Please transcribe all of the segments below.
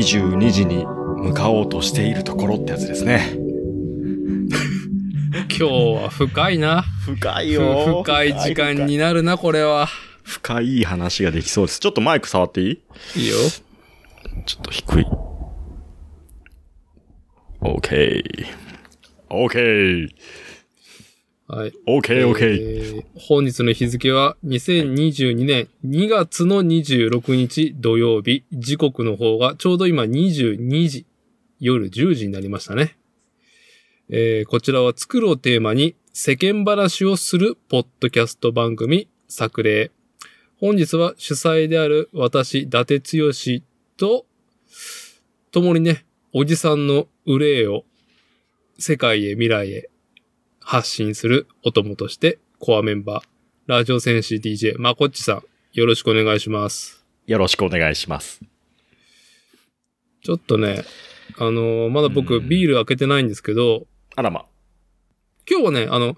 22時に向かおうとしているところってやつですね。今日は深いな。深いふ深い時間になるな、これは。深い話ができそうです。ちょっとマイク触っていい？いいよ。ちょっと低い。OK。OK。はい。OK, OK. えー本日の日付は2022年2月の26日土曜日。時刻の方がちょうど今22時、夜10時になりましたね。えーこちらは作るをテーマに世間話をするポッドキャスト番組作例。本日は主催である私、伊達剛と、共にね、おじさんの憂いを世界へ未来へ発信するお供として、コアメンバー、ラジオ戦士 DJ、まこっちさん、よろしくお願いします。よろしくお願いします。ちょっとね、あのーまだ僕うんビール開けてないんですけど、あらま。今日はね、あの、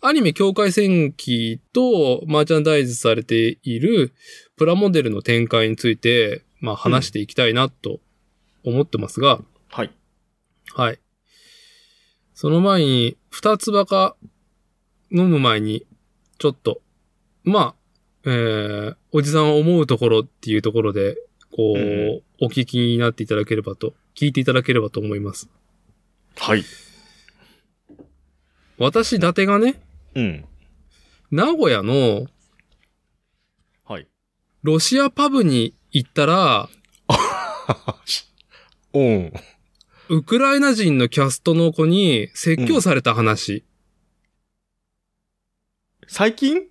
アニメ境界戦記とマーチャンダイズされているプラモデルの展開について、まあ話していきたいなと思ってますが、はい。はい。その前に、二つバカ飲む前に、ちょっと、まあ、えー、おじさん思うところっていうところで、こう、うんお聞きになっていただければと、聞いていただければと思います。はい。私、伊達がね、うん。名古屋のはい。ロシアパブに行ったら、うん。ウクライナ人のキャストの子に説教された話。最近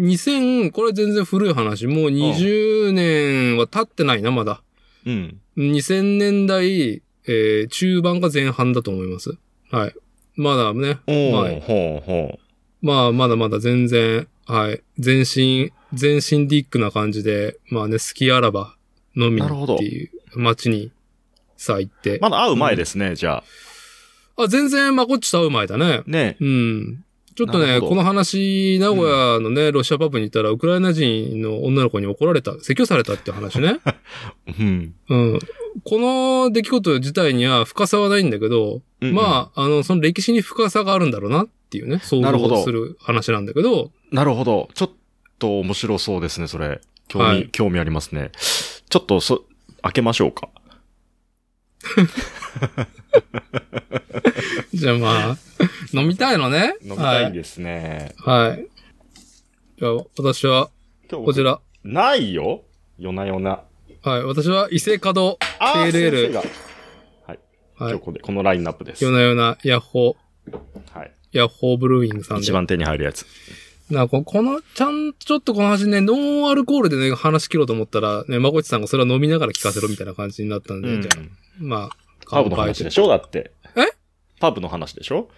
？2000、これ全然古い話。もう20年は経ってないな、まだ。うん。2000年代、えー中盤か前半だと思います。はい。まだね、おはいー、ほうほまあ、まだまだ全然、はい。全身、全身ディックな感じで、まあね、スキーあらば飲みになるほどっていう街にさ、行って。う。まだ会う前ですね、じゃあ。あ、全然まこっちと会う前だね。ねうん。ちょっとね、この話、名古屋のね、ロシアパブに行ったら、ウクライナ人の女の子に怒られた、説教されたって話ね。うん。うん。この出来事自体には深さはないんだけど、うんうんまあ、あの、その歴史に深さがあるんだろうなっていうね、想なるほど像する話なんだけど、なるほど。ちょっと面白そうですね、それ。興味、はい興味ありますね。ちょっと、そ、開けましょうか。じゃあまあ、飲みたいのね。飲みたいんですね。はい。はい。じゃあ、私は、こちら。ないよ夜な夜な。はい。私は、伊勢門、あーペールエール先生がはい。はい今日。ここで、このラインナップです。夜な夜な、ヤッホー、はい。ヤッホーブルーイングさんで。一番手に入るやつ。なここの、ちゃん、ちょっとこの話ね、ノンアルコールでね、話切ろうと思ったら、ね、まこっちさんがそれは飲みながら聞かせろみたいな感じになったんで、うんじゃあ、まあ、パブの話でしょ？だって。え？パブの話でしょ？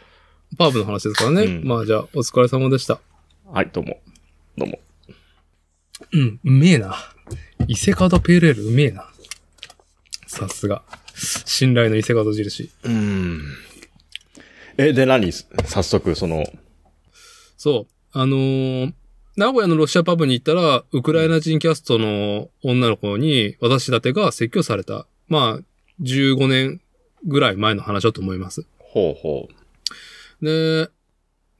パブの話ですからね。うんまあじゃあ、お疲れ様でした。はい、どうも。どうも。うん、うめえな。伊勢門ペールエールうめえな。さすが。信頼の伊勢門印。うーん。え、で何？早速、その、そう。あのー名古屋のロシアパブに行ったら、ウクライナ人キャストの女の子に、私だてが説教された。まあ、15年ぐらい前の話だと思います。ほうほで、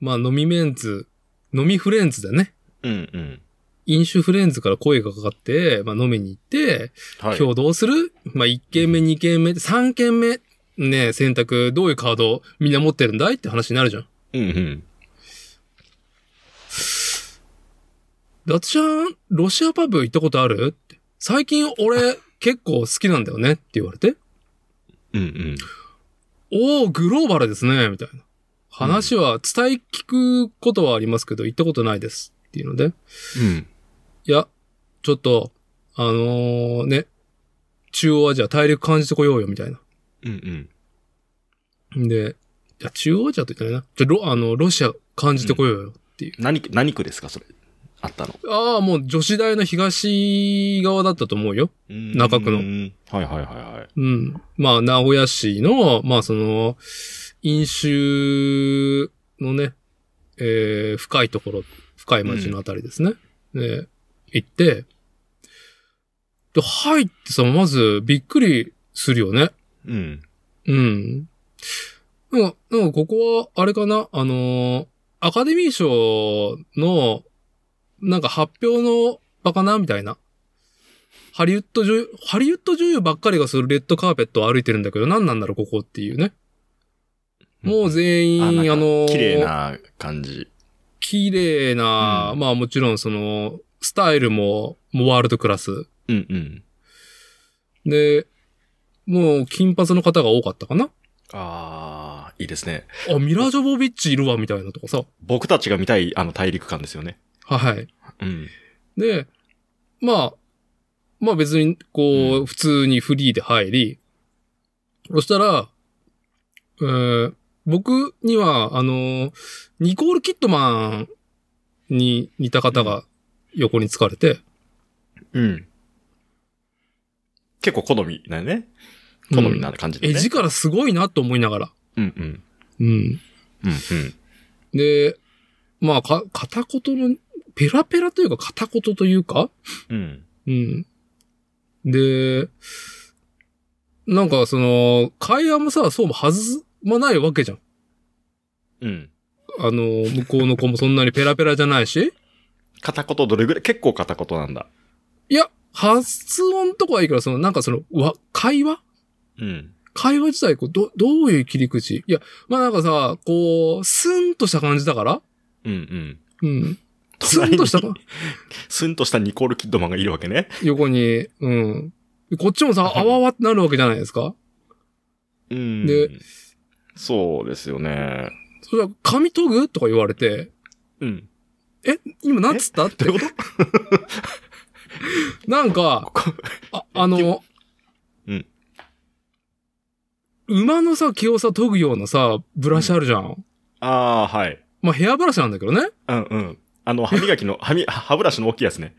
まあ、飲みメンズ、飲みフレンズだね。う。うんうん。飲酒フレンズから声がかかって、まあ、飲みに行って、はい。今日どうするまあ、1軒目、2軒目、3軒目、ね、選択、どういうカードみんな持ってるんだいって話になるじゃん。うんうん。ダツちゃん、ロシアパブ行ったことある？って。最近俺結構好きなんだよねって言われて。うんうん。おー、グローバルですね、みたいな。話は伝え聞くことはありますけど、行ったことないです。っていうので。うん。いや、ちょっと、あのーね、中央アジア大陸感じてこようよ、みたいな。うんうん。で、いや、中央アジアと言ってないな。じゃ、ロ、あの、ロシア感じてこようよっていう。何、何区ですか、それ？あったの。ああ、もう女子大の東側だったと思うよ。中区のうんはいはいはいはい。うん。まあ、名古屋市の、まあ、その、飲酒のね、えー、深いところ、深い町のあたりですね。で、行って、で、入ってさ、まずびっくりするよね。うん。うん。なんか、なんかここは、あれかな？あのーアカデミー賞の、なんか発表の場かなみたいな。ハリウッド女優、ハリウッド女優ばっかりがするレッドカーペットを歩いてるんだけど、何なんだろう、ここっていうね。もう全員、あ、のー綺麗な感じ。綺麗な、うんまあもちろんその、スタイルも、もうワールドクラス。うんうん。で、もう金髪の方が多かったかなああ、いいですね。あ、ミラ・ジョボビッチいるわ、みたいなとかさ。僕たちが見たい、あの、大陸間ですよね。はい。うん。で、まあ、まあ別に、こう、うん普通にフリーで入り、そしたら、えー僕には、あの、ニコール・キットマンに似た方が横に疲れて、うん。結構好みだよね。好みな感じでね。絵力すごいなと思いながら。うんうん。うん。うんうん。で、まあ、か、片言の、ペラペラというか片言というか、うん。うん。で、なんかその、会話もさ、そうもはずまないわけじゃん。うん。あの、向こうの子もそんなにペラペラじゃないし。片言どれぐらい？結構片言なんだ。いや、発音とかはいいから、その、なんかその、わ、会話？うん。会話自体、こう、ど、どういう切り口？いや、まあなんかさ、こう、スンとした感じだからうんうん。うん。スンとしたか、スンとしたニコール・キッドマンがいるわけね。横に、うん。でこっちもさ、はいあわわってなるわけじゃないですか？うん。で、そうですよね。それは、髪研ぐとか言われて、うん。え今なんつった？ってこと？なんか、あ、あの、うん馬のさ、毛をさ、研ぐようなさ、ブラシあるじゃん。ああ、はい。まあ、ヘアブラシなんだけどね。うんうん。あの、歯磨きの、歯み、歯ブラシの大きいやつね。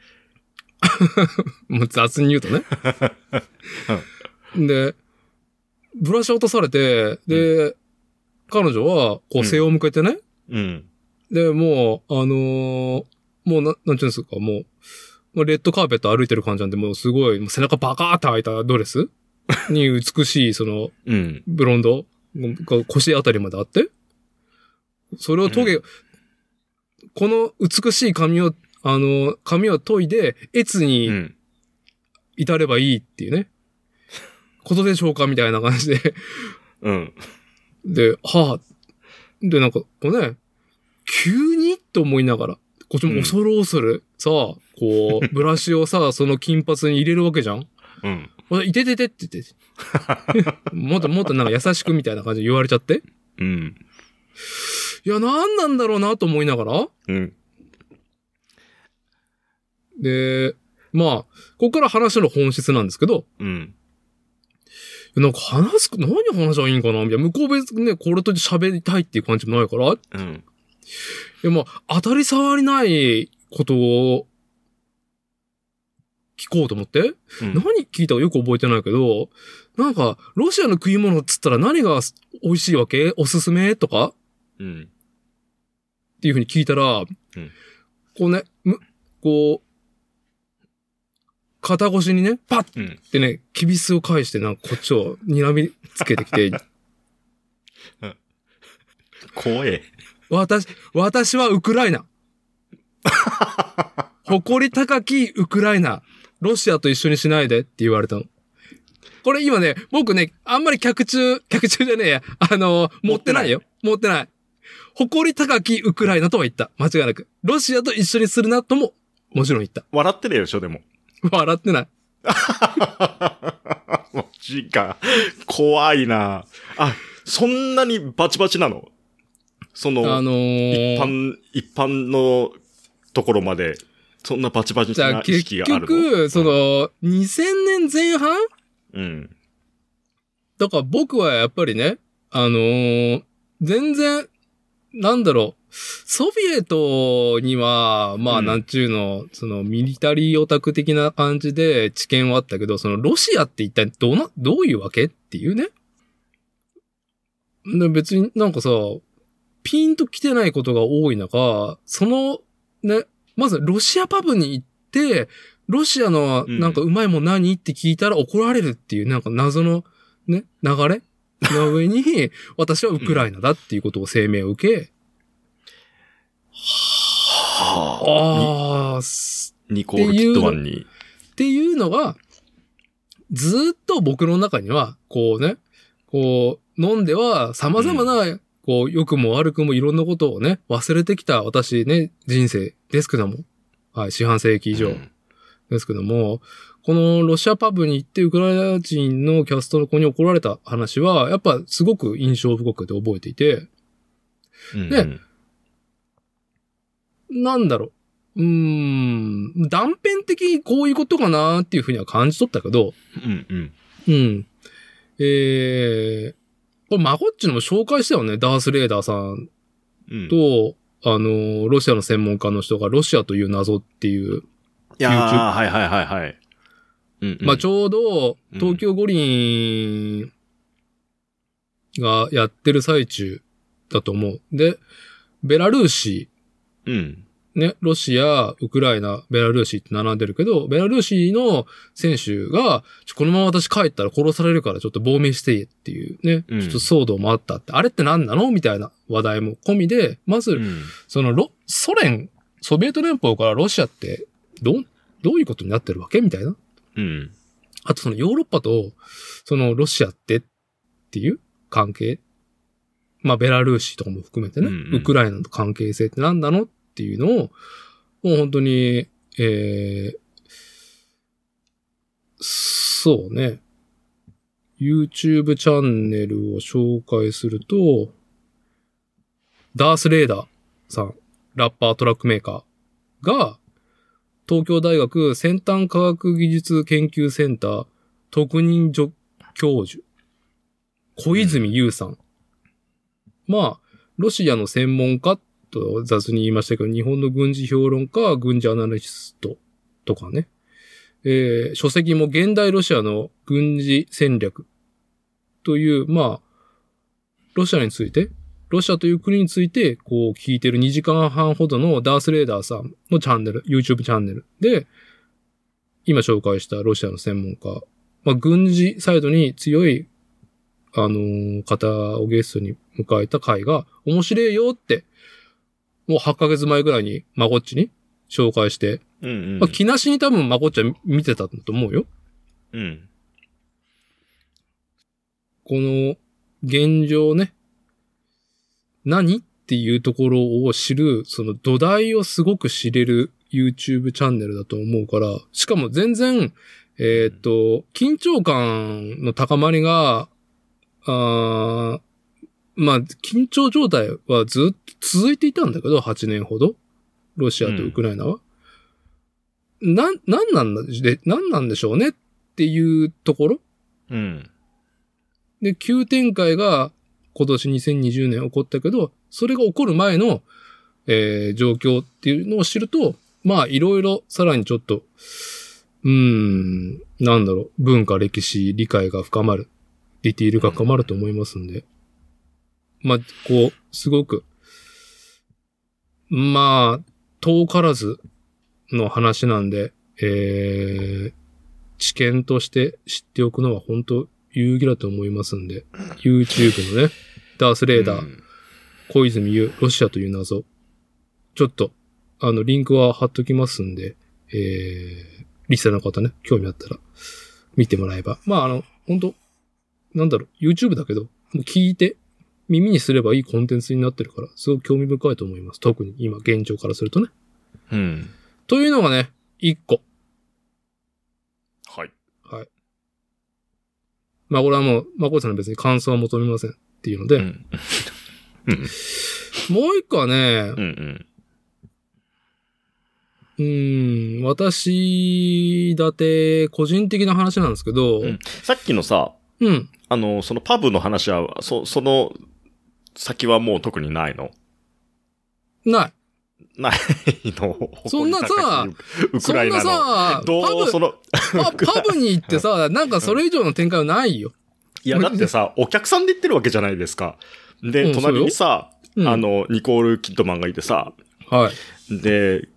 もう雑に言うとね。で、ブラシ落とされて、で、彼女は、こううん背を向けてね。うん。で、もう、あのーもうな、なんていうんですか、もう、もうレッドカーペット歩いてる感じなんで、もうすごい、もう背中バカーって開いたドレスに美しい、その、うん。ブロンドが腰あたりまであって、それを研げ、この美しい髪を、あの、髪を研いで、越うにん。至ればいいっていうね。ことでしょうかみたいな感じで。うん。で、はあ。で、なんか、こうね、急にと思いながら、こっちも恐る恐る、さあ、こう、ブラシをさ、その金髪に入れるわけじゃんうん。いてててって言って。もっともっとなんか優しくみたいな感じで言われちゃって。うん。いや、なんなんだろうなと思いながら。うん。で、まあ、ここから話の本質なんですけど、うん。なんか話す、何話しゃいいんかな？みたいな。向こう別にね、これと喋りたいっていう感じもないから。いうん。や、まあ、当たり障りないことを聞こうと思って。うん何聞いたかよく覚えてないけど、なんか、ロシアの食い物っつったら何が美味しいわけ？おすすめ？とかうん。っていうふうに聞いたら、こうね、む、こう、肩越しにね、パッうん。てね、キビスを返して、なんかこっちを睨みつけてきて、怖え。私、私はウクライナ。誇り高きウクライナ。ロシアと一緒にしないでって言われたの。これ今ね、僕ね、あんまり客中、客中じゃねえや。あの、持ってないよ。持ってない。誇り高きウクライナとは言った。間違いなく。ロシアと一緒にするなとも、もちろん言った。笑ってるでしょ、でも。笑ってない。マジか。怖いな。あ、そんなにバチバチなの？その、あのー、一般、一般のところまで、そんなバチバチな意識があるの？局、そ、の、2000年前半？うん。だから僕はやっぱりね、あのー全然、なんだろう、ソビエトには、まあ、うん。なんちゅうの、その、ミリタリーオタク的な感じで知見はあったけど、その、ロシアって一体どうな、どういうわけっていうね。で別になんかさ、ピンと来てないことが多い中、その、ね、まずロシアパブに行って、ロシアのなんかうまいもん何って聞いたら怒られるっていうなんか謎のね、流れの上に、私はウクライナだっていうことを声明を受け、はあ。あニコール・キッドマンに。っていうのが、ずーっと僕の中には、こうね、こう、飲んでは様々な、こう、良くも悪くもいろんなことをね、忘れてきた私ね、人生ですけども。はい、四半世紀以上うんですけども、このロシアパブに行ってウクライナ人のキャストの子に怒られた話は、やっぱすごく印象深くて覚えていて、うんねなんだろう。うーん、断片的にこういうことかなっていうふうには感じ取ったけど、うんうん。うん。えー、これマゴッチのも紹介したよね。ダース・レーダーさんうん。いと、あの、ロシアの専門家の人がロシアという謎っていう、や YouTube ーはいはいはいはい。うんうんまあちょうどうん東京五輪がやってる最中だと思う。で、ベラルーシ、うん。ね、ロシア、ウクライナ、ベラルーシって並んでるけど、ベラルーシの選手が、このまま私帰ったら殺されるからちょっと亡命していいっていうね、うんちょっと騒動もあったって、あれって何なのみたいな話題も込みで、まず、うんそのロ、ソ連、ソビエト連邦からロシアって、どう、どういうことになってるわけみたいな。うん。あとそのヨーロッパと、そのロシアってっていう関係。まあベラルーシとかも含めてね、うんうんウクライナの関係性って何なのっていうのを、もう本当に、えー、そうね。YouTube チャンネルを紹介すると、ダース・レーダーさん、ラッパートラックメーカーが、東京大学先端科学技術研究センター特任助教授、小泉優さん。まあ、ロシアの専門家と雑に言いましたけど、日本の軍事評論家、軍事アナリストとかね。えー書籍も現代ロシアの軍事戦略という、まあ、ロシアについて、ロシアという国について、こう聞いてる2時間半ほどのダース・レーダーさんのチャンネル、YouTube チャンネルで、今紹介したロシアの専門家、まあ、軍事サイドに強い、あのー方をゲストに迎えた回が、面白いよって、もう8ヶ月前ぐらいに、まこっちに紹介して、うんうん。まあ、気なしに多分まこっちは見てたと思うよ。うん。この現状ね、何っていうところを知る、その土台をすごく知れる YouTube チャンネルだと思うから、しかも全然、えーっと、緊張感の高まりが、あーまあ、緊張状態はずっと続いていたんだけど、8年ほど。ロシアとウクライナは。な、なんなんだで、なんなんでしょうねっていうところうん。で、急展開が今年2020年起こったけど、それが起こる前の、えー状況っていうのを知ると、まあいろいろさらにちょっと、うーん、なんだろう、文化歴史理解が深まる、ディティールが深まると思いますんで。まあ、こう、すごく、まあ、遠からずの話なんで、えー、知見として知っておくのは本当有意義だと思いますんで、YouTube のね、ダースレーダー、うん小泉優、ロシアという謎。ちょっと、あの、リンクは貼っときますんで、えー、リスナーの方ね、興味あったら、見てもらえば。まあ、あの、本当なんだろう、YouTube だけど、もう聞いて、耳にすればいいコンテンツになってるから、すごく興味深いと思います。特に今、現状からするとね。うん。というのがね、一個。はい。はい。まあ、これはもう、まこさんは別に感想は求めませんっていうので、うん。もう一個はね、うんうん。私だて個人的な話なんですけど、うんさっきのさ、うん。あの、そのパブの話は、そ、その先はもう特にないの？ない。ない の？そんなさ ウクライナそんなの。さ、どう、そパの、ブ、パパブに行ってさ、なんかそれ以上の展開はないよ。いや、だってさ、お客さんで言ってるわけじゃないですか。で、うん隣にさ、うん、あ、の、ニコール・キッドマンがいてさ、はい。で、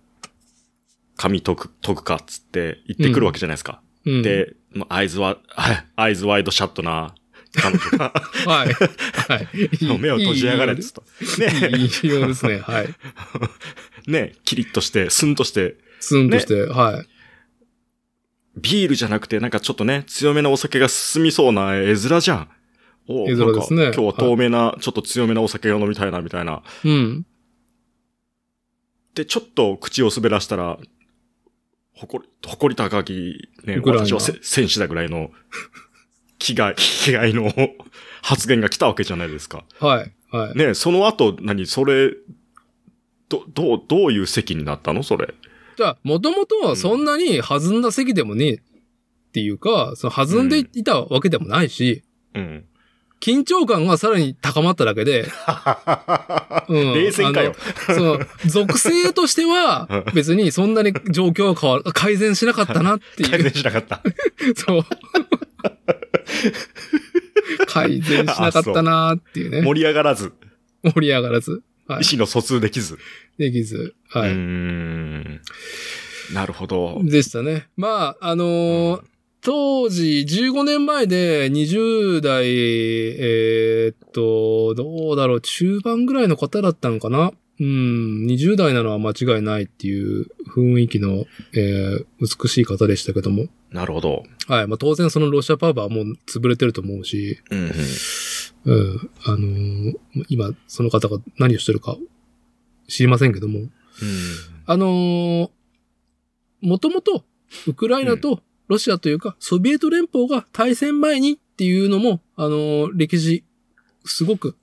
紙解く、解くかっつって言ってくるわけじゃないですか。うん。で、まあアイズは、アイズワイドシャットな彼女が、はい。はい。目を閉じやがれっつと。ね、いいようですね。はい。ね、キリッとして、スンとして、スンとして、はい。ビールじゃなくて、なんかちょっとね、強めなお酒が進みそうな絵面じゃん。お絵面ですね今日は透明な、ちょっと強めなお酒が飲みたいな、みたいな。うん。で、ちょっと口を滑らしたら、誇り、誇り高き、ね、私はせ戦士だぐらいの、気概、気概の発言が来たわけじゃないですか。はい。はい。ね、その後、何、それ、ど、どう、どういう席になったの？それ。じゃあ、もともとはそんなに弾んだ席でもねえっていうか、その弾んでいたわけでもないし、うん。緊張感がさらに高まっただけで、うん冷戦かよ。その、属性としては、別にそんなに状況は変わ改善しなかったなっていう。改善しなかった。そう。改善しなかったなっていうね。盛り上がらず、盛り上がらず。はい意。思の疎通できず。できず。はうーい。ん。なるほど。でしたね。まあ、あのー当時、15年前で20代、えーっと、どうだろう、中盤ぐらいの方だったのかなうん、20代なのは間違いないっていう雰囲気の、えー美しい方でしたけども。なるほど。はい。まあ当然そのロシアパブはもう潰れてると思うし、うんうん。うん、あのー今その方が何をしてるか知りませんけども、うんあのーもともと、ウクライナとロシアというか、ソビエト連邦が大戦前にっていうのも、あのー歴史、すごく、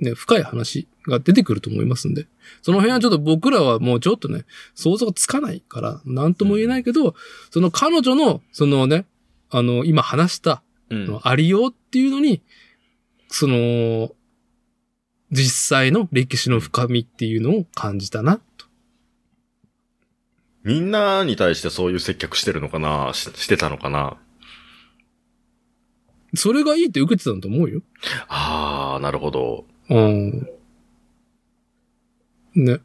ね、深い話が出てくると思いますんで、その辺はちょっと僕らはもうちょっとね、想像がつかないから、なんとも言えないけど、その彼女の、そのね、あの、今話した、うん。ありようっていうのに、その、実際の歴史の深みっていうのを感じたな、と。みんなに対してそういう接客してるのかなししてたのかな？それがいいって受けてたんだと思うよ。ああ、なるほど。うん。ね。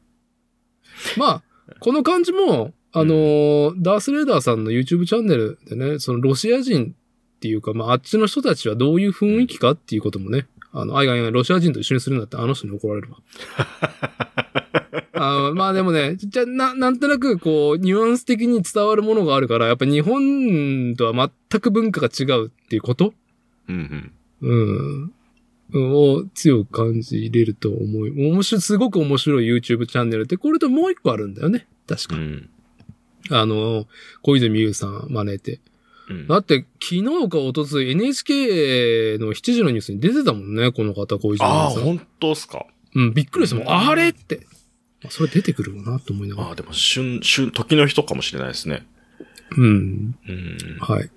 まあ、この感じも、あのーダースレーダーさんの YouTube チャンネルでね、そのロシア人っていうか、まあ、あっちの人たちはどういう雰囲気かっていうこともね、あの、あいがいがロシア人と一緒にするんだってあの人に怒られるわ。あーまあでもね、じゃ、な、なんとなくこう、ニュアンス的に伝わるものがあるから、やっぱ日本とは全く文化が違うっていうこと？うんうん。うん。を強く感じれると思い、面白い、すごく面白い YouTube チャンネルって、これともう一個あるん。だよね。確か。うん。あの、小泉優さん。真似て。うん。だって、昨日か一昨日 NHK の7時のニュースに出てたもん。ね、この方、小泉ああ、優さん。本当っすか。うん、びっくりしたもん。うあれって。あそれ出てくるよな、と思いながら。ああ、でも、旬、旬、時の人かもしれないですね。うん。うん。はい。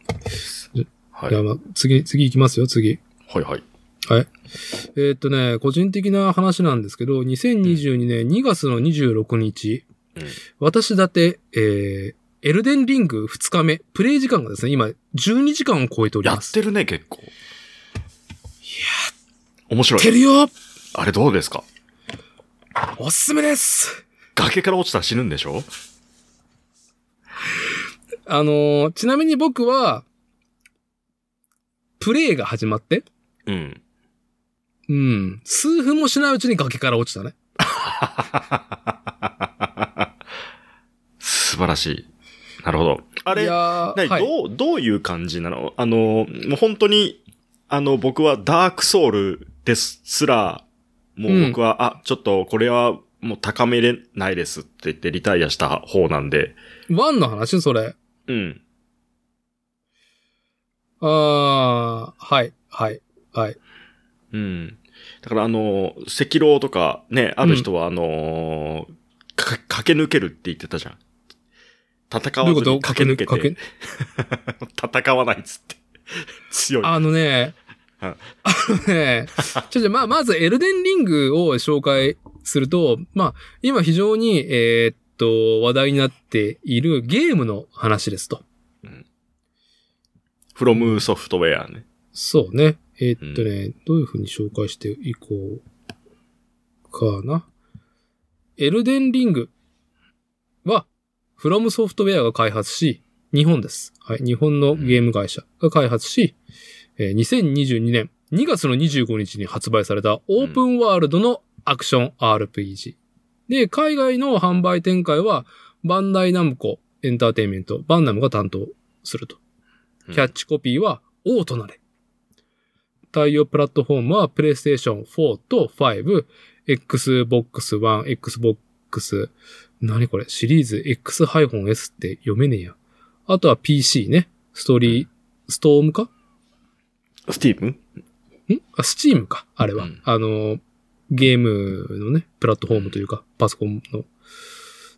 はい。じゃあ、まあ、次、次行きますよ、次。はいはい。はい。えーっとね、個人的な話なんですけど、2022年2月の26日、うん私だって、えー、エルデンリング2日目、プレイ時間がですね、今、12時間を超えております。やってるね、結構。いや面白い。てるよあれどうですか？おすすめです崖から落ちたら死ぬんでしょ？あのーちなみに僕は、プレイが始まって、うん。うん、数分もしないうちに崖から落ちたね。素晴らしい。なるほど。あれ、はい、どう、どういう感じなの？あの、もう本当に、あの、僕はダークソウルですすら、もう僕は、あ、ちょっとこれはもう高めれないですって言ってリタイアした方なんで、ワンの話？それ。うん。あー、はい、はい、はい。うん。だからあの、赤狼とかね、ある人はあのか、駆け抜けるって言ってたじゃん。戦わずに駆け抜け駆て、戦わないっつって。強い。あのね、うんあのね、ちょちょ、まあ、まず、エルデンリングを紹介すると、まあ、今非常に、えーっと、話題になっているゲームの話ですと。フロムソフトウェアね。そうね。えーっとね、どういう風に紹介していこうかな。エルデンリングは、フロムソフトウェアが開発し、日本です。はい。日本のゲーム会社が開発し、えー2022年2月の25日に発売されたオープンワールドのアクション RPG。で、海外の販売展開は、バンダイナムコエンターテインメント、バンナムが担当すると。キャッチコピーは、王となれ。対応プラットフォームは、プレイステーション4と5、Xbox One、Xbox、何これ、シリーズ X-S って読めねえや。あとは PC ね。ストーリー、ストームか？スティーブンん？あ、スチームか。あれは。うんあの、ゲームのね、プラットフォームというか、パソコンの。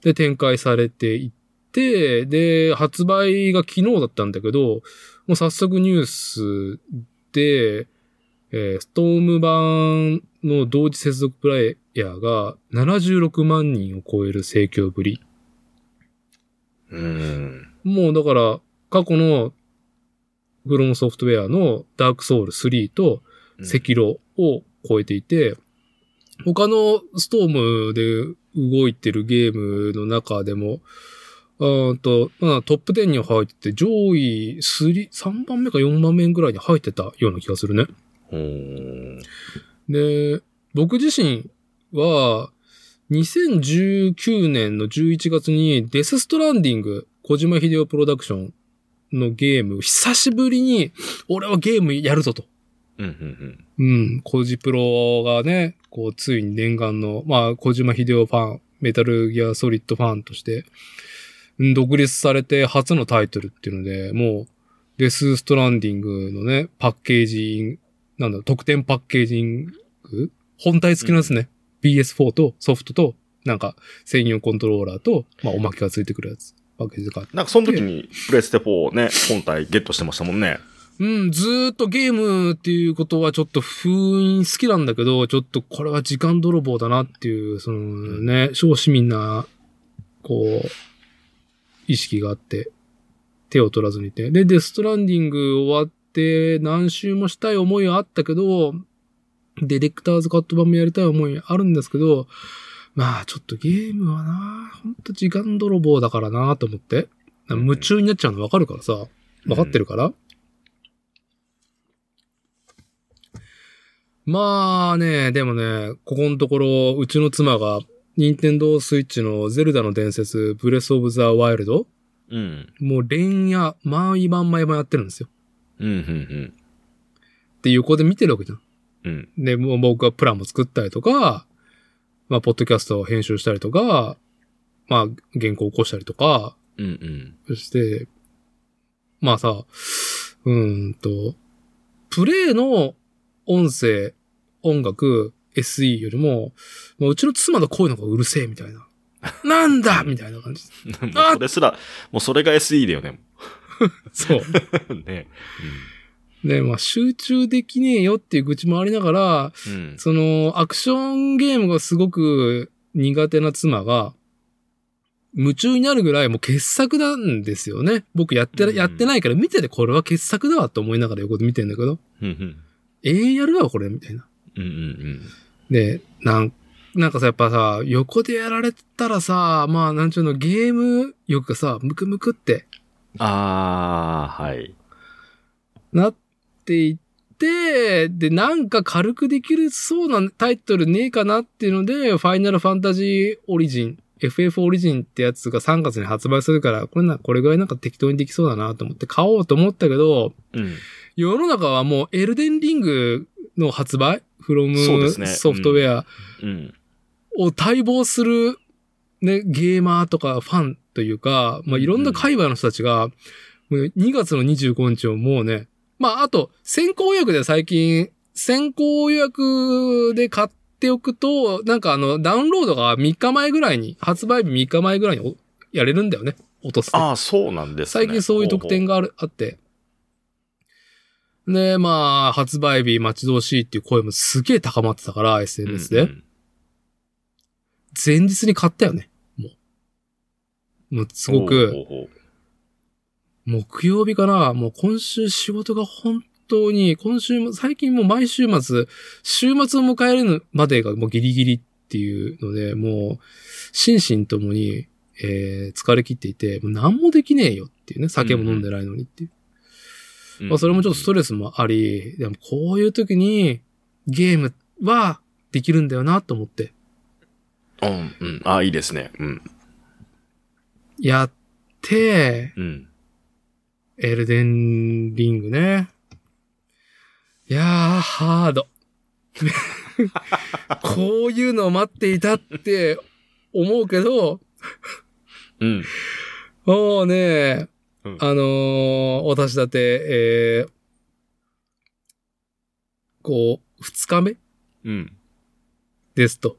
で、展開されていって、で、発売が昨日だったんだけど、もう早速ニュースで、えーストーム版の同時接続プレイヤーが76万人を超える盛況ぶり。うん。もうだから、過去のフロムソフトウェアのダークソウル3と赤炉を超えていて、他のストームで動いてるゲームの中でも、あーと、まあ、トップ10には入ってて、上位3、3番目か4番目ぐらいに入ってたような気がするね。で、僕自身は、2019年の11月にデスストランディング、小島秀夫プロダクションのゲーム、久しぶりに、俺はゲームやるぞと。うん、うん、うん、コジプロがね、こう、ついに念願の、まあ、小島秀夫ファン、メタルギアソリッドファンとして、うん独立されて初のタイトルっていうので、もう、デスストランディングのね、パッケージ、なんだ、特典パッケージング？本体付きのですね、PS4 とソフトと、なんか、専用コントローラーと、まあ、おまけが付いてくるやつ、パッケージがなんかその時にプレステ4ね、本体ゲットしてましたもんね。うん、ずーっとゲームっていうことはちょっと封印好きなんだけど、ちょっとこれは時間泥棒だなっていう、そのね、小市民な、こう、意識があって、手を取らずにいて。で、デストランディング終わって何周もしたい思いはあったけど、ディレクターズカット版もやりたい思いあるんですけど、まあちょっとゲームはな、ほんと時間泥棒だからなと思って。夢中になっちゃうの分かるからさ。分かってるから、まあね、でもね、ここのところ、うちの妻が、ニンテンドースイッチのゼルダの伝説、ブレスオブザワイルドうん。もう連夜、毎晩毎晩やってるんですよ。うん、うん、で、横で見てるわけじゃん。うん。うん。で、もう僕はプランも作ったりとか、まあ、ポッドキャストを編集したりとか、まあ、原稿を起こしたりとか、うん、うん。そして、まあさ、うーんと、プレイの音声、音楽、SE よりも、まあ、うちの妻の声の方がうるせえみたいな。なんだみたいな感じ。もうそれすら、もうそれが SE だよね。そう。ね。で、まあ集中できねえよっていう愚痴もありながら、うん。うん。その、アクションゲームがすごく苦手な妻が、夢中になるぐらいもう傑作なんですよね。僕やって、うんやってないから見ててこれは傑作だわと思いながら横で見てんだけど、うん、うん。永遠やるわこれみたいな。うん、うん、で、なん、なんかさ、やっぱさ、横でやられたらさ、まあ、なんちゅうの、ゲーム欲がさ、ムクムクってあー、はい。なっていって、で、なんか軽くできるそうなタイトルねえかなっていうので、ファイナルファンタジーオリジン、FF オリジンってやつが3月に発売するから、これな、これぐらいなんか適当にできそうだなと思って買おうと思ったけど、うん。世の中はもうエルデンリングの発売？フロムソフトウェアうん。を待望する、ね、ゲーマーとかファンというか、まあ、いろんな界隈の人たちが、もう2月の25日をもうね、まあ、あと、先行予約で最近、先行予約で買っておくと、なんかあの、ダウンロードが3日前ぐらいに、発売日3日前ぐらいにおやれるんだよね。落とすと。あー、そうなんですね。最近そういう特典が。がある、あって。で、まあ、発売日待ち遠しいっていう声もすげえ高まってたから、SNS で。うん前日に買ったよね。もう。もうすごく、木曜日かなもう今週仕事が本当に、今週も、最近もう毎週末、週末を迎えるまでがもうギリギリっていうので、もう、心身ともに、えー疲れ切っていて、もう何もできねえよっていうね、酒も飲んでないのにっていう。まあ、それもちょっとストレスもあり、でもこういう時にゲームはできるんだよなと思って、うん、うん。あ、いいですね。うん。やって、うん。エルデンリングね。いやー、ハード。こういうのを待っていたって思うけど、うん。もうね、うんあのー私だって、えー、こう、二日目うん。ですと。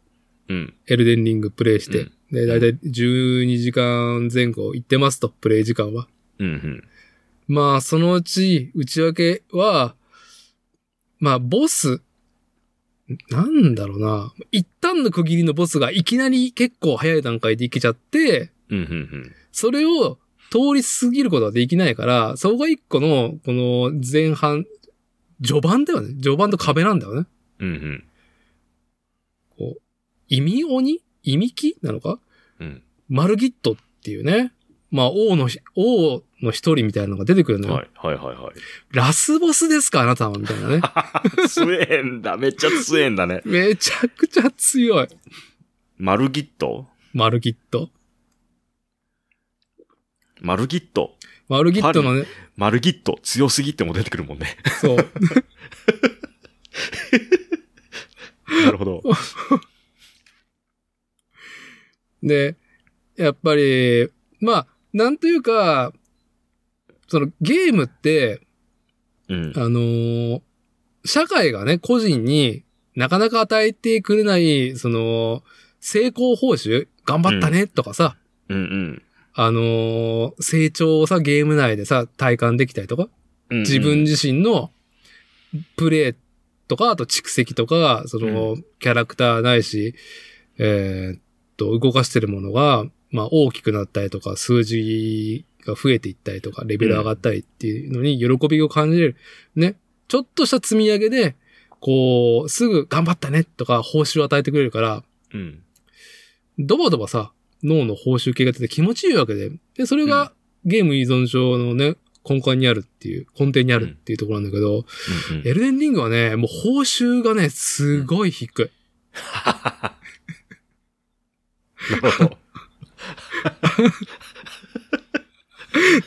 うん。エルデンリングプレイして。うんで、だいたい12時間前後行ってますと、プレイ時間は。うん。うん。まあ、そのうち、内訳は、まあ、ボス、なんだろうな。一旦の区切りのボスがいきなり結構早い段階でいけちゃって、うん。うん。それを通り過ぎることはできないから、そこが一個の、この前半、序盤だよね。序盤と壁なんだよね。うん。うん。こう、意味鬼？意味気なのか？うん。マルギットっていうね。まあ、王のひ、王の一人みたいなのが出てくるのよ。はい。はい。はい。はい。ラスボスですか？あなたはみたいなね。強えんだ。めっちゃ強えんだね。めちゃくちゃ強い。マルギット？マルギット。マルギット。マルギットのね、マルギット。強すぎっても出てくるもんね。そう。なるほど。で、やっぱり、まあ、なんというか、そのゲームって、うん。あのー社会がね、個人になかなか与えてくれない、その、成功報酬頑張ったねとかさ、うん。あのー成長をさ、ゲーム内でさ、体感できたりとか、うん。自分自身のプレイとか、あと蓄積とか、その、キャラクターないし、えーっと、動かしてるものが、まあ大きくなったりとか、数字が増えていったりとか、レベル上がったりっていうのに喜びを感じれる。ね。ちょっとした積み上げで、こう、すぐ頑張ったねとか、報酬を与えてくれるから、うん。ドバドバさ、脳の報酬系が出て気持ちいいわけで。で、それがゲーム依存症のね、根幹にあるっていう、根底にあるっていうところなんだけど、うん。エルデンリングはね、もう報酬がね、すごい低い。なるほど。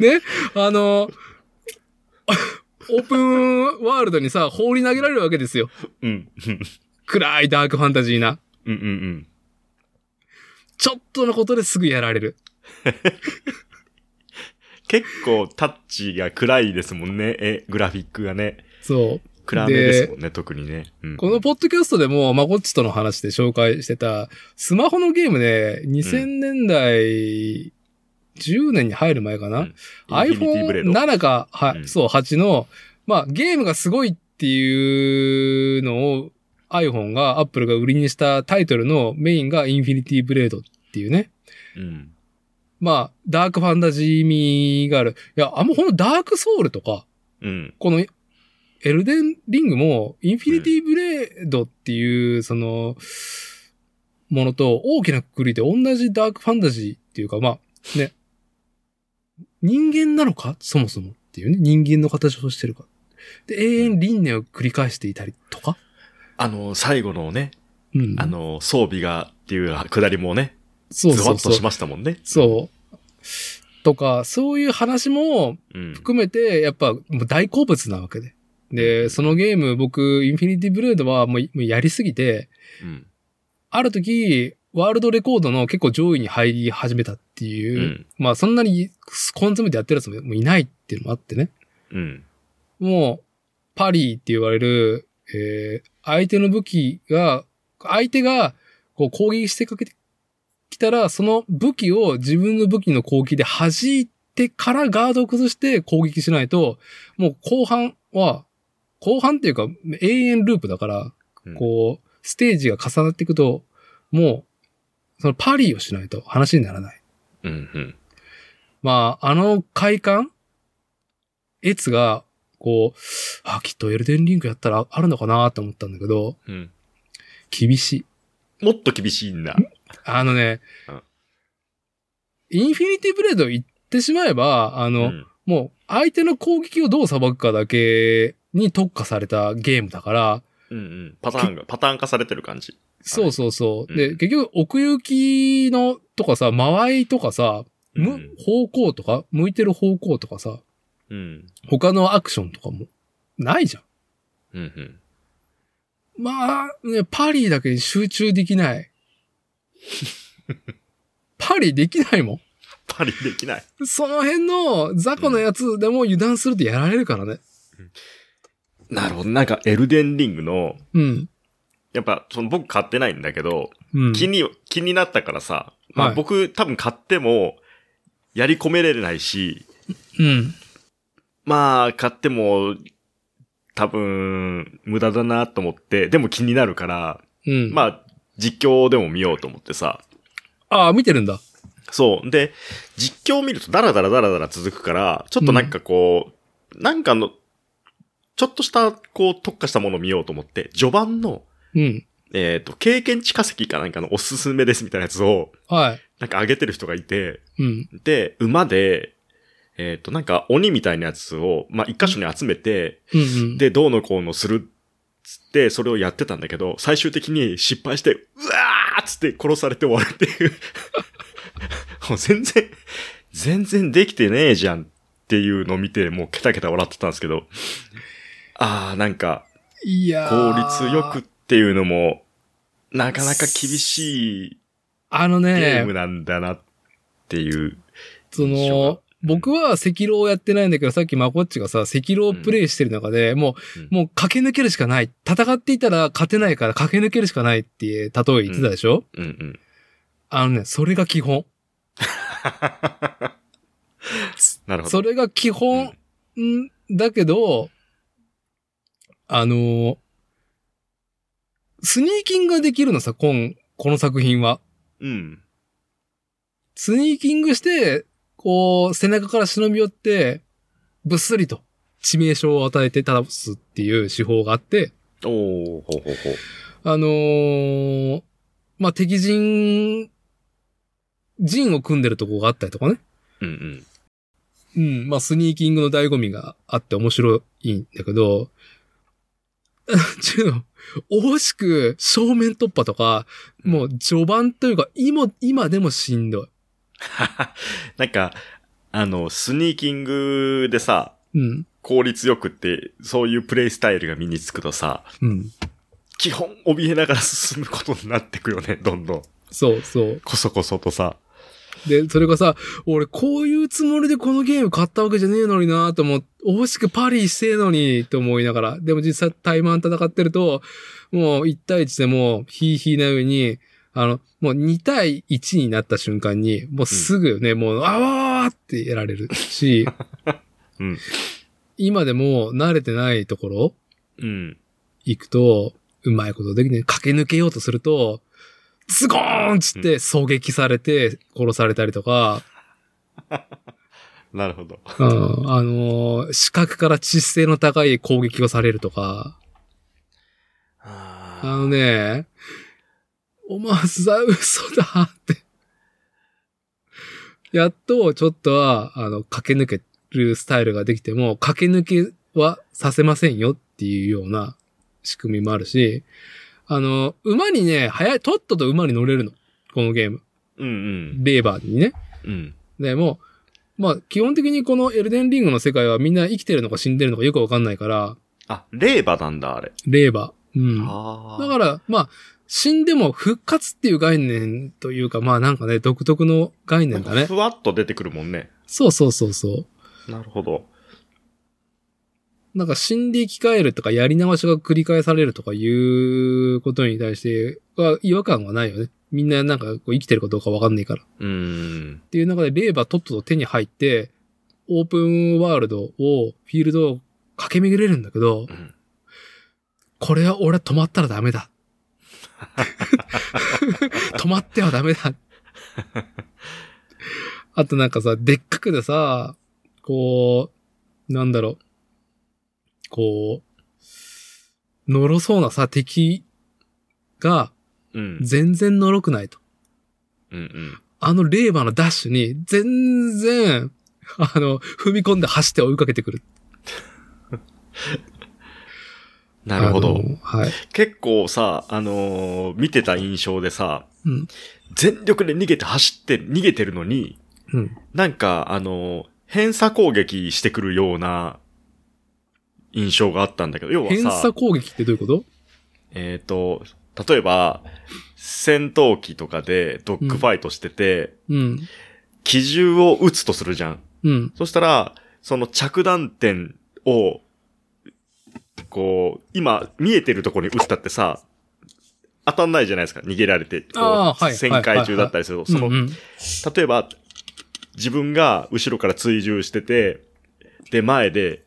ね、あの、オープンワールドにさ、放り投げられるわけですよ。うん。暗いダークファンタジーな。うん。うん。うん。ちょっとのことですぐやられる。結構タッチが暗いですもんね。え、グラフィックがね。そう。暗めですもんね、特にね。うんこのポッドキャストでも、まこっちとの話で紹介してた、スマホのゲームで、2000年代、10年に入る前かな、うんインフィニティブレード iPhone7 か、は、うんそう、8の、まあ、ゲームがすごいっていうのを iPhone が、Apple が売りにしたタイトルのメインがインフィニティブレードっていうね。うん。まあ、ダークファンタジー味がある。いや、あんまこのダークソウルとか、うん。この、エルデンリングも、インフィニティブレードっていう、その、ものと大きなくくりで同じダークファンタジーっていうか、まあ、ね。人間なのか？そもそもっていうね。人間の形をしてるか。で、永遠輪廻を繰り返していたりとか？あの、最後のね、うん。あの、装備がっていうくだりもね、そうそうそうズワッとし。ましたもんね。そう。とか、そういう話もうん。含めて、やっぱ、大好物なわけで。で、そのゲーム、僕、インフィニティブレードはもうやりすぎて、うん。ある時、ワールドレコードの結構上位に入り始めたっていう、うんまあそんなにコン詰めてやってるやつもいないっていうのもあってね。うん。もう、パリーって言われる、えー、相手の武器が、相手がこう攻撃してかけてきたら、その武器を自分の武器の攻撃で弾いてからガードを崩して攻撃しないと、もう後半は、後半っていうか永遠ループだから、うんこう、ステージが重なっていくと、もう、そのパリーをしないと話にならない。うん。うん。まあ、あの快感エツが、こう、あ、きっとエルデンリングやったらあるのかなと思ったんだけど、うん。厳しい。もっと厳しいんだ。あのねうん、インフィニティブレード言ってしまえば、あの、うんもう相手の攻撃をどう裁くかだけに特化されたゲームだから、うんうん。パターンが、パターン化されてる感じ。そうそうそう。うんで、結局奥行きのとかさ、間合いとかさ、むうん方向とか、向いてる方向とかさ、うん。他のアクションとかもないじゃん。うんうん。まあ、ね、パリだけに集中できない。パリできないもパリできない。ん。その辺の雑魚のやつでも油断するとやられるからね。なるほど。なんか、エルデンリングの、うん。やっぱ、その僕買ってないんだけど、うん。気に、気になったからさ、まあはい僕多分買っても、やり込めれないし、うん。まあ、買っても、多分、無駄だなと思って、でも気になるから、うん。まあ、実況でも見ようと思ってさ。ああ、見てるんだ。そう。で、実況を見るとダラダラダラダラ続くから、ちょっとなんかこう、なんかの、ちょっとした、こう、特化したものを見ようと思って、序盤の、うん。えっ、と、経験値化石かなんかのおすすめですみたいなやつを、はい。なんか上げてる人がいて、うん。で、馬で、えっ、と、なんか鬼みたいなやつを、まあ、一箇所に集めて、うんうん。で、どうのこうのするっつって、それをやってたんだけど、最終的に失敗して、うわーっつって殺されて終わるっていう。もう全然、全然できてねえじゃんっていうのを見て、もうケタケタ笑ってたんですけど、あー、なんか、いや効ー率よくっていうのも、なかなか厳しいあのゲーねム、なんだなっていう。そのが、僕は赤狼をやってないんだけど、さっきまこっちがさ、赤狼をプレイしてる中で、もうんう、もう駆け抜けるしかない。戦っていたら勝てないから駆け抜けるしかないっていう例え言ってたでしょ、うんうん。あのね、それが基本。なるほど。それが基本、んだけど、あのースニーキングができるのさ、こん、この作品は。うん。スニーキングして、こう、背中から忍び寄って、ぶっすりと致命傷を与えて倒すっていう手法があって、おー、ほうほうほう。あのーまあ、敵陣、陣を組んでるとこがあったりとかね。うんうん。うん、まあ、スニーキングの醍醐味があって面白いんだけど、ちょっと、惜しく正面突破とか、もう序盤というか、今、今でもしんどい。なんか、あの、スニーキングでさ、うん、効率よくって、そういうプレイスタイルが身につくとさ、うん。基本怯えながら進むことになってくよね、どんどん。そうそう。こそこそとさ。で、それがさ、俺こういうつもりでこのゲーム買ったわけじゃねえのになと思って、惜しくパリしてえのにと思いながら、でも実際タイマン戦ってると、もう1対1でもうヒーヒーな上に、あの、もう2対1になった瞬間に、もうすぐね、もう、あわーってやられるし、うん。今でも慣れてないところうん。行くと、うまいことできね、駆け抜けようとすると、ズゴーンっつって狙撃されて殺されたりとか、なるほど。うん、あのー視覚から知性の高い攻撃をされるとか、ああのね、お前さ、嘘だって。やっと、ちょっとは、あの、駆け抜けるスタイルができても、駆け抜けはさせませんよっていうような仕組みもあるし、あの、馬にね、早い、とっとと馬に乗れるの。このゲーム。うんうん。レーバーにね。うん。でも、まあ、基本的にこのエルデンリングの世界はみんな生きてるのか死んでるのかよくわかんないから、あ、レーバなんだ、あれ。レーバー。うん。あだから、まあ、死んでも復活っていう概念というか、まあなんかね、独特の概念だね。ふわっと出てくるもんね。そうそうそうそう。なるほど。なんか死んで生き返るとかやり直しが繰り返されるとかいうことに対しては違和感はないよね。みんななんかこう生きてるかどうかわかんないから。っうーん。ていう中でレーバーとっとと手に入って、オープンワールドを、フィールドを駆け巡れるんだけど、うんこれは俺は止まったらダメだ。止まってはダメだ。あとなんかさ、でっかくでさ、こう、なんだろう。こう、のろそうなさ、敵がうん。全然のろくないと。うんうん。あのレーバーのダッシュに全然、あの、踏み込んで走って追いかけてくる。なるほど。はい。結構さ、あのー見てた印象でさ、うん。全力で逃げて走って逃げてるのに、うん。なんか、あのー偏差攻撃してくるような印象があったんだけど、要は偏差さ、攻撃ってどういうこと？えっ、と、例えば、戦闘機とかでドッグファイトしてて、うん。機銃を撃つとするじゃん。うん。そしたら、その着弾点を、こう、今見えてるところに撃ったってさ、当たんないじゃないですか。逃げられて。こうはい旋回中だったりすると。その、うんうん例えば、自分が後ろから追従してて、で、前で、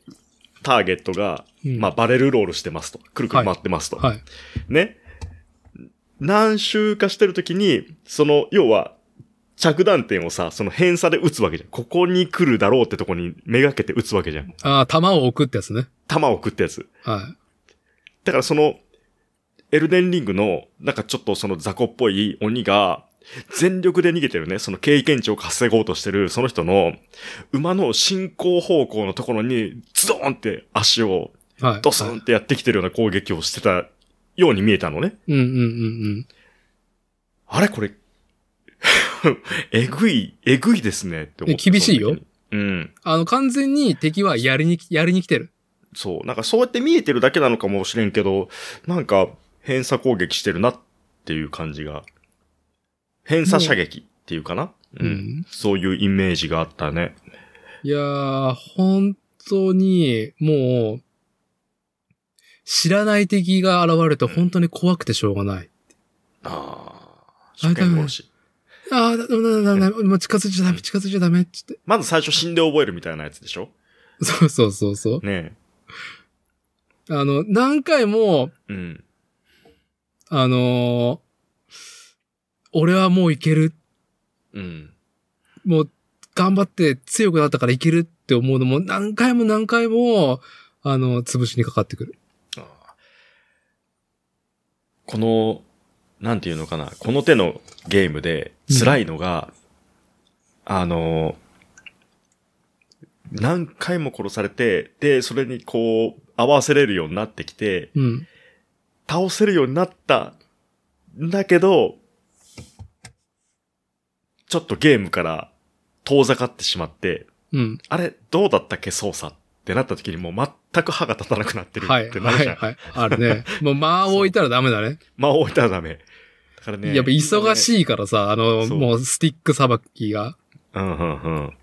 ターゲットが、うんまあ、バレルロールしてますと。くるくる回ってますと。はい。ね。何周かしてるときに、その、要は、着弾点をさ、その偏差で撃つわけじゃん。ここに来るだろうってとこにめがけて撃つわけじゃん。ああ、弾を置くってやつね。弾を送ったやつ。はだからその、エルデンリングの、なんかちょっとその雑魚っぽい鬼が、全力で逃げてるね、その経験値を稼ごうとしてる、その人の、馬の進行方向のところに、ズドーンって足を。ドスンってやってきてるような攻撃をしてたように見えたのね。うんうんうんうん。あれこれ、えぐい、えぐいですねって思って。え厳しいよ。うん。あの、完全に敵はやりに、やりに来てる。そう。なんかそうやって見えてるだけなのかもしれんけど、なんか偏差攻撃してるなっていう感じが。偏差射撃っていうかな、うん、うんそういうイメージがあったね。いやー、本当に、もう、知らない敵が現れると本当に怖くてしょうがない。ああ。初見殺し。ああ、だ、だ、だ、だ、もう近づいちゃダメ、近づいちゃダメ、っつって。まず最初死んで覚えるみたいなやつでしょ？そうそうそうそう。ねあの、何回も、え。うん。あのー俺はもういける。うん。もう、頑張って強くなったからいけるって思うのも何回も何回も、あの、潰しにかかってくる。この、なんていうのかな、この手のゲームで辛いのが、あの、何回も殺されて、で、それにこう、合わせれるようになってきて、うん。倒せるようになったんだけど、ちょっとゲームから遠ざかってしまって、うん。あれ、どうだったっけ操作？ってなった時にもう全く歯が立たなくなってるはい、ってなるじゃん。はい、はい。あるね。もう間を置いたらダメだね。まあ置いたらダメ。だからね。やっぱ忙い。しいからさ、あの、もうスティックさばきが。うんうんうん。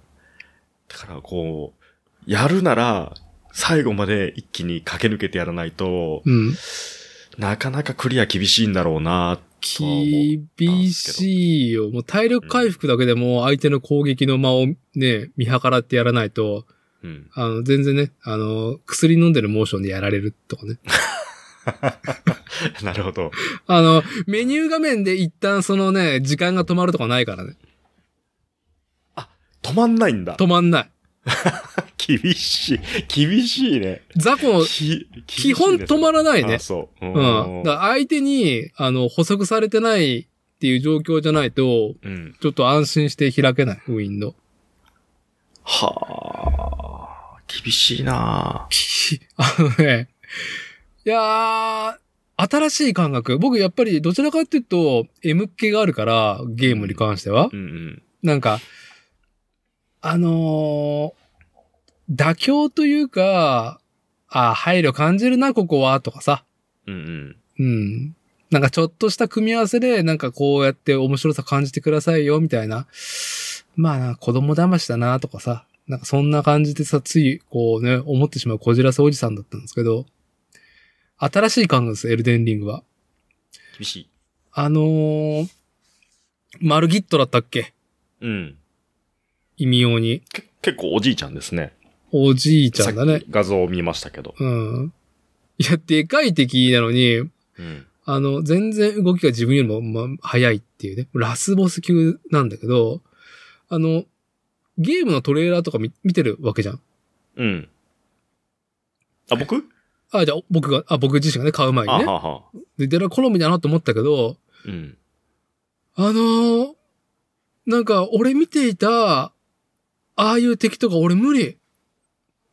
だからこう、やるなら、最後まで一気に駆け抜けてやらないと、うん。なかなかクリア厳しいんだろうな、とは思う厳しいよ。もう体力回復だけでも相手の攻撃の間をね、見計らってやらないと、うん。あの、全然ね、あの、薬飲んでるモーションでやられるとかね。なるほど。あの、メニュー画面で一旦そのね、時間が止まるとかないからね。止まんないんだ。止まんない。厳しい。厳しいね。雑魚、き基本止まらないねあ。そう。ううん。だ相手に、あの、補足されてないっていう状況じゃないと、うん。ちょっと安心して開けない、ウィンドウ。はあ。厳しいな あのね、いやー、新しい感覚。僕やっぱりどちらかっていうと、M 気があるから、ゲームに関しては。うんうん。なんか、あのー妥協というか、あ、配慮感じるな、ここは、とかさ。うんうん。うん。なんかちょっとした組み合わせで、なんかこうやって面白さ感じてくださいよ、みたいな。まあな、子供騙しだな、とかさ。なんかそんな感じでさ、つい、こうね、思ってしまうこじらせおじさんだったんですけど、新しい感覚です、エルデンリングは。厳しい。あのー、マルギットだったっけ？うん。意味用に。け結構おじいちゃんですね。おじいちゃんだね画像を見ましたけど。うん。いや、でかい敵なのに、うん。あの、全然動きが自分よりも、ま、早いっていうね。ラスボス級なんだけど、あの、ゲームのトレーラーとか見見てるわけじゃん。うん。あ、僕？あ、じゃあ僕が、あ、僕自身がね、買う前にね。あはは。で、デラ好みだなと思ったけど、うん。あのーなんか、俺見ていた、ああいう敵とか俺無理。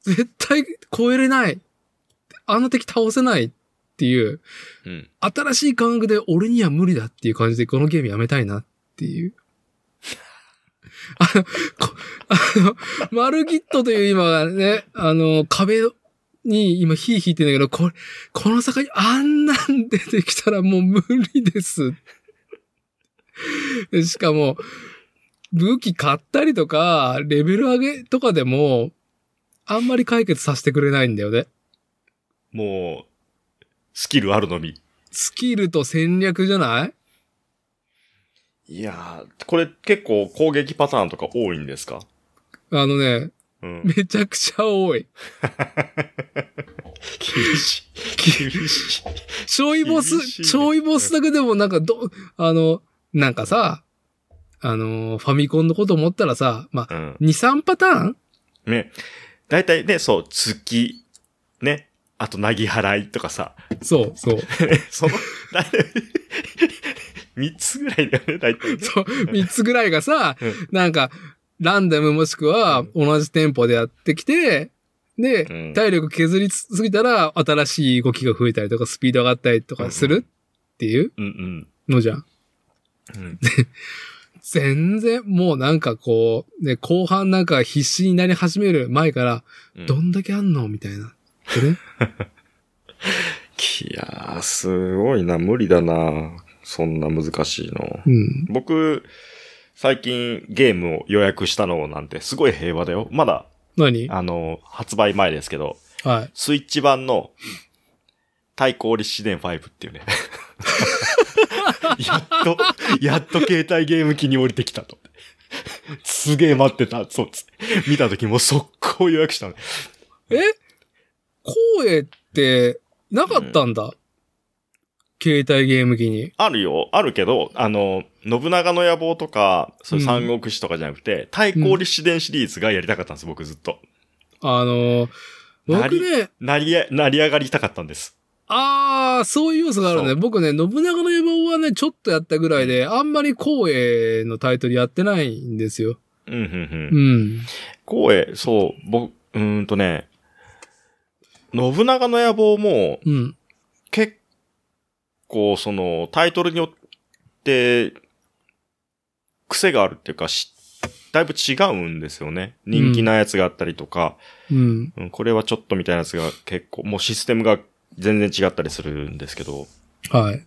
絶対超えれない。あの敵倒せないっていう、うん。新しい感覚で俺には無理だっていう感じでこのゲームやめたいなっていう。あの、こあの、マルギットという今ね、あの、壁に今火引いてんだけど、これ、この坂にあんなん出てきたらもう無理です。でしかも、武器買ったりとか、レベル上げとかでも、あんまり解決させてくれないんだよね。もう、スキルあるのみ。スキルと戦略じゃない？いやー、これ結構攻撃パターンとか多いんですか？あのね、うん。めちゃくちゃ多い。厳しい。厳しい。ちょいボスちょいボスだけでもなんかど、あの、なんかさ、あの、ファミコンのこと思ったらさ、まあ、うん。2、3パターン？ね。大体ね、そう、月、ね。あと、なぎ払いとかさ。そう、そう。その、大体、三つぐらいだよね、大体ね。そう、3つぐらいがさうん、なんか、ランダムもしくは同じテンポでやってきて、で、うん体力削りすぎたら新しい動きが増えたりとか、スピード上がったりとかするっていううんのじゃん。うん。うん。全然、もうなんかこう、ね、後半なんか必死になり始める前から、うんどんだけあんのみたいな。でね。いやー、すごいな、無理だな。そんな難しいの。うん。僕、最近ゲームを予約したのなんてすごい平和だよ。まだ、何？あの、発売前ですけど、はい。スイッチ版の対抗立志伝5っていうね。やっと、やっと携帯ゲーム機に降りてきたと。すげえ待ってた。そうっつ。見た時もう速攻予約したの。え？光栄って、なかったんだ、携帯ゲーム機に。あるよ、あるけど、あの、信長の野望とか、そう三国志とかじゃなくて、対抗立志伝シリーズがやりたかったんです、僕ずっと。あのー、僕ね、成り、成り上がりたかったんです。あー、そういう要素があるね。僕ね、信長の野望はね、ちょっとやったぐらいで、あんまり光栄のタイトルやってないんですよ。うん、うん、ううん。ん。光栄、そう、僕、うーんとね、信長の野望も、うん。結構、その、タイトルによって、癖があるっていうか、しだいぶ違うんですよね。人気なやつがあったりとか、うん。うん、これはちょっとみたいなやつが結構、もうシステムが全然違ったりするんですけど、はい。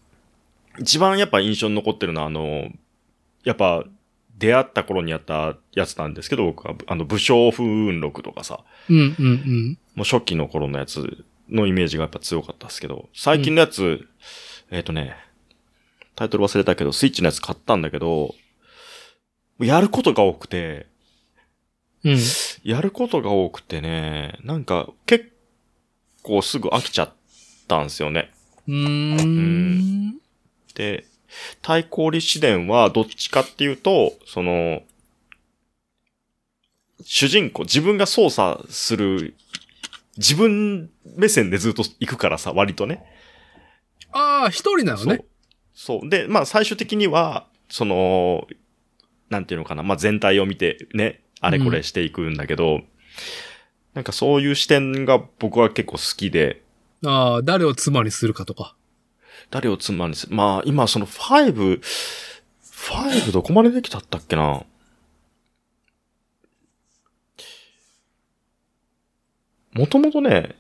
一番やっぱ印象に残ってるのは、あの、やっぱ、出会った頃にやったやつなんですけど、僕は、あの、武将風雲録とかさ、うん、うん、うん。もう初期の頃のやつのイメージがやっぱ強かったですけど、最近のやつ、えっ、とね、タイトル忘れたけど、スイッチのやつ買ったんだけど、やることが多くて、うん。やることが多くてね、なんか結構すぐ飽きちゃったんですよね。うーん。で、対抗立志伝はどっちかっていうと、その、主人公、自分が操作する、自分目線でずっと行くからさ、割とね。ああ、一人なのそうね。。そう。で、まあ最終的には、その、なんていうのかな、まあ全体を見てね、あれこれしていくんだけど、なんかそういう視点が僕は結構好きで、ああ、誰を妻にするかとか。誰を妻にする？まあ今その5、5どこまでできたったっけな？もともとね、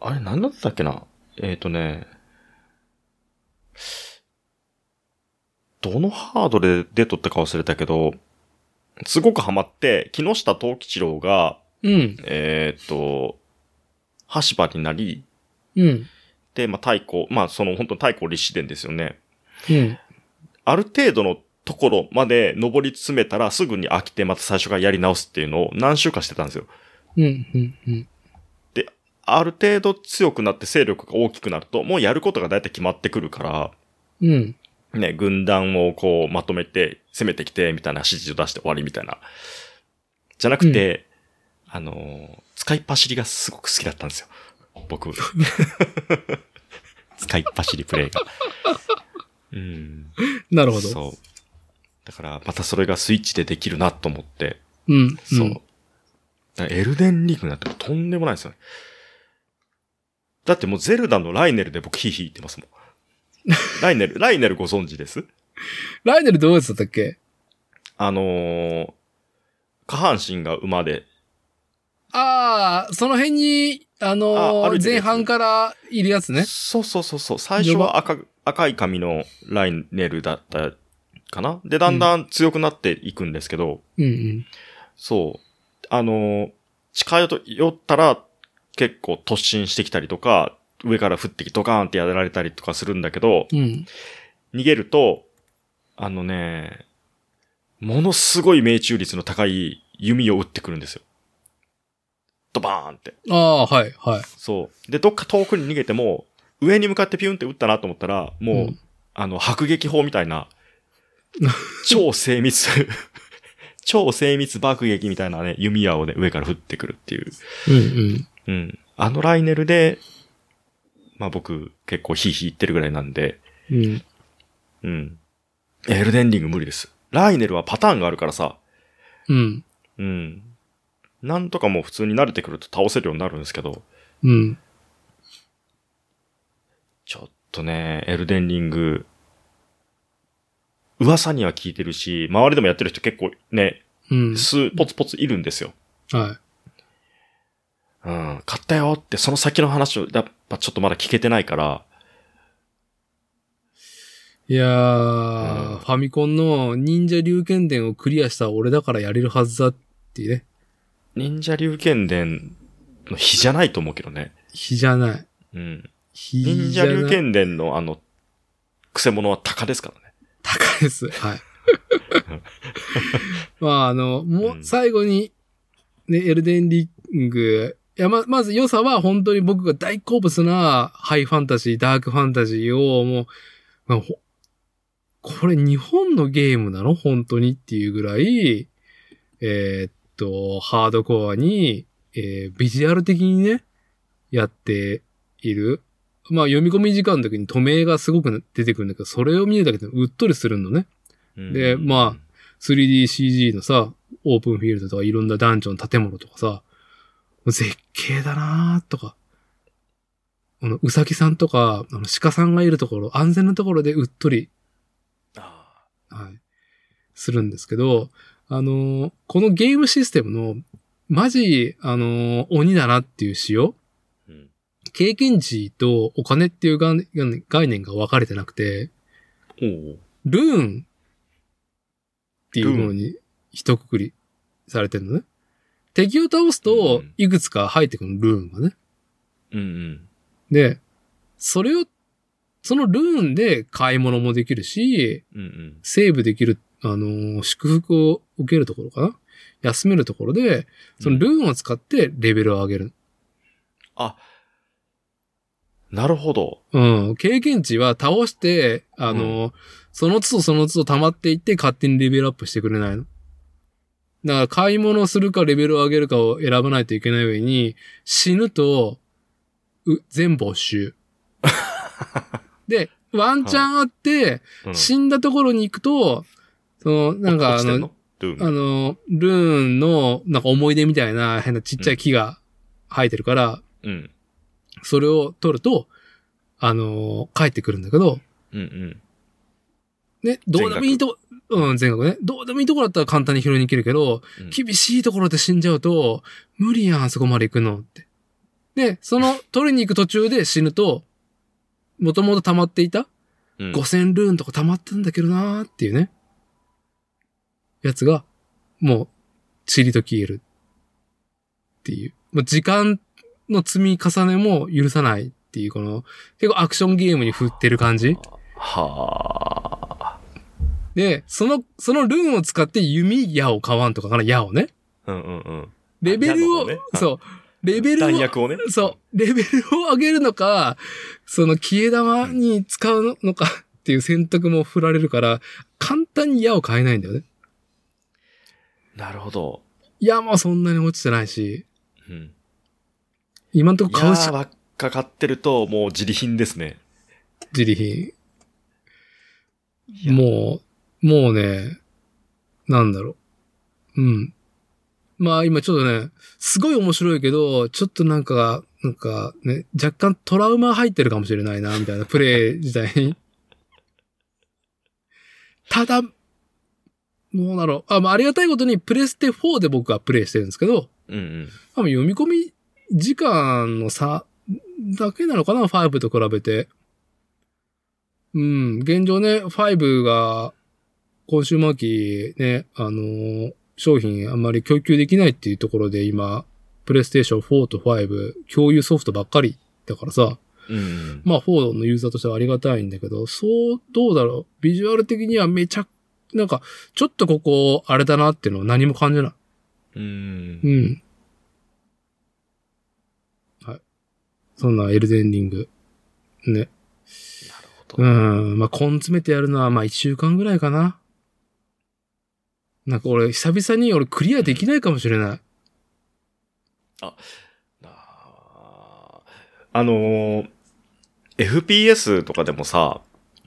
あれ何だったっけな？えっ、ー、とね、どのハードで出とったか忘れたけど、すごくハマって、木下藤吉郎が、うん。えっ、と、羽柴になり、うん。で、まあ、太鼓、まあ、その本当に太鼓立志伝ですよね。うん。ある程度のところまで登り詰めたらすぐに飽きてまた最初からやり直すっていうのを何週かしてたんですよ。うん。うん。うん。ある程度強くなって勢力が大きくなると、もうやることが大体決まってくるから、うん。ね、軍団をこうまとめて攻めてきてみたいな指示を出して終わりみたいな。じゃなくて、あのー使いっ走りがすごく好きだったんですよ。僕。使いっ走りプレイが。うん。なるほど。そう。だから、またそれがスイッチでできるなと思って。うん。そう。エルデンリングなんてとんでもないですよね。だってもうゼルダのライネルで僕ヒーヒー言ってますもん。ライネル、ライネルご存知です？ライデルどうやったっけ？あのー、下半身が馬で、ああ、その辺に、あのーあ前半からいるやつね。そうそうそうそう。最初は赤、赤い髪のライネルだったかな？で、だんだん強くなっていくんですけど、うんうん。そう。あのー近寄ったら結構突進してきたりとか、上から降ってきドカーンってやられたりとかするんだけど、うん。逃げると、あのね、ものすごい命中率の高い弓を撃ってくるんですよ。ドバーンって。ああ、はい、はい。そう。で、どっか遠くに逃げても、上に向かってピュンって撃ったなと思ったら、もう、うんあの、迫撃砲みたいな、超精密、超精密爆撃みたいなね、弓矢をね、上から降ってくるっていう。うんうん。うん。あのライネルで、まあ僕、結構ヒーヒー言ってるぐらいなんで、うん。うん。エルデンリング無理です。ライネルはパターンがあるからさ、うん。うん。なんとかもう普通に慣れてくると倒せるようになるんですけど、うん。ちょっとね、エルデンリング、噂には聞いてるし、周りでもやってる人結構ね、うん。数、ポツポツいるんですよ。はうん。買ったよって、その先の話を、やっぱちょっとまだ聞けてないから、い。いやうんー、ファミコンの忍者竜剣伝をクリアした俺だからやれるはずだっていうね。忍者竜剣伝の日じゃないと思うけどね。日じゃない。うん。日忍。者竜剣伝のあの、クセモノは鷹ですからね。高いです。はい。まあ、あの、もう最後に、ね、エルデンリング、いや、ま、まず良さは本当に僕が大好物なハイファンタジー、ダークファンタジーをもう、まあ、ほこれ日本のゲームなの？本当に？っていうぐらい、えーっと、ハードコアに、えービジュアル的にね、やっている。まあ読み込み時間の時に止めがすごく出てくるんだけど、それを見るだけでうっとりするのね。うんでま 3DCG のさ、オープンフィールドとかいろんなダンジョン、建物とかさ、絶景だなーとか、あの、うさぎさんとか、あの、鹿さんがいるところ、安全なところでうっとり、あはい、するんですけど、あのーこのゲームシステムの、マジ、あのー鬼だなっていう仕様ーうん経験値とお金っていう概念が分かれてなくて、ルーンっていうものに一括りされてるのね。敵を倒すとうん、いくつか入ってくるの、ルーンがね。うんうん。で、それを、そのルーンで買い物もできるし、うんうん。セーブできる、あのー祝福を受けるところかな？休めるところで、そのルーンを使ってレベルを上げる。あ、なるほど。うん。経験値は倒して、あのーその都度その都度溜まっていって勝手にレベルアップしてくれないの。だから買い物するかレベルを上げるかを選ばないといけない上に、死ぬと、う、全没収。で、ワンチャンあって、うん死んだところに行くと、その、なんかあの？ルーあム。の、ルーンの、なんか思い出みたいな変なちっちゃい木が生えてるから、うん。それを取ると、あの帰ってくるんだけど、うんうん。ね、どうでもいいとこ、うん、全額ね。どうでもいいところだったら簡単に拾いに行けるけど、うん厳しいところで死んじゃうと、無理やん、あそこまで行くのって。で、その、取りに行く途中で死ぬと、もともと溜まっていたうん5000ルーンとか溜まってんだけどなーっていうね。やつが、もう、チリと消える。っていう。もう時間の積み重ねも許さないっていう、この、結構アクションゲームに振ってる感じ。はあ。で、その、そのルーンを使って弓矢を買わんとかかな、矢をね。うんうんうん。レベルを、ねそう、レベルを、弾薬をね。そう、レベルを上げるのか、その消え玉に使うのかっていう選択も振られるから、簡単に矢を買えないんだよね。なるほど。矢もそんなに落ちてないし、うん。今んとこ買うしばっか買ってると、もう自利品ですね。自利品。やもう、もうね、なんだろう。うん。まあ今ちょっとね、すごい面白いけど、ちょっとなんか、なんかね、若干トラウマ入ってるかもしれないな、みたいなプレイ自体に。ただ、どうだろう。あ、まあありがたいことにプレステ4で僕はプレイしてるんですけど、うんうん。多分読み込み時間の差だけなのかな、5と比べて。うん、現状ね、5が今週末期ね、あのー商品あんまり供給できないっていうところで今、プレイステーション4と5共有ソフトばっかりだからさ、うんうん。まあ4のユーザーとしてはありがたいんだけど、そう、どうだろう。ビジュアル的にはめちゃ、なんか、ちょっとここ、あれだなっていうのは何も感じない。うんう。ん。はい。そんなエルデンリング。ね。なるほど。うん。まあ、根詰めてやるのは、まあ、一週間ぐらいかな。なんか俺、久々に俺クリアできないかもしれない。あーあのー FPS とかでもさ、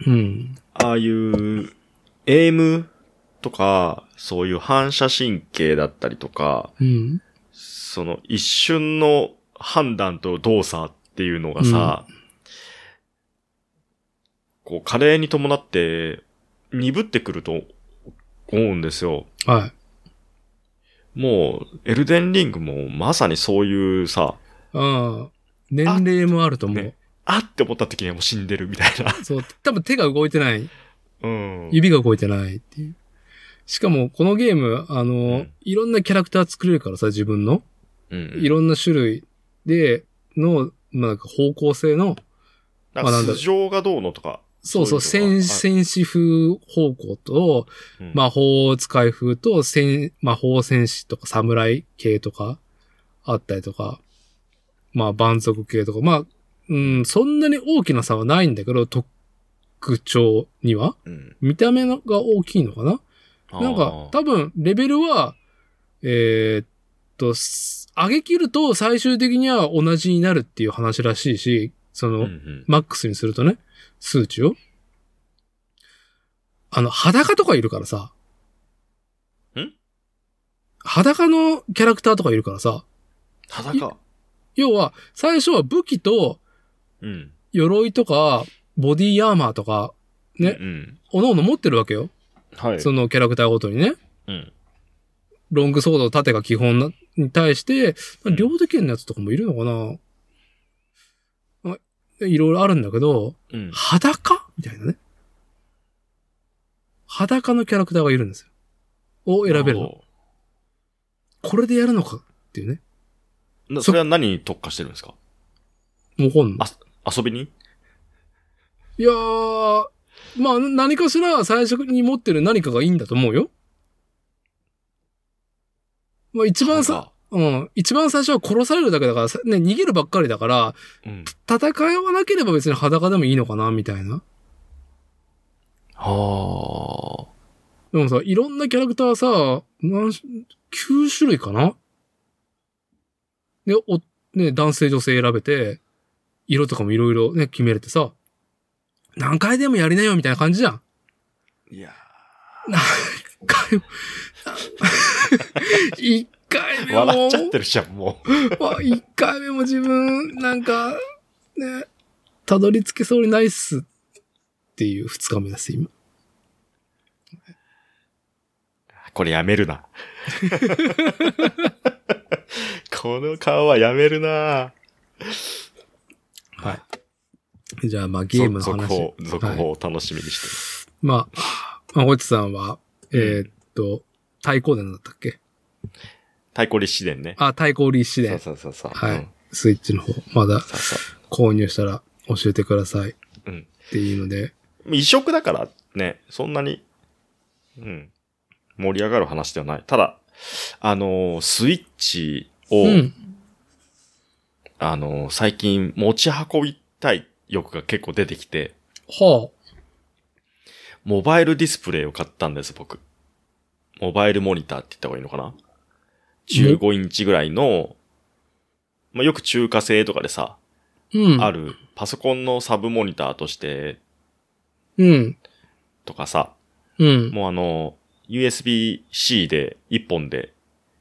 うん。ああいう、エイムとか、そういう反射神経だったりとか、うん。その一瞬の判断と動作っていうのがさ、こう、加齢に伴って鈍ってくると思うんですよ。はもう、エルデンリングもまさにそういうさ、い。ああ。年齢もあると思う。ねあって思った時にはもう死んでるみたいな。そう。多分手が動いてない。うん。指が動いてないっていう。しかも、このゲーム、あの、うんいろんなキャラクター作れるからさ、自分の。うん。いろんな種類で、の、まあ、なんか方向性の、まあなんだか素性がどうのとか。そうそう、戦、戦士風方向と、あうん魔法使い風と、戦、魔法戦士とか侍系とか、あったりとか、まあ、蛮族系とか、まあ、うん、そんなに大きな差はないんだけど、特徴には？うん。見た目が大きいのかな？なんか、多分、レベルは、えーっと、す上げ切ると最終的には同じになるっていう話らしいし、その、うんうんマックスにするとね、数値を。あの、裸とかいるからさ。ん？裸のキャラクターとかいるからさ。裸？要は、最初は武器とうん。鎧とか、ボディーアーマーとか、ねうん。おのおの持ってるわけよ。はい。そのキャラクターごとにね。うん。ロングソード、盾が基本なに対して、うん両手剣のやつとかもいるのかな、あいろいろあるんだけど、うん。裸？みたいなね。裸のキャラクターがいるんですよ。を選べるの。これでやるのかっていうね。なそれは何に特化してるんですか？もうほんのあ。遊びに？いやー、まあ何かしら最初に持ってる何かがいいんだと思うよ。まあ一番さ、うん、一番最初は殺されるだけだからさ、ね、逃げるばっかりだから、うん。戦わなければ別に裸でもいいのかな、みたいな。はでもさ、いろんなキャラクターさ、何し、9種類かな？で、お、ね、男性女性選べて、色とかもいろいろね、決めれてさ、何回でもやりなよ、みたいな感じじゃん。あ。いや何回も、一回目も、笑っちゃってるじゃん、もう。まあ一回目も自分、なんか、ね、たどり着けそうにないっすっていう二日目です、今。これやめるな。この顔はやめるなはい。じゃあ、まあゲームの話。続報、続はい報を楽しみにしてる。まあ、まあ、ホさんは、えーっと、対抗伝だったっけ？太鼓立志伝ね。あ、対抗立志そう伝。そうそうそう。はいうんスイッチの方、まだ購入したら教えてくださいっう。うん。ていうので、異色だからね、そんなに、うん、盛り上がる話ではない。ただ、あのースイッチを、うん。あのー最近持ち運びたい欲が結構出てきて、はモバイルディスプレイを買ったんです、僕。モバイルモニターって言った方がいいのかな ?15 インチぐらいの、まあ、よく中華製とかでさ、あ。うん。あるパソコンのサブモニターとしてうん。とかさ、うん。もうあの、USB-C で1本で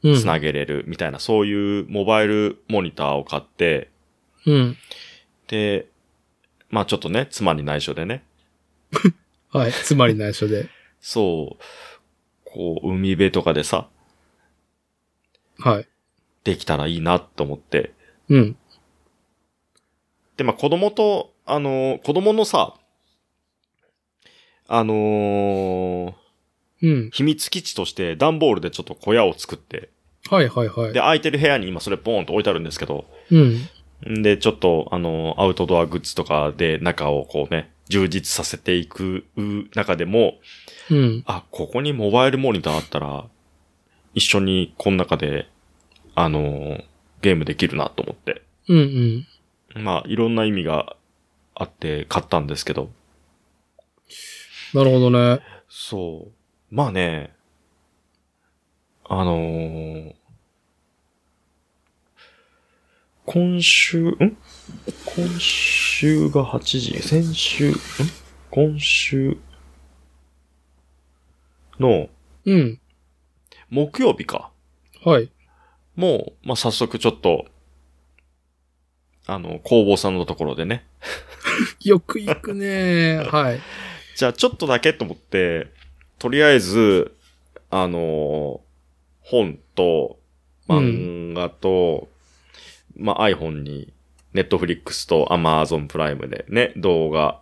うん。つなげれるみたいな、そういうモバイルモニターを買って、うん。で、まあちょっとね、妻に内緒でね、はい。つまり内緒で。そう、こう、海辺とかでさ、はい。できたらいいなと思って。うん。で、まあ子供と、あのー子供のさ、あのーうん。秘密基地として段ボールでちょっと小屋を作って、はいはいはいで、。空いてる部屋に今それポーンと置いてあるんですけど、うん。んで、ちょっと、あの、アウトドアグッズとかで中をこうね、充実させていく中でも、うん。あ、ここにモバイルモニターあったら、一緒にこの中で、あの、ゲームできるなと思って。うんうん。まあ、いろんな意味があって買ったんですけど、なるほどね。そう。まあね、あのー今週、ん？今週が8時、先週、ん？今週のうん。木曜日か。はい。もう、まあ、早速ちょっと、あの、工房さんのところでね。よく行くね。はい。じゃあちょっとだけと思って、とりあえず、あの本と、漫画と、まあ、iPhone に、Netflix と Amazon プライムでね、動画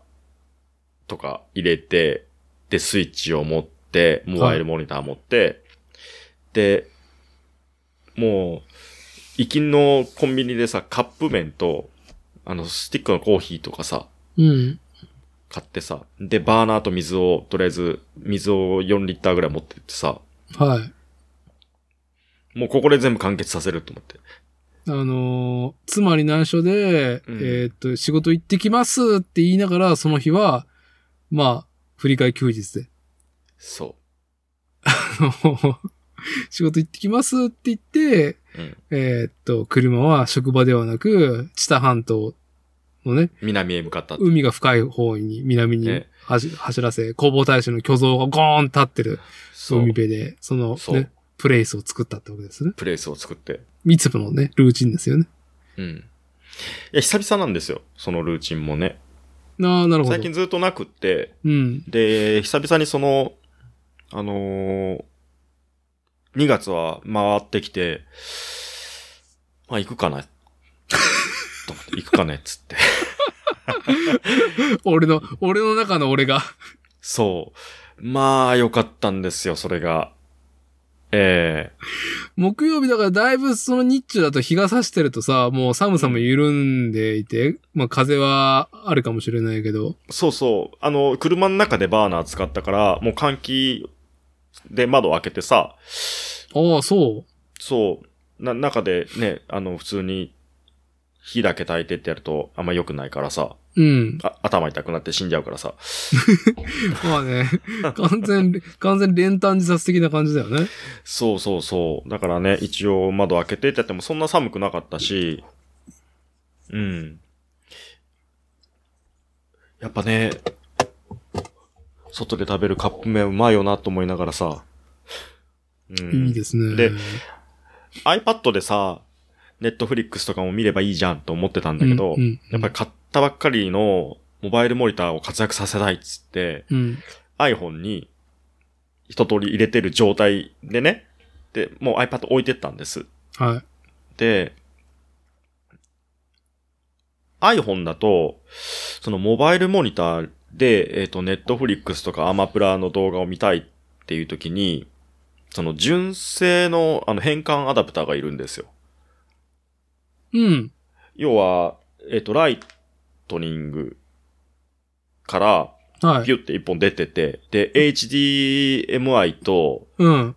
とか入れて、で、スイッチを持って、モバイルモニター持って、で、もう、行きのコンビニでさ、カップ麺と、あの、スティックのコーヒーとかさ、うん。買ってさ、で、バーナーと水を、とりあえず、水を4リッターぐらい持ってってさ、はい。もうここで全部完結させると思って。あのーつまり内緒で、うんえーっと、仕事行ってきますって言いながら、その日は、まあ、振り替え休日で。そ仕事行ってきますって言って、う。うん。えーっと、車は職場ではなく、知多半島のね、南へ向かった。海が深い方に南にね走走らせ、工房大使の巨像がゴーン立ってるそう海。辺で、そのそうね、プレイスを作ったってわけですね。プレイスを作って。いつものね、ルーチンですよね。うん。いや、久々なんですよ。そのルーチンもね。ああ、なるほど。最近ずっとなくって、うん。で、久々にその、あのー、2月は回ってきて、まあ行くかな。と思って、行くかねっつって。俺の、俺の中の俺が。そう。まあ、良かったんですよ、それが。ええ。木曜日だからだいぶその日中だと日が差してるとさ、もう寒さも緩んでいて、まあ風はあるかもしれないけど。そうそう。あの、車の中でバーナー使ったから、もう換気で窓を開けてさ、ああ、そそう、な、中でね、あの、普通に火だけ焚いてってやるとあんま良くないからさ、う。うん。あ頭痛くなって死んじゃうからさ。まあね、完全、完全練炭自殺的な感じだよね。そうそうそう。だからね、一応窓開けてってやってもそんな寒くなかったし、うん。やっぱね、外で食べるカップ麺うまいよなと思いながらさ。うん、いいですね。で iPad でさ、ネットフリックスとかも見ればいいじゃんと思ってたんだけど、うんうんやっぱり買ったばっかりのモバイルモニターを活躍させたいっつって、うん。iPhone に一通り入れてる状態でね、で、もう iPad 置いてったんです。はい。で、iPhone だと、そのモバイルモニターで、えっ、と、Netflix とかアマプラの動画を見たいっていう時に、その純正のあの変換アダプターがいるんですよ。うん。要は、えっ、と、ライトニングからはい。ピュって一本出てて、で、HDMI と、うん。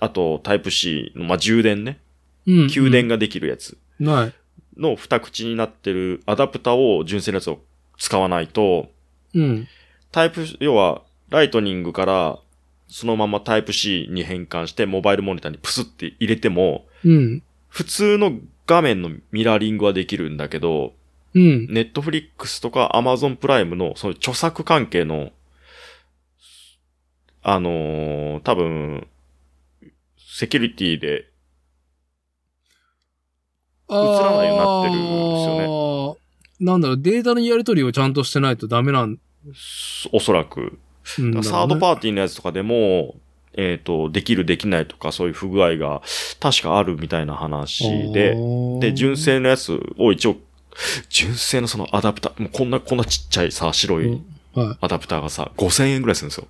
あとタイプ C の、まあ、充電ね、うん。給電ができるやつない。の二口になってるアダプターを純正のやつを使わないと、うん。タイプ、要は、ライトニングから、そのままタイプ C に変換して、モバイルモニターにプスって入れても、うん。普通の画面のミラーリングはできるんだけど、うん。ネットフリックスとかアマゾンプライムのその著作関係のあのー多分、セキュリティで、映らないようになってるんですよね。なんだろう、データのやり取りをちゃんとしてないとダメなんおそらく、だろうね。サードパーティーのやつとかでも、えっ、と、できるできないとかそういう不具合が確かあるみたいな話で、で、純正のやつを一応、純正のそのアダプター、もうこんな、こんなちっちゃいさ、白いはアダプターがさ、5000円ぐらいするんですよ。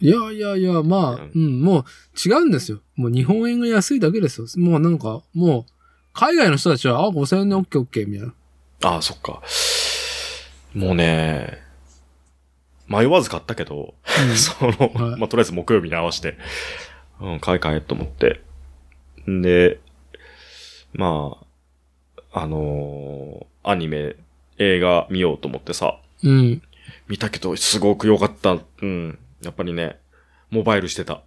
い。いやいやいや、まあ、ううん、もう違うんですよ。もう日本円が安いだけですよ。もうなんか、もう、海外の人たちは、あ、5000円で OKOK みたいな。ああ、そっか。もうね、迷わず買ったけど、その、はいまあ、とりあえず木曜日に合わせて、うん、買い替えと思って。んで、まあ、あのーアニメ、映画見ようと思ってさ、うん。見たけど、すごく良かった。うん。やっぱりね、モバイルしてた。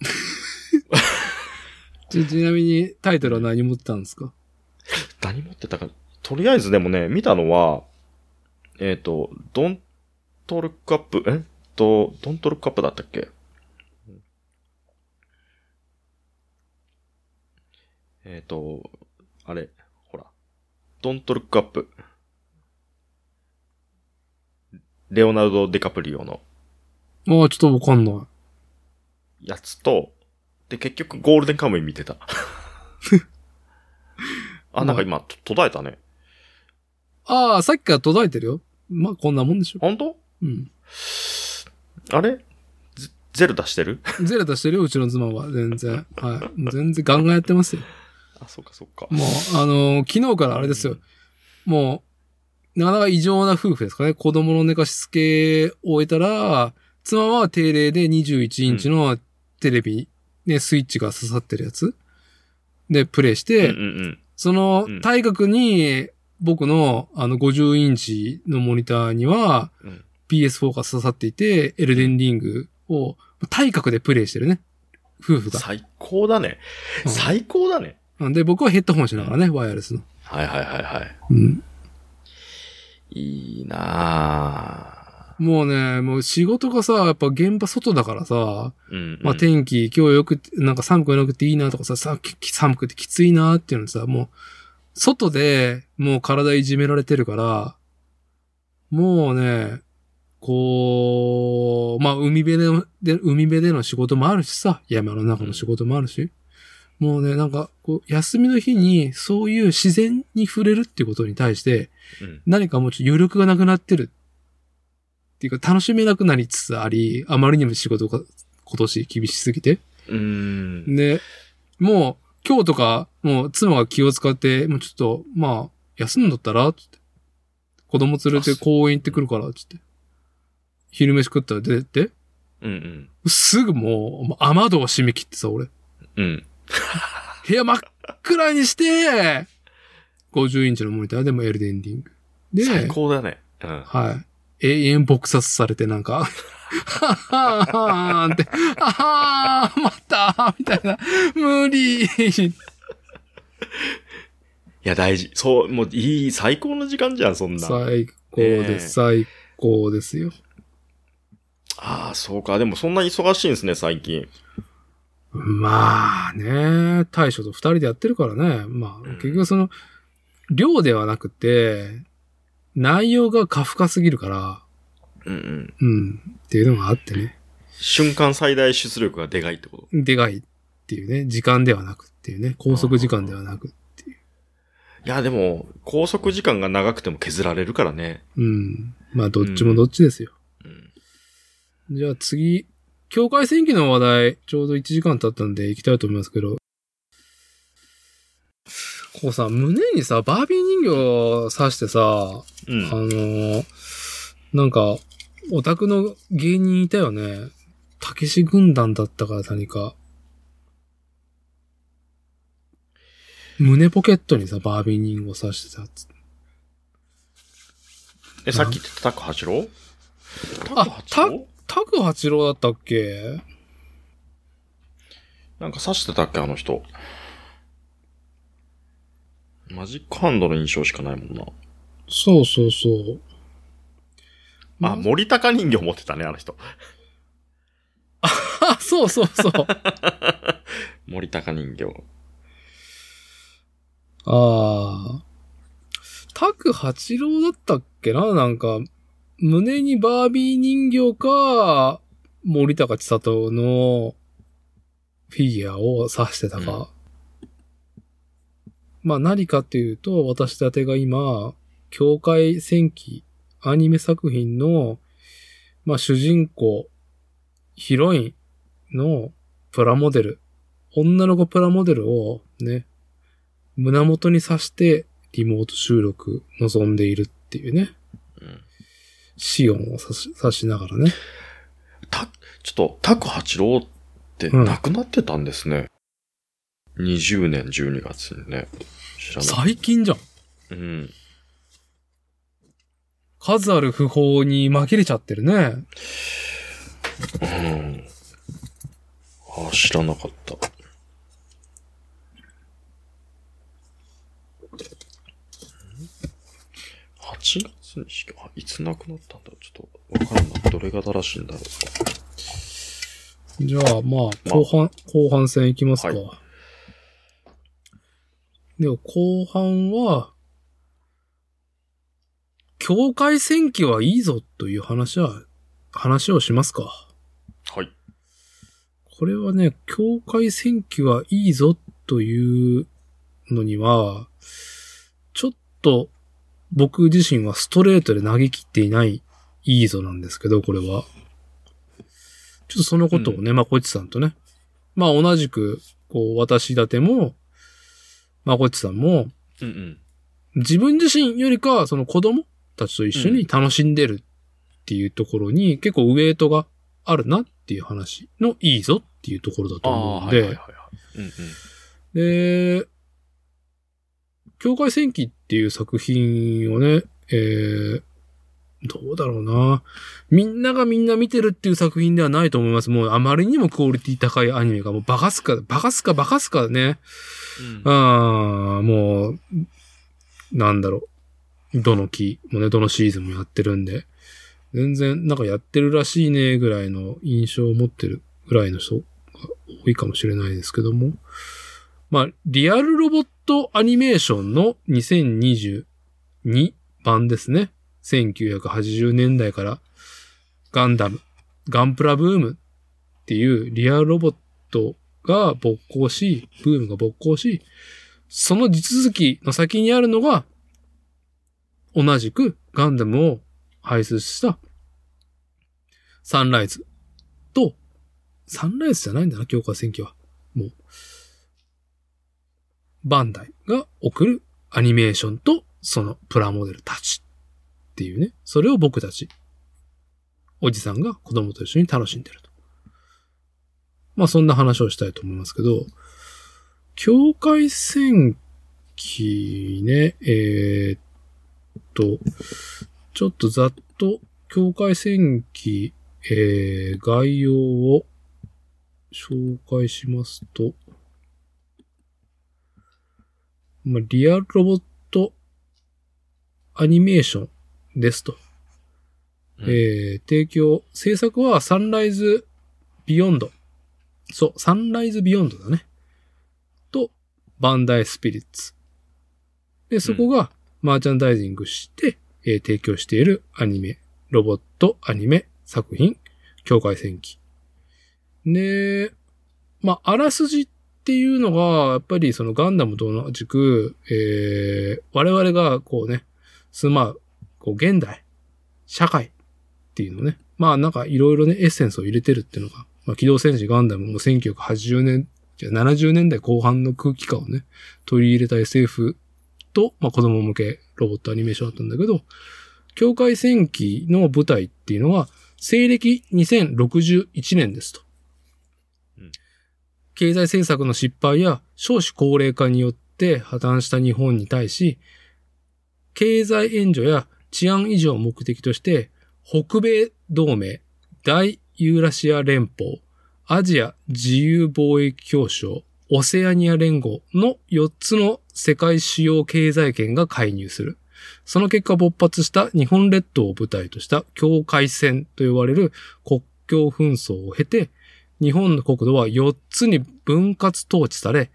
ち、ちなみにタイトルは何持ってたんですか？何持ってたか。とりあえずでもね、見たのは、えっ、と、ドントルックアップ、え？っと、ドントルックアップだったっけ？えっ、と、あれ。ドントルックアップ。レオナルド・デカプリオのああ、ちょっとわかんない。やつと、で、結局ゴールデンカムイ見てた。あ、なんか今、と途絶えたね。ああ、さっきから届いてるよ。まあ、こんなもんでしょ。本当？うん。あれ？ゼゼルダしてる？ゼロ出してるよ、うちの妻は。全然。はい。全然ガンガンやってますよ。あ、そっかそっか。もう、あのー昨日からあれですよ。もう、なかなか異常な夫婦ですかね。子供の寝かしつけを終えたら、妻は定例で21インチのテレビ、ね、スイッチが刺さってるやつでプレイして、うんうんうん。そのうん対角に、僕のあの50インチのモニターにはうん PS4 が刺さっていて、エルデンリングを対角でプレイしてるね。夫婦が。最高だね。うん最高だね。なんで僕はヘッドホンしながらね、ワイヤレスの。はいはいはいはい。うん。いいなぁ。もうね、もう仕事がさ、やっぱ現場外だからさ、うん、うん。まあ天気今日よく、なんか寒くなくていいなとかさ、さき寒くてきついなっていうのさ、もう、外でもう体いじめられてるから、もうね、こう、まあ海辺での、で海辺での仕事もあるしさ、山の中の仕事もあるし、もうね、なんか、こう、休みの日にそういう自然に触れるっていうことに対して、うん何かもうちょっと余力がなくなってる。っていうか、楽しめなくなりつつあり、あまりにも仕事が今年厳しすぎて。うーん。で、もう、今日とか、もう妻が気を使って、もうちょっと、まあ、休んだったら？つって。子供連れて公園行ってくるから、つって。昼飯食ったら出てって、うんうん。すぐもう、もう雨戸を閉め切ってさ、俺。うん。部屋真っ暗にして、50インチのモニターでもエルデンリング。で、最高だね。うん。はい。永遠撲殺されてなんか、はははーんって、あはー、またみたいな。無理いや、大事。そう、もういい、最高の時間じゃん、そんな。最高です、最高ですよ。ああ、そうか。でもそんな忙しいんですね、最近。まあね、大将と二人でやってるからね。まあ、結局その、量ではなくて、内容が過深すぎるから、うんうん。うん、っていうのがあってね。瞬間最大出力がでかいってこと？でかいっていうね、時間ではなくっていうね、拘束時間ではなく。いや、でも、拘束時間が長くても削られるからね。うん。まあ、どっちもどっちですよ。うん。じゃあ次、境界戦記の話題、ちょうど1時間経ったんで行きたいと思いますけど、こうさ、胸にさ、バービー人形を刺してさ、うん。あのーなんか、オタクの芸人いたよね。たけし軍団だったから何か。胸ポケットにさ、バービー人形を刺してた。え、さっき言ってたタク八郎？あタク八郎？タク八郎だったっけ？なんか刺してたっけ、あの人。マジックハンドの印象しかないもんな。そうそうそう。あ、森高人形持ってたね、あの人。そうそうそう。森高人形。ああ。タク八郎だったっけな？なんか、胸にバービー人形か、森高千里のフィギュアを指してたか。まあ何かっていうと、私立てが今、境界戦記アニメ作品の、まあ主人公、ヒロインのプラモデル、女の子プラモデルをね、胸元に刺してリモート収録望んでいるっていうね。うん。シオンを刺し刺しながらね。た、ちょっと、タク八郎ってうん亡くなってたんですね。20年12月にね。知らない。最近じゃん。うん。数ある不法に紛れちゃってるね。うん。あ、知らなかった。8しか、あいつ亡くなったんだちょっと、わからんな。どれが正しいんだろう。じゃあ、まあ、後半、後半戦いきますか。はでは、後半は、境界戦記はいいぞという話は、話をしますか。はい。これはね、境界戦記はいいぞというのには、ちょっと僕自身はストレートで投げ切っていないいいぞなんですけど、これは。ちょっとそのことをね、まこっちさんとね。まあ同じく、こう、私立ても、まこっちさんも、うんうん。自分自身よりかは、その子供たちと一緒に楽しんでるっていうところに、結構ウェイトがあるなっていう話のいいぞっていうところだと思うんで。で、境界戦記っていう作品をね、えー、どうだろうな。みんながみんな見てるっていう作品ではないと思います。もうあまりにもクオリティ高いアニメがもうバカすか、バカすかバカすかね。うんああ、もう、なんだろう。どの期もね、どのシーズンもやってるんで、全然なんかやってるらしいねぐらいの印象を持ってるぐらいの人が多いかもしれないですけども。まあ、リアルロボットアニメーションの2022版ですね。1980年代からガンダム、ガンプラブームっていうリアルロボットが勃興し、ブームが勃興し、その地続きの先にあるのが、同じくガンダムを輩出したサンライズと、サンライズじゃないんだな、強化戦記は。バンダイが送るアニメーションとそのプラモデルたちっていうね、それを僕たち、おじさんが子供と一緒に楽しんでると。まあそんな話をしたいと思いますけど、境界戦記ね、えーっと、ちょっとざっと境界戦記、えー、概要を紹介しますと、まあ、リアルロボットアニメーションですと。うんえー、提供、制作はサンライズビヨンド。そう、サンライズビヨンドだね。と、バンダイスピリッツ。で、そこがマーチャンダイジングして、えー提供しているアニメ、ロボットアニメ作品、境界戦記。で、まあ、あらすじっていうのが、やっぱりそのガンダムと同じく、えー、我々がこうね、住まう、こう現代、社会っていうのね、まあなんかいろいろね、エッセンスを入れてるっていうのが、まあ、機動戦士ガンダムも1980年、じゃ70年代後半の空気感をね、取り入れた SF と、まあ子供向けロボットアニメーションだったんだけど、境界戦記の舞台っていうのは、西暦2061年ですと。経済政策の失敗や少子高齢化によって破綻した日本に対し、経済援助や治安維持を目的として、北米同盟、大ユーラシア連邦、アジア自由貿易協商、オセアニア連合の4つの世界主要経済圏が介入する。その結果勃発した日本列島を舞台とした境界線と呼ばれる国境紛争を経て、日本の国土は4つに分割統治され、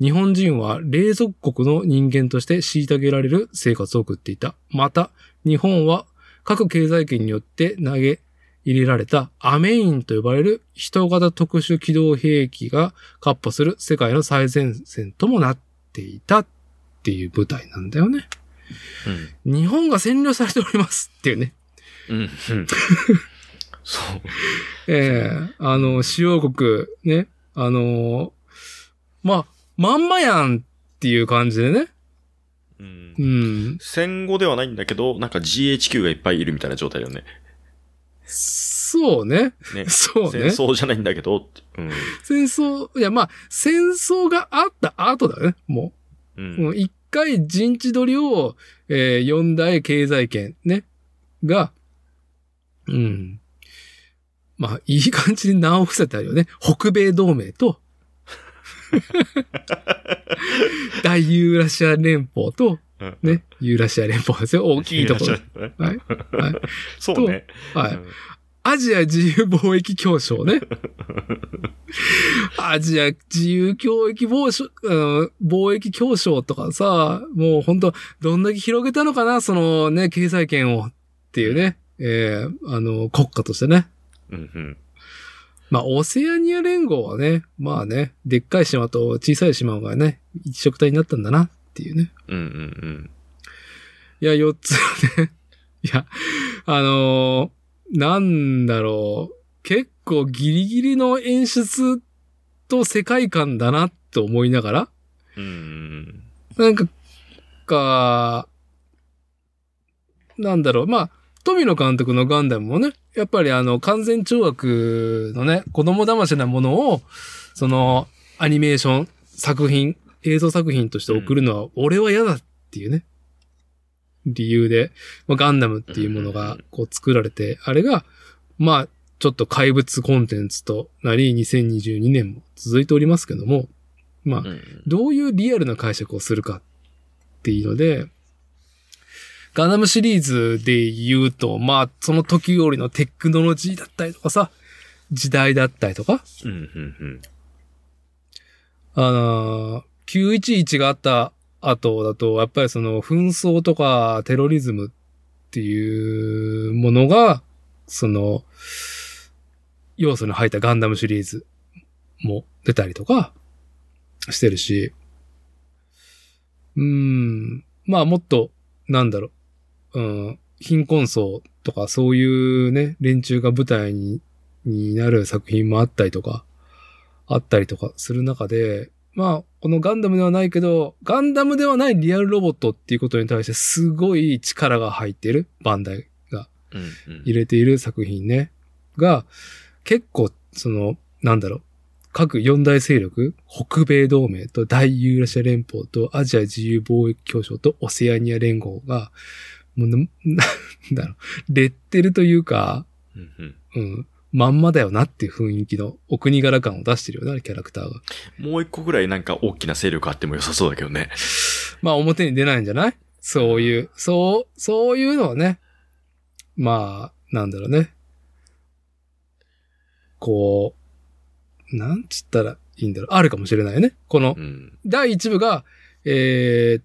日本人は霊属国の人間として虐げられる生活を送っていた。また、日本は各経済圏によって投げ入れられたアメインと呼ばれる人型特殊機動兵器がカッ歩する世界の最前線ともなっていたっていう舞台なんだよね。うん。日本が占領されておりますっていうね。うん。うん。そう。ええあの、主要国、ね、あのまあ、まんまやんっていう感じでね。うんう。ん。戦後ではないんだけど、なんか GHQ がいっぱいいるみたいな状態だよね。そうね。ね。そうね。戦争じゃないんだけど、うん。戦争、いやまあ、戦争があった後だね、もう。う。もうん一回陣地取りを、えー四大経済圏ね、が、うん。まあ、いい感じに名を伏せてあるよね。北米同盟と、大ユーラシア連邦と、うん。ね、ユーラシア連邦ですよ。大きいところ。ろ。はい。はい。そうね。はい。うんアジア自由貿易協商ね。アジア自由貿易、うん貿易協商とかさ、もう本当どんだけ広げたのかな、そのね、経済圏をっていうね、えーあの、国家としてね。うんうん。まあ、オセアニア連合はね、まあね、でっかい島と小さい島がね、一色体になったんだなっていうね。うんうんいや、四つね。いや、あのーなんだろう。結構ギリギリの演出と世界観だなって思いながら、うん。うんなんか、か、なんだろう。まあ、富野監督のガンダムもね、やっぱりあの、完全懲悪のね、子供騙しなものを、その、アニメーション、作品、映像作品として送るのは、俺は嫌だっていうね、理由で、まあ、ガンダムっていうものが、こう作られて、あれが、まあ、ちょっと怪物コンテンツとなり、2022年も続いておりますけども、まあ、うん。どういうリアルな解釈をするかっていうので、ガンダムシリーズで言うと、まあ、その時よりのテクノロジーだったりとかさ、時代だったりとか、うんうんうん。あのー、911があった後だと、やっぱりその紛争とかテロリズムっていうものが、その、要素に入ったガンダムシリーズも出たりとかしてるし、うーん、まあもっと、なんだろう、うん、貧困層とかそういうね、連中が舞台に、になる作品もあったりとか、あったりとかする中で、まあ、このガンダムではないけど、ガンダムではないリアルロボットっていうことに対してすごい力が入っている、バンダイがうんうん。入れている作品ね、が、結構、その、なんだろう、各四大勢力、北米同盟と大ユーラシア連邦とアジア自由貿易協商とオセアニア連合が、もうな、なんだろう、レッテルというか、うんうんうん、まんまだよなっていう雰囲気のお国柄感を出してるよね、キャラクターが。もう一個ぐらいなんか大きな勢力あっても良さそうだけどね。まあ表に出ないんじゃない？そういう、そう、そういうのはね。まあ、なんだろうね。こう、なんつったらいいんだろう。あるかもしれないよね。このう、ん。第1部が、えーっ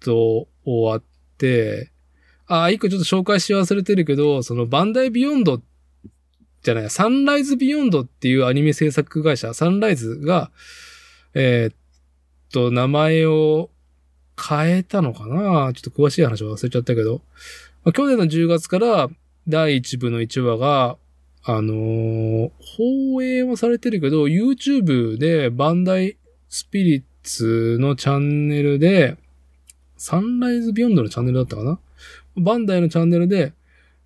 と、終わって、あ、一個ちょっと紹介し忘れてるけど、そのバンダイビヨンドじゃない、サンライズビヨンドっていうアニメ制作会社、サンライズが、えーっと、名前を変えたのかな？ちょっと詳しい話は忘れちゃったけど、まあ去年の10月から第1部の1話が、あのー放映はされてるけど、YouTube でバンダイスピリッツのチャンネルで、サンライズビヨンドのチャンネルだったかな？バンダイのチャンネルで、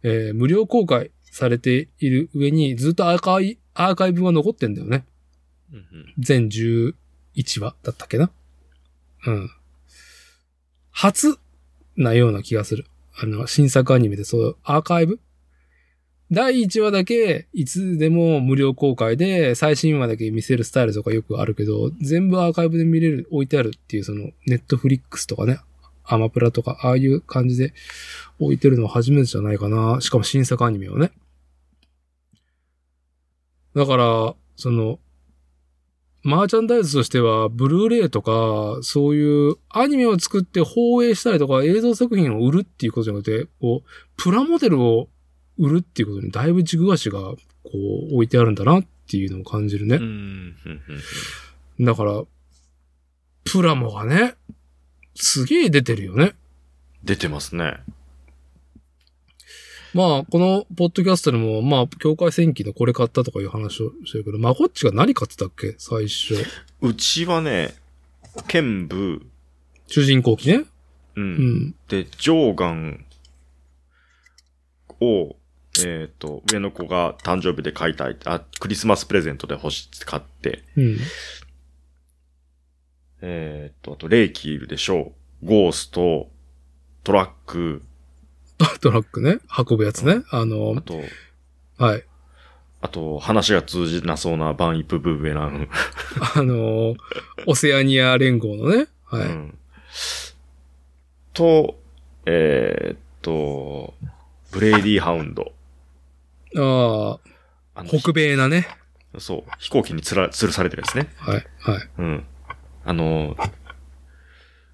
えー無料公開されている上にずっとアーカイアーカイブが残ってんだよね。うんうん全11話だったっけなうん。初なような気がする。あの、新作アニメでそう、アーカイブ？第1話だけ、いつでも無料公開で、最新話だけ見せるスタイルとかよくあるけど、全部アーカイブで見れる、置いてあるっていう、その、ネットフリックスとかね、アマプラとか、ああいう感じで置いてるのは初めてじゃないかな。しかも新作アニメをね。だから、その、マーチャンダイズとしては、ブルーレイとか、そういうアニメを作って放映したりとか映像作品を売るっていうことじゃなくて、こう、プラモデルを売るっていうことにだいぶ軸足が、こう、置いてあるんだなっていうのを感じるね。だから、プラモがね、すげえ出てるよね。出てますね。まあ、このポッドキャストでも、まあ、境界戦記のこれ買ったとかいう話をしてるけど、まあ、こっちが何買ってたっけ？最初。うちはね、剣舞、主人公機ね？う。うんん。で、ジョーガンを、えっ、と、上の子が誕生日で買いたい。あ、クリスマスプレゼントで欲しいって買って。うん。えっ、と、あと、レイキいるでしょう。ゴースト、トラック、トラックね。運ぶやつね。ああの、と、はい。あと、話が通じなそうなバンイプブーベラン。あの、オセアニア連合のね。はい。うん。と、えーっと、ブレイディハウンド。ああ、北米なね。そう。飛行機につら、吊るされてるやつね。はい。はい。うん。あの、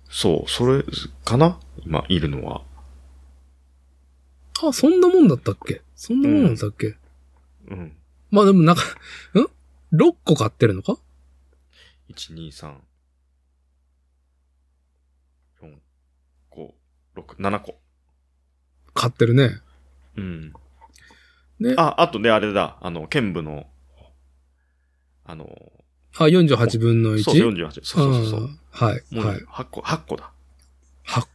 そう、それかな？今、いるのは。あ、そんなもんだったっけ？そんなもんだったっけ、うん。まあでもなんか、ん ?6 個買ってるのか？1、2、3、4、5、6、7個。買ってるね。うん。ねあ、あとね、あれだ。あの、剣舞の、あの、あ、48分の 1? そう、48。そうそうそうそう。んはい。もうね、はい。8個、8個だ。8個。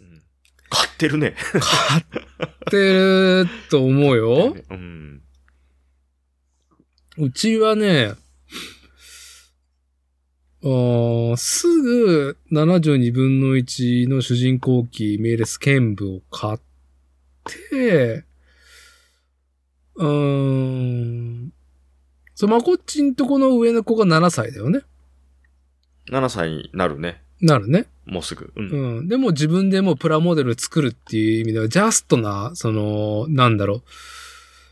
うん。買ってるね。買ってると思うよ。うん。うちはね、あーすぐ72分の1の主人公機メーレス剣舞を買って、うーん。そう、まこっちんとこの上の子が7歳だよね。7歳になるね。なるね。もうすぐ。うん。うん。でも自分でもうプラモデル作るっていう意味では、ジャストな、その、なんだろ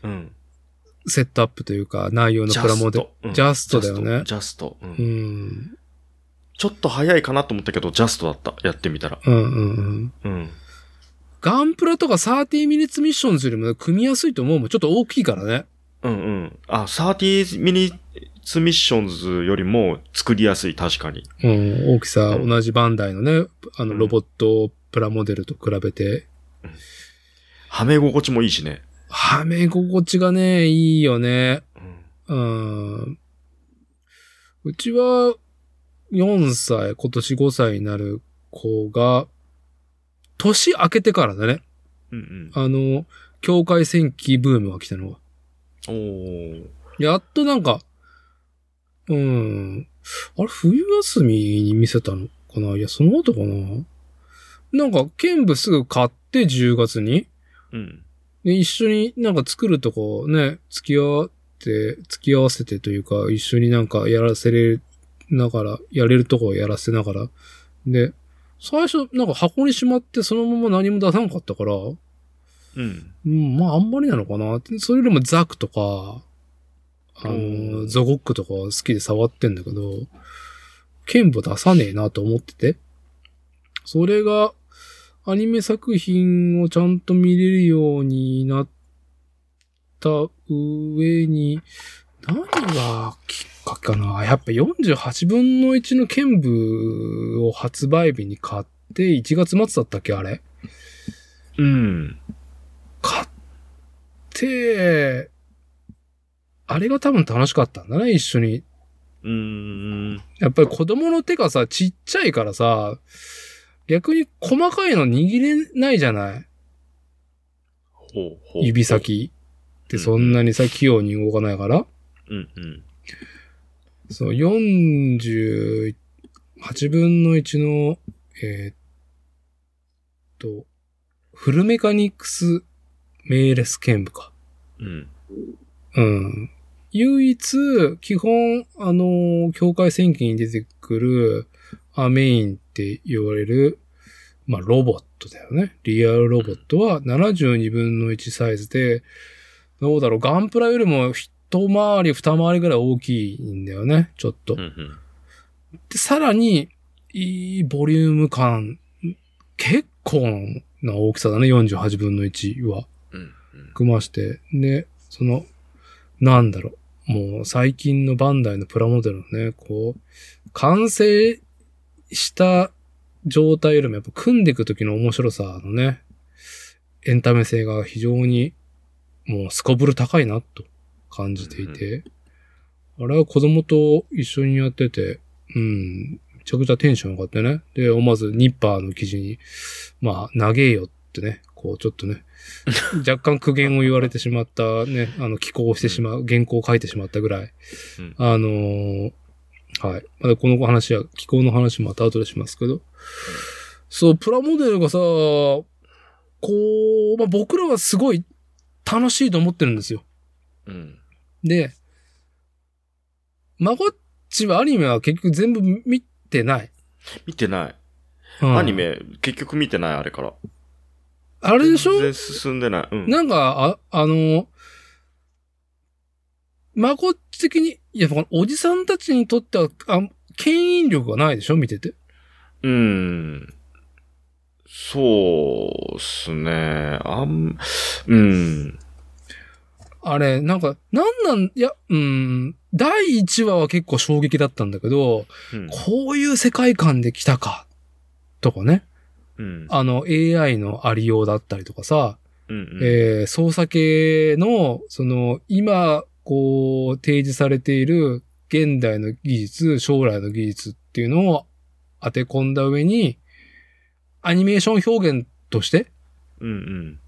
うん。う、セットアップというか、内容のプラモデル。うんジャストだよねジャスト。ジャストうんうん。ちょっと早いかなと思ったけど、ジャストだった。やってみたら。うんうんうん。うん。ガンプラとか30ミニッツミッションズよりも組みやすいと思うもん。ちょっと大きいからね。うんうん。あ、30ミニッツミッションズよりも作りやすい、確かに。うん。大きさ、うん同じバンダイのね、あの、うんロボットプラモデルと比べて、はめ心地もいいしね。はめ心地がね、いいよね。うん。うん。うちは、4歳、今年5歳になる子が、年明けてからだね。うんあの、境界戦記ブームが来たのは。やっとなんか、うん。あれ、冬休みに見せたのかな？いや、その後かな？なんか、剣舞すぐ買って10月に。うん。で、一緒になんか作るとこね、付き合って、付き合わせてというか、一緒になんかやらせれながら、やれるとこをやらせながら。で、最初なんか箱にしまってそのまま何も出さなかったから、うん。うん、まああんまりなのかな。それよりもザクとか、あうの、んゾゴックとか好きで触ってんだけど、剣舞出さねえなと思ってて。それが、アニメ作品をちゃんと見れるようになった上に、何がきっかけかなやっぱ48分の1の剣舞を発売日に買って1月末だったっけあれ？うん。買って、あれが多分楽しかったんだね、一緒に。うーん。やっぱり子供の手がさ、ちっちゃいからさ、逆に細かいの握れないじゃない？ほうほう。指。先ってそんなにさ、器用に動かないから。うんうん。そう、48分の1の、えーっと、フルメカニクスメーレス剣舞か。うん。うん。唯一、基本、あの、境界戦記に出てくる、あメインって言われる、まあ、ロボットだよね。リアルロボットは72分の1サイズで、どうだろう、ガンプラよりもひ一回り二回りぐらい大きいんだよね、ちょっと。うんうん。で、さらに、いいボリューム感、結構な大きさだね、48分の1は。うんうん。組まして。で、その、なんだろう。もう最近のバンダイのプラモデルのね、こう、完成した状態よりもやっぱ組んでいく時の面白さのね、エンタメ性が非常にもうスコブル高いなと感じていて、あれは子供と一緒にやってて、うん、めちゃくちゃテンション上がってね。で、思わずニッパーの記事に、まあ、長えよってね、こうちょっとね、若干苦言を言われてしまったね、あの、寄稿をしてしまう、原稿を書いてしまったぐらい、うんあのーはい。まだこの話は、寄稿の話もまた後でしますけど、そう、プラモデルがさ、こう、まあ、僕らはすごい楽しいと思ってるんですよ。うん。で、まごっちはアニメは結局全部見てない。見てない。うんアニメ、結局見てない、あれから。あれでしょ？全然進んでない。うん。なんか、あ、あの、まごっち的に、いや、このおじさんたちにとっては、あ、牽引力がないでしょ？見てて。うん。そうっすね。あん、うん。あれ、なんか、なんなん、いや、うん、第1話は結構衝撃だったんだけど、うん。こういう世界観で来たか、とかね。うん。あの、AI のありようだったりとかさ、うんうん。えー操作系の、その、今、こう、提示されている現代の技術、将来の技術っていうのを当て込んだ上に、アニメーション表現として、うんうん。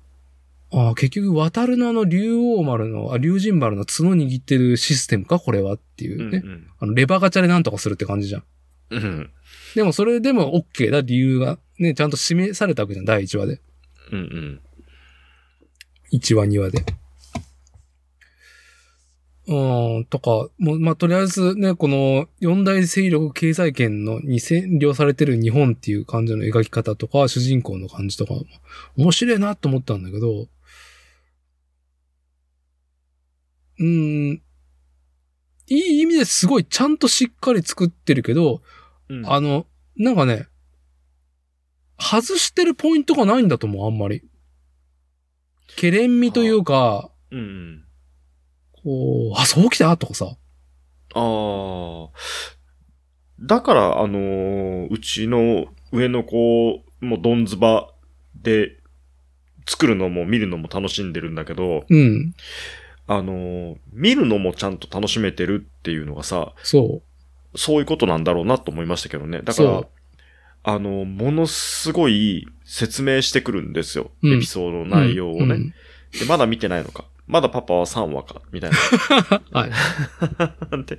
ああ、結局、渡るのあの竜王丸の、あ、竜神丸の角握ってるシステムかこれはっていううんね。うん。あの、レバーガチャでなんとかするって感じじゃん。うん。でもそれでも OK だ理由がね、ちゃんと示されたわけじゃん、第1話で。うんうん。1話、2話で。うーん、とか、もう、まあ、とりあえずね、この四大勢力経済圏のに占領されてる日本っていう感じの描き方とか、主人公の感じとか、面白いなと思ったんだけど、うーん、いい意味ですごいちゃんとしっかり作ってるけど、うん。あの、なんかね、外してるポイントがないんだと思う、あんまり。ケレン味というか、うんうん。こう、あ、そうきた？とかさ。ああ。だから、あのーうちの上の子もドンズバで作るのも見るのも楽しんでるんだけど、うん。あのー見るのもちゃんと楽しめてるっていうのがさ、そそういうことなんだろうなと思いましたけどね。だからあの、ものすごい説明してくるんですよ。うんエピソードのう。内容をね。うんで、まだ見てないのか。まだパパは3話か。みたいな。はい。で、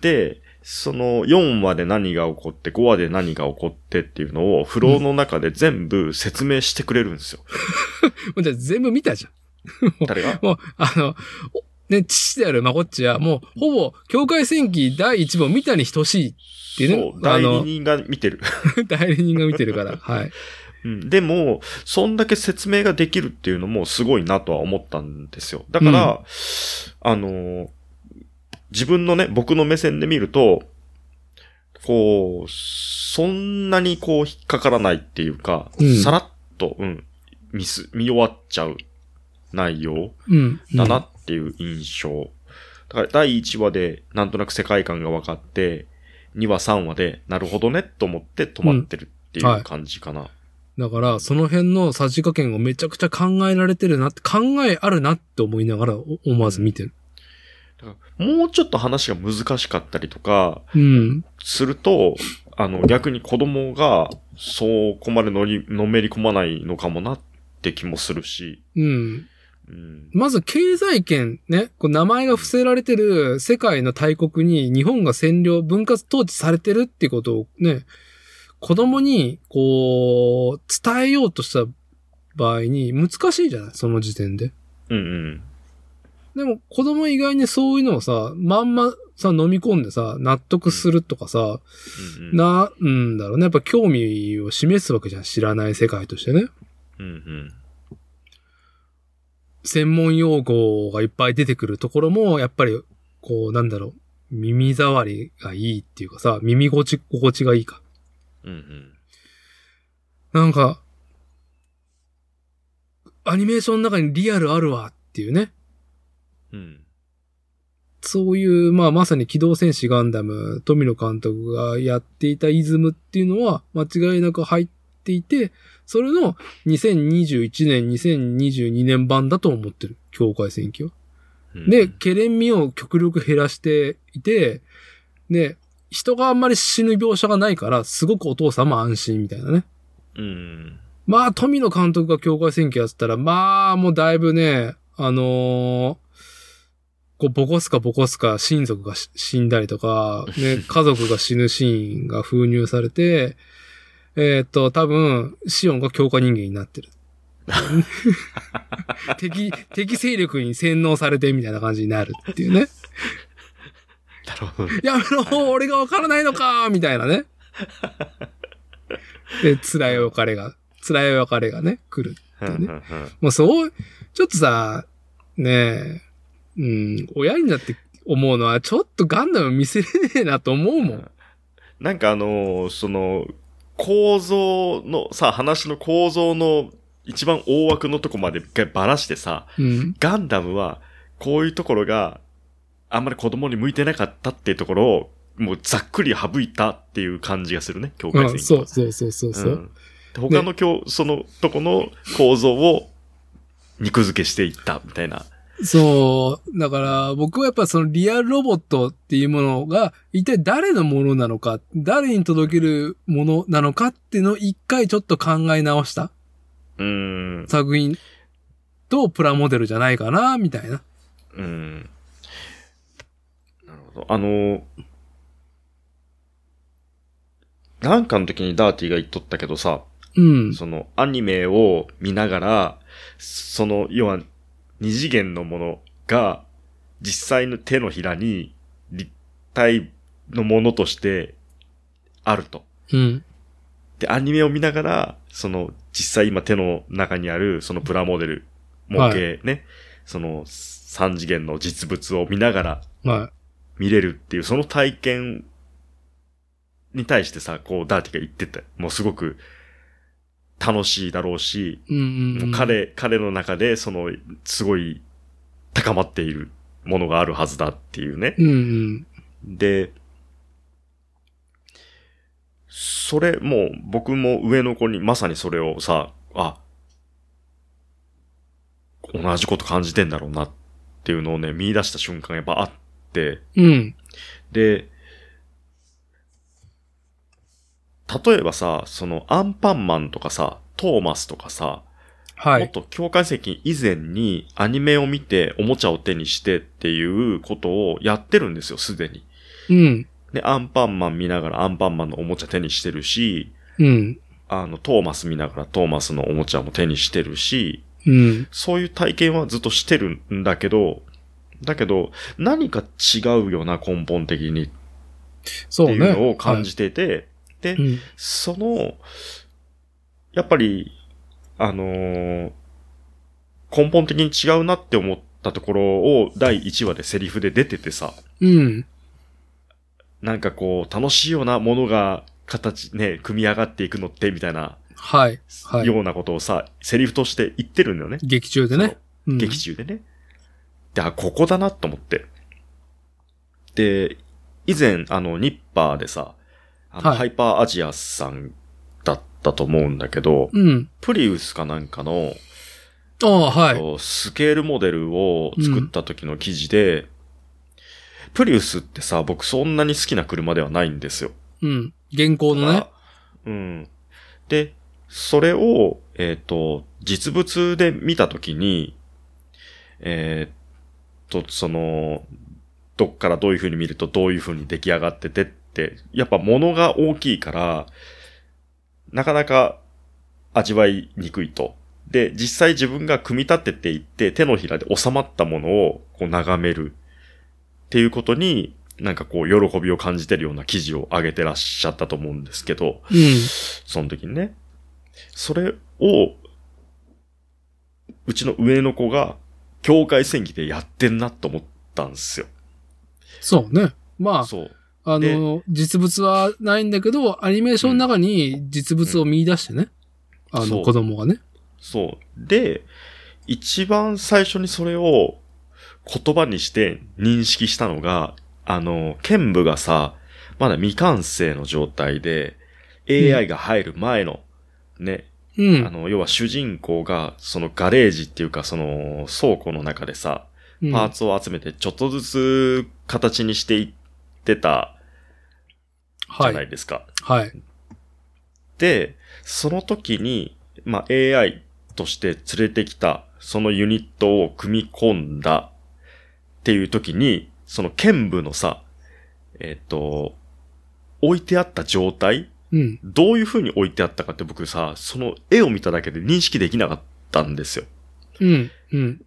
で、その4話で何が起こって、5話で何が起こってっていうのを、フローの中で全部説明してくれるんですよ。じゃあ全部見たじゃん。誰が？もう、あの、おね、父であるまこっちは、もう、ほぼ、境界戦記第一部を見たに等しいっていうねそう、。代理人が見てる。代理人が見てるから。はい。うん、でも、そんだけ説明ができるっていうのもすごいなとは思ったんですよ。だから、あのー自分のね、僕の目線で見ると、こう、そんなにこう引っかからないっていうか、うんさらっと、うん、見す、見終わっちゃう内容うん。だなっていう印象。だから第1話でなんとなく世界観が分かって、2話3話でなるほどねと思って止まってるっていう感じかな。だから、その辺のさじ加減をめちゃくちゃ考えられてるなって、考えあるなって思いながらお思わず見てる。だからもうちょっと話が難しかったりとか、うん。すると、あの、逆に子供が、そうこまでのり、のめり込まないのかもなって気もするし、うん。うん。まず経済圏ね、こう名前が伏せられてる世界の大国に日本が占領、分割統治されてるっていうことをね、子供にこう、伝えようとした場合に難しいじゃないその時点で。うんうん。でも子供以外にそういうのをさ、まんまさ、飲み込んでさ、納得するとかさ、うんうん。な、うんだろうね。やっぱ興味を示すわけじゃん。知らない世界としてね。うんうん。専門用語がいっぱい出てくるところも、やっぱり、こう、なんだろう、耳障りがいいっていうかさ、耳心地、心地がいいか。うんうん。なんか、アニメーションの中にリアルあるわっていうね。うん。そういう、まあまさに機動戦士ガンダム、富野監督がやっていたイズムっていうのは間違いなく入っていて、それの2021年、2022年版だと思ってる。境界戦記は。うんで、、ケレン味を極力減らしていて、で、人があんまり死ぬ描写がないから、すごくお父さんも安心みたいなね。うん。まあ、富野監督が境界戦記やってたら、まあ、もうだいぶね、あのーこう、ボコスかボコスか親族がし死んだりとか、ね、家族が死ぬシーンが封入されて、えーっと、多分、シオンが強化人間になってる。敵、敵勢力に洗脳されてみたいな感じになるっていうね。なるほどね。やめろ俺がわからないのかみたいなね。で、辛い別れが、辛い別れがね、来る。うんうんうんもうそう、ちょっとさ、ねえ、うん、親になって思うのは、ちょっとガンダム見せれねえなと思うもん。なんかあのーその、構造の、さ、話の構造の一番大枠のとこまで一回ばらしてさ、うん。ガンダムはこういうところがあんまり子供に向いてなかったっていうところを、もうざっくり省いたっていう感じがするね、境界うん、線そうそうそうそうそう。んで他の今日、そのとこの構造を肉付けしていったみたいな。そう。だから、僕はやっぱそのリアルロボットっていうものが、一体誰のものなのか、誰に届けるものなのかっていうのを一回ちょっと考え直したうーん。作品とプラモデルじゃないかな、みたいな。うん。なるほど。あの、なんかの時にダーティが言っとったけどさ、うん。そのアニメを見ながら、その、要は二次元のものが実際の手のひらに立体のものとしてあると。うん。で、アニメを見ながら、その、実際今手の中にある、そのプラモデル、模型ね、その、三次元の実物を見ながらは見れるっていう、その体験に対してさ、こう、ダーティが言ってた。もうすごく楽しいだろうし、い。うんうん、う。もうん彼、彼の中で、その、すごい高まっているものがあるはずだっていうね。うんうん。で、それ、もう僕も上の子にまさにそれをさ、あ、同じこと感じてんだろうなっていうのをね、見出した瞬間やっぱあって、うん。で、例えばさ、そのアンパンマンとかさ、トーマスとかさ、はい。もっと境界線以前にアニメを見ておもちゃを手にしてっていうことをやってるんですよ、すでに。うん。で、アンパンマン見ながらアンパンマンのおもちゃ手にしてるし、うん。あの、トーマス見ながらトーマスのおもちゃも手にしてるし、うん。そういう体験はずっとしてるんだけど、だけど、何か違うよな、根本的にっそうね。ていうのを感じてて、で、はいうん。その、やっぱり、あのー根本的に違うなって思ったところを第1話でセリフで出ててさ、うん。なんかこう、楽しいようなものが形、ね、組み上がっていくのって、みたいな、はい。はい。ようなことをさ、セリフとして言ってるんだよね。劇中でね。その劇中でね。で、あ、ここだなと思って。で、以前、あの、ニッパーでさ、あのはいハイパーアジアさんだったと思うんだけど、うん。うん。プリウスかなんかの、はい。スケールモデルを作った時の記事で、プリウスってさ、僕そんなに好きな車ではないんですよ。うん。現行のねあ。うん。で、それを、えっ、と、実物で見たときに、えっ、と、その、どっからどういう風に見るとどういう風に出来上がっててって、やっぱ物が大きいから、なかなか味わいにくいと。で、実際自分が組み立てていって手のひらで収まったものをこう眺めるっていうことに、なんかこう喜びを感じてるような記事を上げてらっしゃったと思うんですけど、うん。その時にね。それを、うちの上の子が境界線機でやってんなと思ったんですよ。そうね。まあ、そう。あの、実物はないんだけど、アニメーションの中に実物を見出してね。あの、そう子供がね。そう。で、一番最初にそれを言葉にして認識したのが、あの、剣舞がさ、まだ未完成の状態で、AI が入る前の、ね、うん。あの、要は主人公が、そのガレージっていうか、その倉庫の中でさ、うんパーツを集めてちょっとずつ形にしていってたじゃはないい。ですか。はい。で、その時に、まあ、AI として連れてきた、そのユニットを組み込んだっていう時に、その剣舞のさ、えっ、と、置いてあった状態うん。どういう風に置いてあったかって僕さ、その絵を見ただけで認識できなかったんですよ。うん。うん。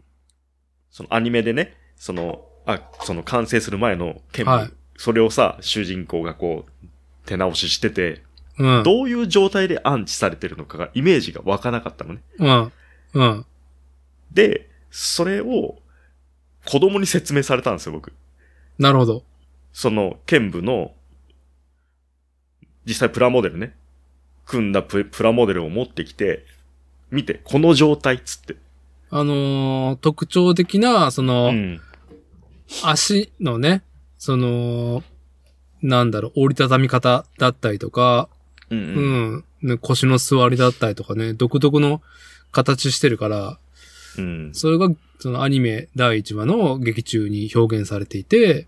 そのアニメでね、その、あ、その完成する前の剣舞、はいそれをさ、主人公がこう、手直ししてて、うん。どういう状態で安置されてるのかが、イメージが湧かなかったのね。うん。うん。で、それを子供に説明されたんですよ、僕。なるほど。その、剣舞の、実際プラモデルね、組んだププラモデルを持ってきて、見て、この状態っつって。あのー特徴的な、その、うん。足のね、その、なんだろう、折りたたみ方だったりとか、うん、ううん。ん、ね腰の座りだったりとかね、独特の形してるから、うん。それが、そのアニメ第1話の劇中に表現されていて、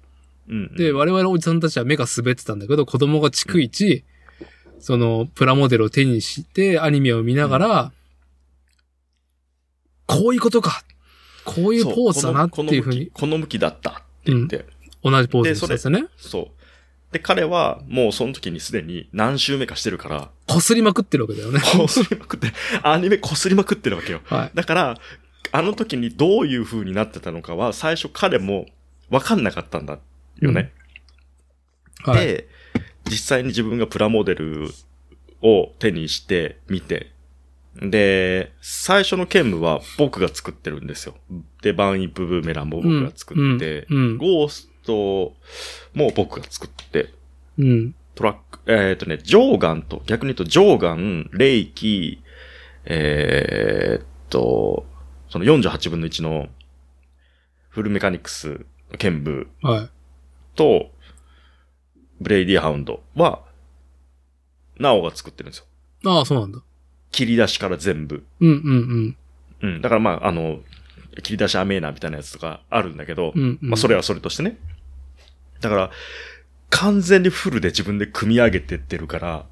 うん。で、我々おじさんたちは目が滑ってたんだけど、子供が逐一、その、プラモデルを手にして、アニメを見ながら、こういうことかこういうポーズだなっていうふうに、この向きだったって言って。同じポーズにしてたね。そう。で、彼はもうその時にすでに何周目かしてるから、擦りまくってるわけだよね。こすりまくって、アニメこすりまくってるわけよ。はい。だから、あの時にどういう風になってたのかは、最初彼も分かんなかったんだよね。はい。で、実際に自分がプラモデルを手にして見て、で、最初の剣舞は僕が作ってるんですよ。で、バンイップブーメランも僕が作って、うんうんゴーストも僕が作って、うん。トラック、えっ、とね、ジョーガンと、逆に言うとジョーガン、レイキ、えーっと、その48分の1のフルメカニクスの剣舞はい。と、ブレイディハウンドは、ナオが作ってるんですよ。ああ、そうなんだ。切り出しから全部。うんうんうん。だからまあ、あの、切り出しアメーナみたいなやつとかあるんだけど、うん。うん、うん。まあそれはそれとしてね。だから、完全にフルで自分で組み上げてってるから、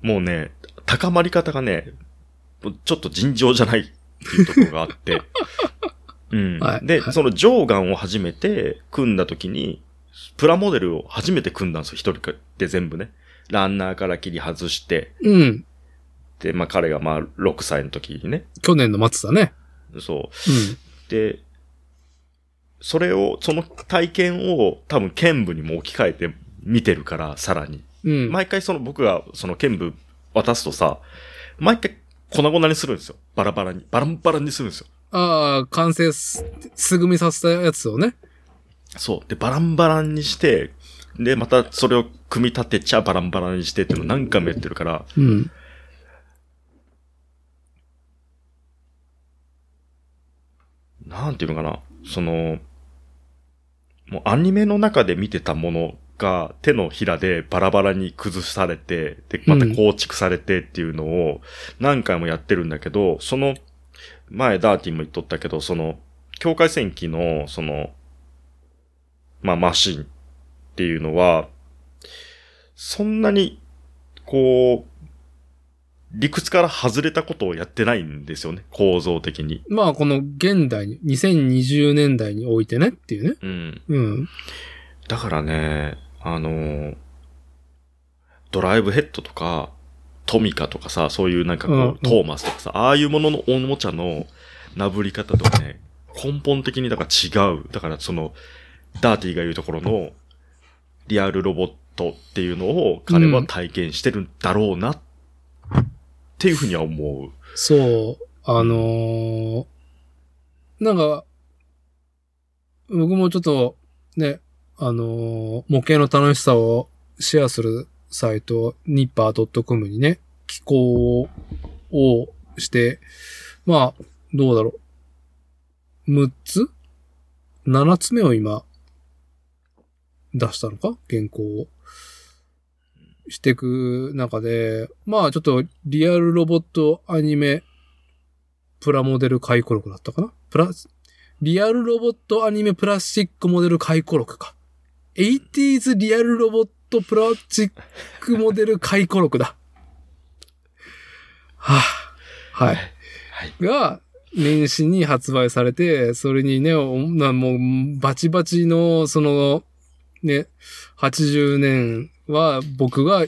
もうね、高まり方がね、ちょっと尋常じゃないっていうところがあって、うん。で、はいはいそのジョーガンを初めて組んだ時に、プラモデルを初めて組んだんですよ、一人で全部ね。ランナーから切り外して、うん。で、まあ彼がまあ6歳の時にね、去年の末だね。そう。うん。で、それを、その体験を多分剣舞にも置き換えて見てるから、さらに。うん。毎回その僕がその剣舞渡すとさ、毎回粉々にするんですよ。バラバラに。バランバランにするんですよ。ああ、完成す、すぐみさせたやつをね。そう。で、バランバランにして、で、またそれを組み立てちゃバランバランにしてっていうのを何回もやってるから、うん。なんていうのかな、その、もうアニメの中で見てたものが手のひらでバラバラに崩されて、で、また構築されてっていうのを何回もやってるんだけど、その、前ダーティンも言っとったけど、その、境界線機の、その、まあ、マシンっていうのは、そんなに、こう、理屈から外れたことをやってないんですよね、構造的に。まあ、この現代に、2020年代においてねっていうね。うん。うん。だからね、あのードライブヘッドとか、トミカとかさ、そういうなんかこう、うんうんトーマスとかさ、ああいうもののおもちゃのなぶり方とはね、根本的にだから違う。だからその、ダーティーが言うところの、リアルロボットっていうのを彼は体験してるんだろうな、っていうふうには思う。そう。あのーなんか、僕もちょっと、ね、あのー模型の楽しさをシェアするサイト、ニッパー .com にね、寄稿をして、まあ、どうだろう。6つ ?7 つ目を今、出したのか？原稿を。していく中で、まあちょっとリアルロボットアニメプラモデル回顧録だったかな？プラ、リアルロボットアニメプラスチックモデル回顧録か。80s リアルロボットプラスチックモデル回顧録だ。はあ、はい。はい。が、年始に発売されて、それにね、おなもう、バチバチの、その、ね、80年は僕が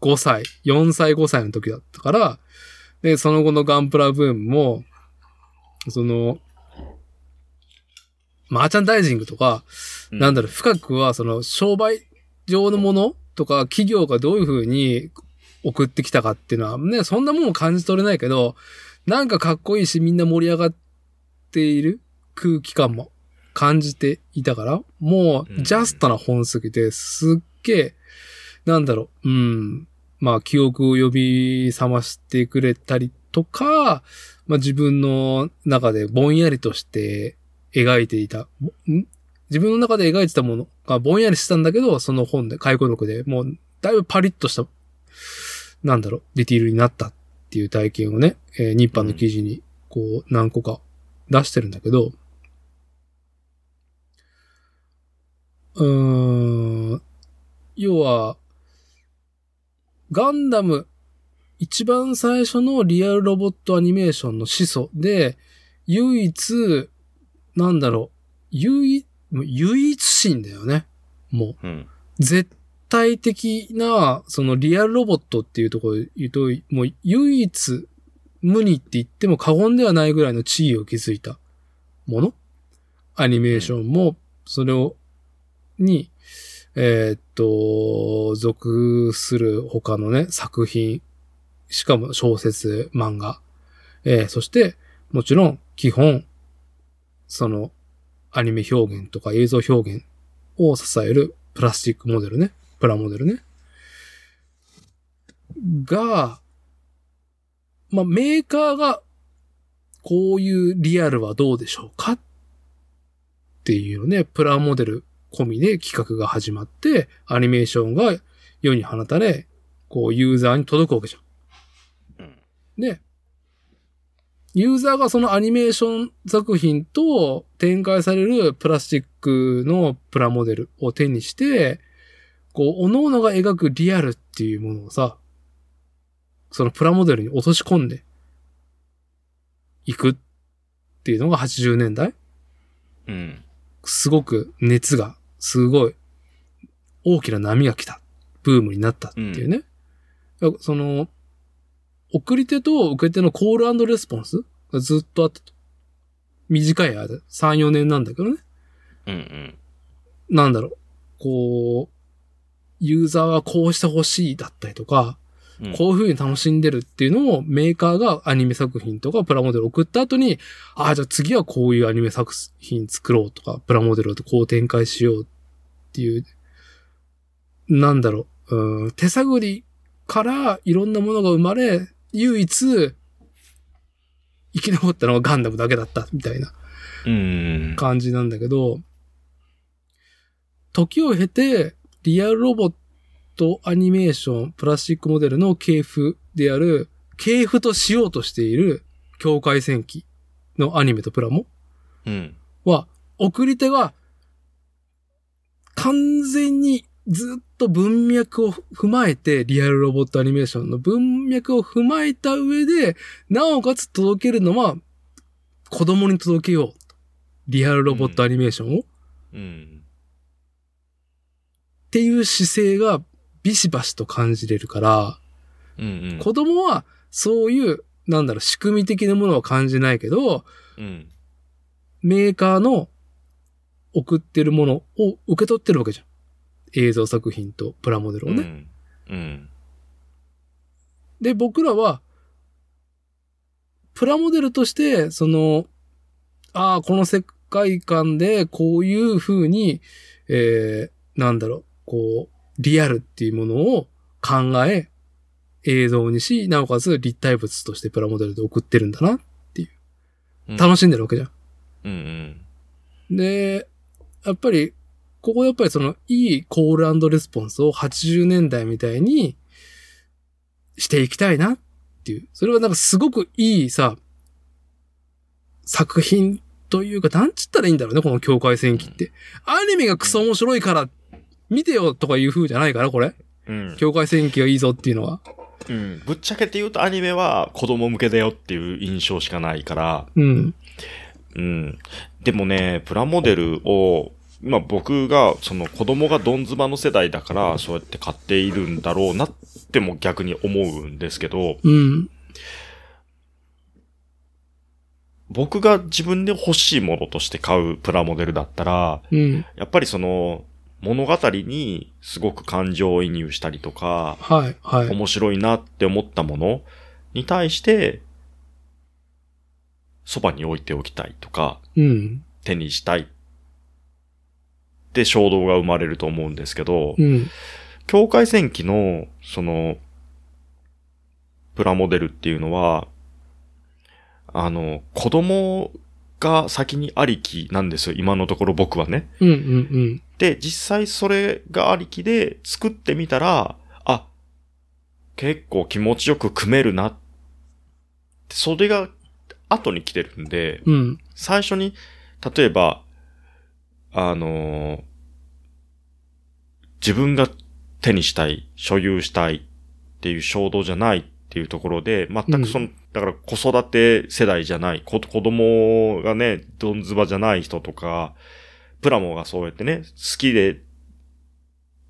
5歳、4歳5歳の時だったから、で、その後のガンプラブームも、その、マーチャンダイジングとか、なんだろう、深くは、その、商売上のものとか、企業がどういう風に送ってきたかっていうのは、ね、そんなもん感じ取れないけど、なんかかっこいいし、みんな盛り上がっている空気感も感じていたから、もうジャストな本すぎて、すっげえ、なんだろう、うん、まあ、記憶を呼び覚ましてくれたりとか、まあ、自分の中でぼんやりとして描いていた、ん？自分の中で描いてたものがぼんやりしてたんだけど、その本で、回顧録でもう、だいぶパリッとした、なんだろう、ディティールになったっていう体験をね、えー日版の記事に、こう、何個か出してるんだけど、うーん、要は、ガンダム、一番最初のリアルロボットアニメーションの始祖で、唯一、なんだろう、唯一、唯一心だよね。もう。うん。絶対的な、そのリアルロボットっていうところで言うと、もう唯一無二って言っても過言ではないぐらいの地位を築いたものアニメーションも、それを、に、えーっと、属する他のね、作品、しかも小説、漫画、えーそして、もちろん、基本、その、アニメ表現とか映像表現を支えるプラスチックモデルね。プラモデルね。が、まあ、メーカーが、こういうリアルはどうでしょうかっていうね、プラモデル込みで企画が始まって、アニメーションが世に放たれ、こうユーザーに届くわけじゃん。うん。で、ユーザーがそのアニメーション作品と展開されるプラスチックのプラモデルを手にして、こう、各々が描くリアルっていうものをさ、そのプラモデルに落とし込んでいくっていうのが80年代うん。すごく熱が、すごい、大きな波が来た。ブームになったっていうね。だからその、送り手と受け手のコールレスポンスがずっとあったと。短い間、3、4年なんだけどね。うんうん。なんだろう。こう、ユーザーはこうしてほしいだったりとか、うんこういう風に楽しんでるっていうのをメーカーがアニメ作品とかプラモデルを送った後に、ああ、じゃあ次はこういうアニメ作品作ろうとか、プラモデルをこう展開しようっていう、なんだろう、うん手探りからいろんなものが生まれ、唯一、生き残ったのはガンダムだけだったみたいなうん。感じなんだけど、時を経て、リアルロボットアニメーション、プラスチックモデルの系譜である、系譜としようとしている境界戦記のアニメとプラモうん。は、送り手が完全にずっと文脈を踏まえて、リアルロボットアニメーションの文脈を踏まえた上で、なおかつ届けるのは、子供に届けよう。リアルロボットアニメーションを。っうん。ていう姿勢がビシバシと感じれるから、うんうん。子供はそういう、なんだろう、仕組み的なものは感じないけど、うん。メーカーの送ってるものを受け取ってるわけじゃん。映像作品とプラモデルをね。うん。うん。で、僕らは、プラモデルとして、その、ああ、この世界観でこういう風に、えー、なんだろう、こう、リアルっていうものを考え、映像にし、なおかつ立体物としてプラモデルで送ってるんだなっていうう。楽しんでるわけじゃん。うんうん。で、やっぱり、ここやっぱりその、いいコールレスポンスを80年代みたいにしていきたいなっていう。それはなんかすごくいいさ、作品というか、なんつったらいいんだろうね、この境界戦記って。アニメがクソ面白いから、見てよとかいう風じゃないから、これ。うん。境界戦記がいいぞっていうのは。うん。ぶっちゃけて言うとアニメは子供向けだよっていう印象しかないから、うん。うん。でもね、プラモデルを、まあ僕が、その子供がドンズバの世代だから、そうやって買っているんだろうなっても逆に思うんですけど、うん。僕が自分で欲しいものとして買うプラモデルだったら、うん。やっぱりその、物語にすごく感情移入したりとか、はい、はい。面白いなって思ったものに対して、そばに置いておきたいとか、うん。手にしたいって衝動が生まれると思うんですけど、うん。境界戦記の、その、プラモデルっていうのは、あの、子供が先にありきなんですよ、今のところ僕はね。うん、うん、うん。で、実際それがありきで作ってみたら、あ、結構気持ちよく組めるなそれが後に来てるんで、うん。最初に、例えば、あのー自分が手にしたい、所有したいっていう衝動じゃないっていうところで、全くその、だから子育て世代じゃない、子子供がね、ドンズバじゃない人とか、プラモがそうやってね、好きで、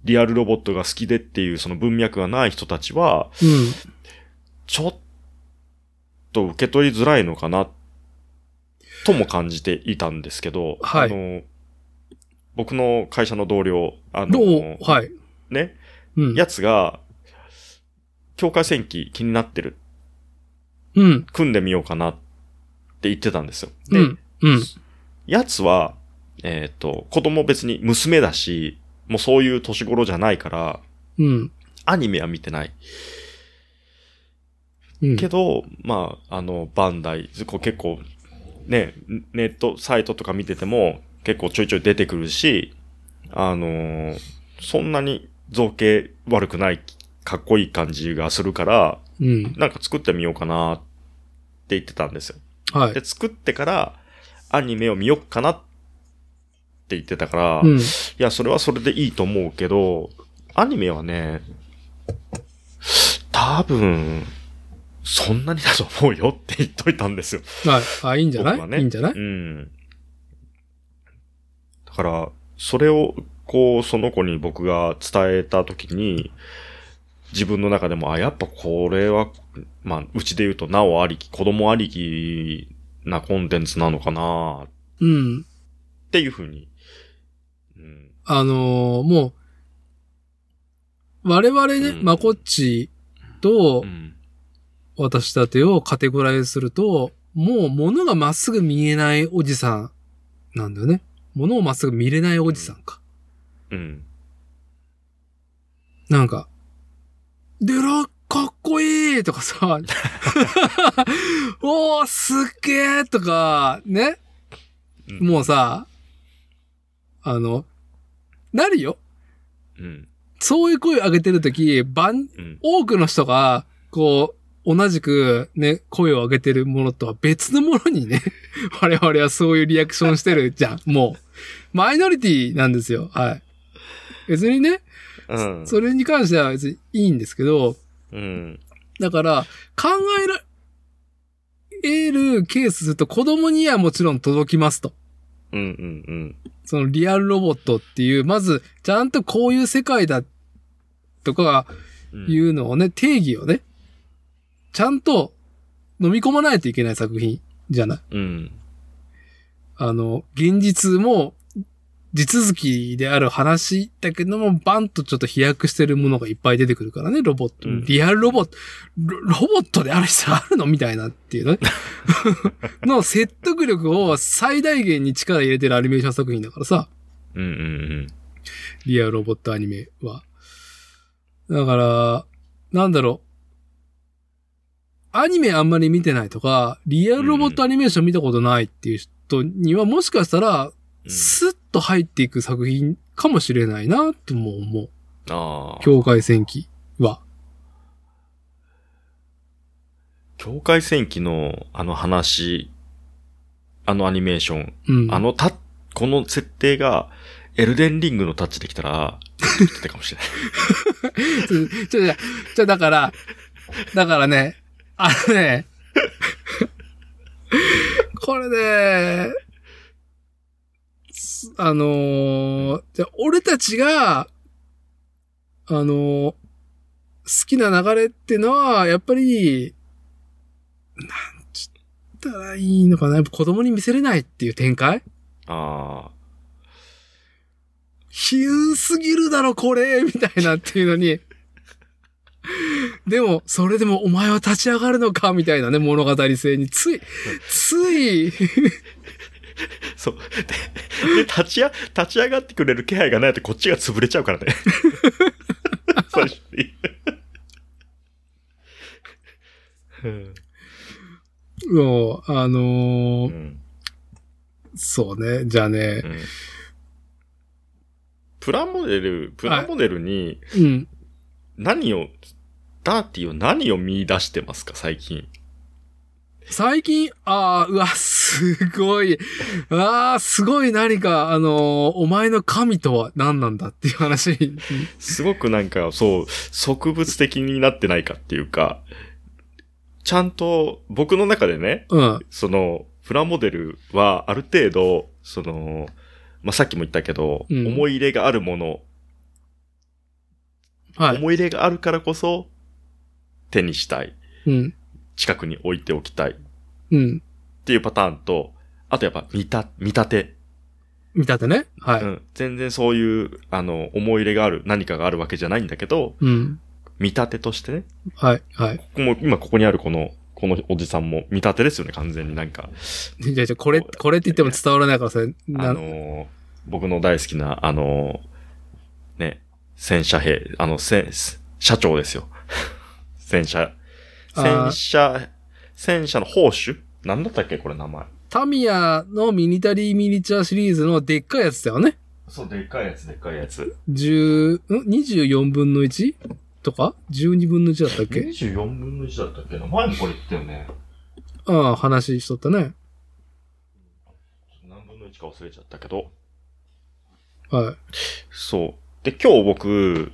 リアルロボットが好きでっていうその文脈がない人たちは、うん。ちょっと受け取りづらいのかな、とも感じていたんですけど、はいあの、僕の会社の同僚、あどのう、はい。ね、うん。やつが、境界戦記気になってる。うん。組んでみようかなって言ってたんですよ。で、うん。うん。やつは、えっ、と、子供別に娘だし、もうそういう年頃じゃないから、うん。アニメは見てない。うん。けど、まあ、あの、バンダイ、こう結構、ね、ネットサイトとか見てても、結構ちょいちょい出てくるし、あのーそんなに造形悪くない、かっこいい感じがするから、うん。なんか作ってみようかなって言ってたんですよ。はい。で、作ってから、アニメを見よっかなって言ってたから、いうん。や、それはそれでいいと思うけど、アニメはね、多分、そんなにだと思うよって言っといたんですよ。はい。あ、いいんじゃない？ねいいんじゃない？うん。だから、それを、こう、その子に僕が伝えたときに、自分の中でも、あ、やっぱこれは、まあ、うちで言うと、なおありき、子供ありきなコンテンツなのかなうん。っていうふうに。うん。あのーもう、我々ね、うんまこっちとうん。私たてをカテゴライズすると、もう物がまっすぐ見えないおじさんなんだよね。物をまっすぐ見れないおじさんか。うん。なんか、でら、かっこいいとかさ、おー、すっげーとか、ね。うんもうさ、あの、なるよ。うん。そういう声を上げてるとき、万、うん。多くの人が、こう、同じくね、声を上げてるものとは別のものにね、我々はそういうリアクションしてるじゃん。もう、マイノリティなんですよ。はい。別にね、うん。それに関しては別にいいんですけど、うん。だから、考えら、得るケースすると子供にはもちろん届きますと。うん。うん。そのリアルロボットっていう、まず、ちゃんとこういう世界だとかうん。いうのをね、定義をね、ちゃんと飲み込まないといけない作品じゃない？うん。あの、現実も地続きである話だけども、バンとちょっと飛躍してるものがいっぱい出てくるからね、ロボット。うんリアルロボットロ、ロボットである必要あるのみたいなっていうね。の説得力を最大限に力入れてるアニメーション作品だからさ、うんうんうん。リアルロボットアニメは。だから、なんだろう。アニメあんまり見てないとか、リアルロボットアニメーション見たことないっていう人には、もしかしたら、うんスッと入っていく作品かもしれないな、とも思う。ああ。境界戦記は。境界戦記のあの話、あのアニメーション、うん。あのた、この設定が、エルデンリングのタッチできたら、生きてたかもしれない。ちょ、ちょ、ちょ、ちょだから、だからね、あのね、これね、すあのーじゃあ俺たちが、あのー好きな流れってのは、やっぱり、なんちったらいいのかな。やっぱ子供に見せれないっていう展開。ああ。比喩すぎるだろ、これ。みたいなっていうのに。でも、それでもお前は立ち上がるのかみたいなね、物語性につい、つい、そう。で、で立ちや、立ち上がってくれる気配がないとこっちが潰れちゃうからね。最初に。うんもう、あのーうんそうね、じゃあねう、んプラモデル、プラモデルにうん。何を、ダーティーは何を見出してますか、最近。最近、ああ、うわ、すごい、ああ、すごい何か、あのーお前の神とは何なんだっていう話。に、すごくなんか、そう、植物的になってないかっていうか、ちゃんと、僕の中でね、うん、その、プラモデルはある程度、その、まあ、さっきも言ったけど、うん。思い入れがあるもの、はい。思い入れがあるからこそ、手にしたい。うん、近くに置いておきたい。っうん。ていうパターンと、あとやっぱ見た、見立て。見立てね。はい。うん。全然そういう、あの、思い入れがある、何かがあるわけじゃないんだけど、うん。見立てとしてね。はい、はい。ここも、今ここにあるこの、このおじさんも見立てですよね、完全になんか。じゃあじゃあこれ、これって言っても伝わらないからさ、なあのー僕の大好きな、あのーね、戦車兵、あの、戦、社長ですよ。戦車、戦車、戦車の砲手なんだったっけこれ名前。タミヤのミニタリーミニチュアシリーズのでっかいやつだよね。そう、でっかいやつ、でっかいやつ。10、ん ?24 分の 1? とか ?12 分の1だったっけ？24分の1だったっけな？前もこれ言ったよね。ああ、話しとったね。何分の1か忘れちゃったけど。はい。そう。で、今日僕、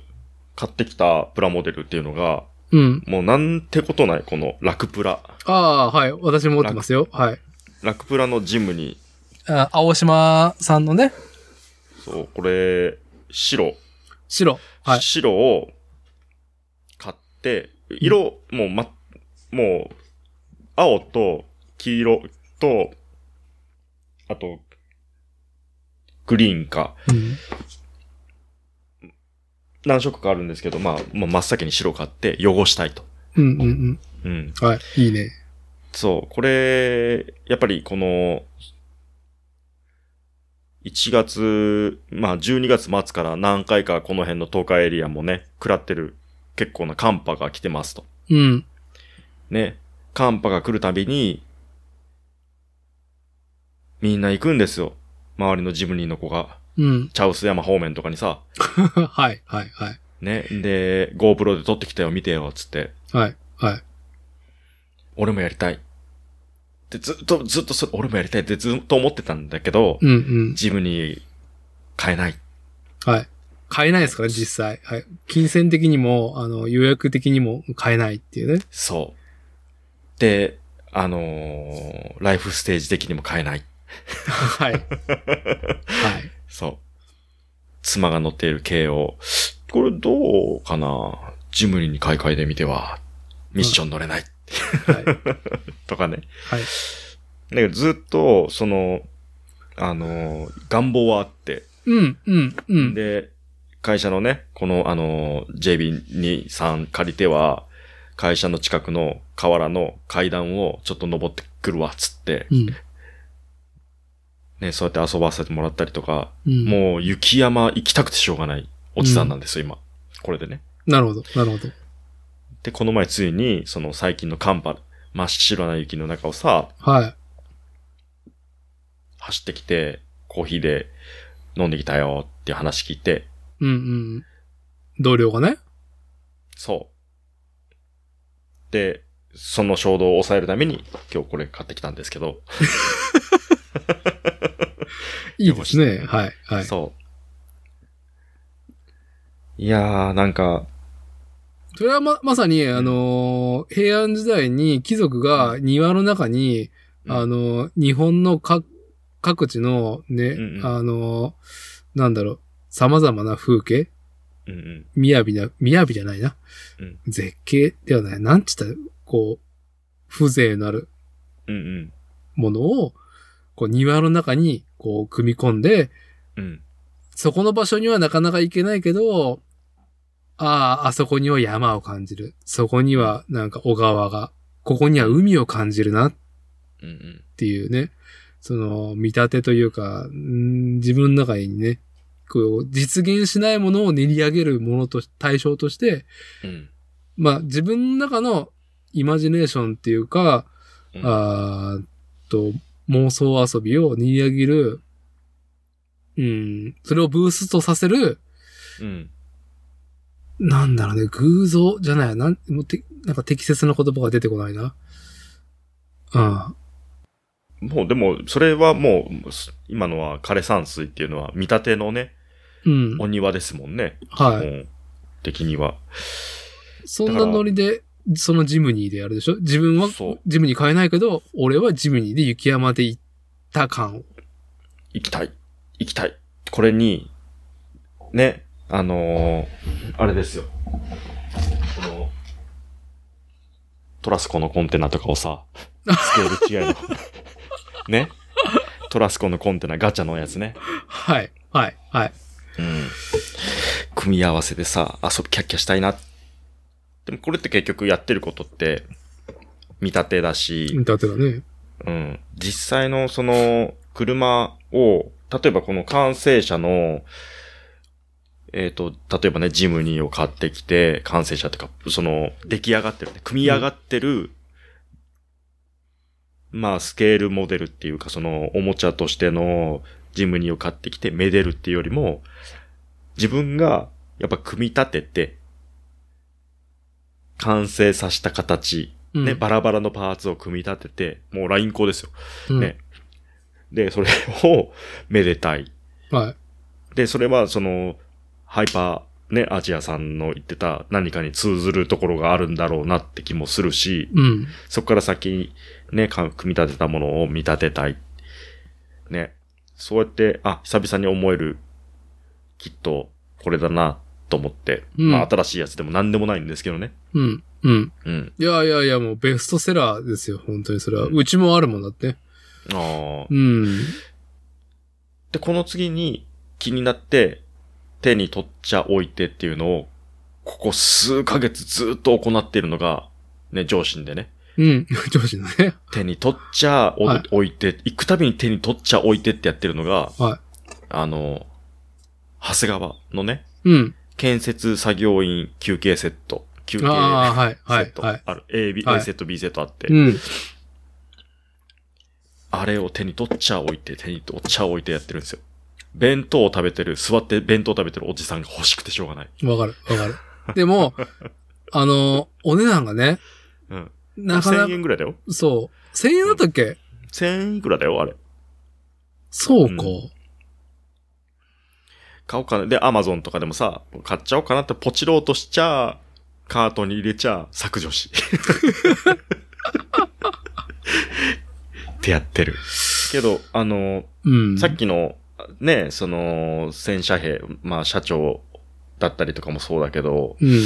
買ってきたプラモデルっていうのが、うん。もうなんてことない、このラクプラ。ああ、はい。私も持ってますよ。はい。ラクプラのジムに、あ青島さんのね、そう、これ、白。白。はい。白を買って、色、もうま、もう、青と黄色と、あと、グリーンか、うん。何色かあるんですけど、まあ、まあ、真っ先に白買って汚したいと。うんうんうん。うん。はい。いいね。そう、これ、やっぱりこの、1月、まあ12月末から何回かこの辺の東海エリアもね、食らってる結構な寒波が来てますと。うん。ね。寒波が来るたびに、みんな行くんですよ。周りのジムニーの子が。うん。チャウス山方面とかにさ。はい。はい。はい。ね。で、GoPro で撮ってきたよ、見てよ、つって。はい。はい。俺もやりたい。ってずっと、ずっとそれ、俺もやりたいってずっと思ってたんだけど、うんうん。ジムに買えない。はい。買えないですから、実際。はい。金銭的にも、あの、予約的にも買えないっていうね。そう。で、あのーライフステージ的にも買えない。はい。はい。そう。妻が乗っている軽を、これどうかな？ジムニに買い替えてみては、ミッション乗れない。はい。とかね。はい。だけどずっと、その、あのー願望はあって、うん、うん、うん。で、会社のね、この、あの、JB さん借りては、会社の近くの河原の階段をちょっと登ってくるわ、つって、うん。ね、そうやって遊ばせてもらったりとか、うん。もう雪山行きたくてしょうがないおじさんなんですよ、今。これでね。なるほど、なるほど。で、この前ついに、その最近の寒波、真っ白な雪の中をさ、はい。走ってきて、コーヒーで飲んできたよっていう話聞いて、うん、うん。同僚がね？そう。で、その衝動を抑えるために今日これ買ってきたんですけど、いいですね。はい、はい。そう。いやー、なんか、それはま、まさに、あのー平安時代に貴族が庭の中に、うんあのー日本の各、各地のね、うんうんあのーなんだろう、様々な風景うんうん、雅な、雅じゃないな。うん絶景ではない。なんちったら、こう、風情のあるうんうん、ものを、こう庭の中に、こう、組み込んで、うん、そこの場所にはなかなか行けないけど、ああ、あそこには山を感じる。そこにはなんか小川が、ここには海を感じるなっうんうん、ていうね、その見立てというか、ん自分の中にね、こう実現しないものを練り上げるものと、対象として、うん、まあ自分の中のイマジネーションっていうか、うん。あと、妄想遊びを練り上げる、うん、それをブーストさせる、うん、なんだろうね、偶像じゃない、なん、もうてなんか適切な言葉が出てこないな。うん。もうでも、それはもう、今のは枯山水っていうのは見立てのね、うん。お庭ですもんね。はい。うん的には。そんなノリで、そのジムニーでやるでしょ？自分はジムニー買えないけど、俺はジムニーで雪山で行った感を。行きたい。行きたい。これに、ね、あのーあれですよ。この、トラスコのコンテナとかをさ、スケール違いの。ね？トラスコのコンテナガチャのやつね。はい。はい。はい。うん。組み合わせでさ、遊びキャッキャしたいな。でもこれって結局やってることって、見立てだし、だってだね。うん。実際のその車を、例えばこの完成車の、えっ、と、例えばね、ジムニーを買ってきて、完成車っていうか、その、出来上がってるね、組み上がってる、まあ、スケールモデルっていうか、その、おもちゃとしてのジムニーを買ってきて、めでるっていうよりも、自分が、やっぱ組み立てて、完成させた形、うん。ね、バラバラのパーツを組み立てて、もうラインコですよ。うんね。で、それをめでたい。はい。で、それはその、ハイパー、ね、アジアさんの言ってた何かに通ずるところがあるんだろうなって気もするし、うん。そこから先にね、か組み立てたものを見立てたい。ね。そうやって、あ、久々に思える、きっと、これだな、と思って。うんまあ、新しいやつでも何でもないんですけどね。うん。うん。うん。いやいやいや、もうベストセラーですよ。本当にそれは。うちもあるもんだって。ああ。うん。で、この次に気になって手に取っちゃ置いてっていうのを、ここ数ヶ月ずっと行っているのが、ね、上司でね。うん。上司だね。手に取っちゃおはい置いて、行くたびに手に取っちゃ置いてってやってるのが、はあの、長谷川のね、い。うん。建設作業員休憩セット。休憩セッ。ト。はい。ある。A、B、はい A セット、B セットあって、うん。あれを手に取っちゃ置いて、手に取っちゃ置いてやってるんですよ。弁当を食べてる、座って弁当を食べてるおじさんが欲しくてしょうがない。わかる。わかる。でも、あの、お値段がね、うん。なかな1000か、円ぐらいだよ。そう。1000円だったっけ、1000円いくらだよ、あれ。そうか。うん買おうかな。で、アマゾンとかでもさ、買っちゃおうかなってポチろうとしちゃ、カートに入れちゃ、削除し。ってやってる。けど、あの、うん。さっきの、ね、その、戦車兵、まあ、社長だったりとかもそうだけど、うん。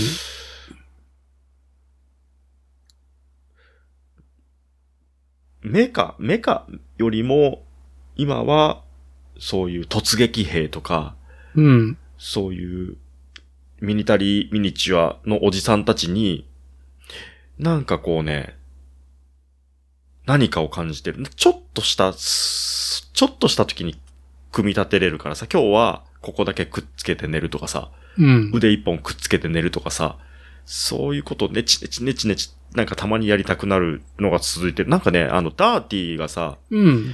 メカ、メカよりも、今は、そういう突撃兵とか、うん。そういうミニタリーミニチュアのおじさんたちに、なんかこうね、何かを感じてる。ちょっとした、すちょっとした時に組み立てれるからさ、今日はここだけくっつけて寝るとかさ、うん。腕一本くっつけて寝るとかさ、そういうことねちねちねちねち、なんかたまにやりたくなるのが続いてる。なんかね、あの、ダーティーがさ、うん。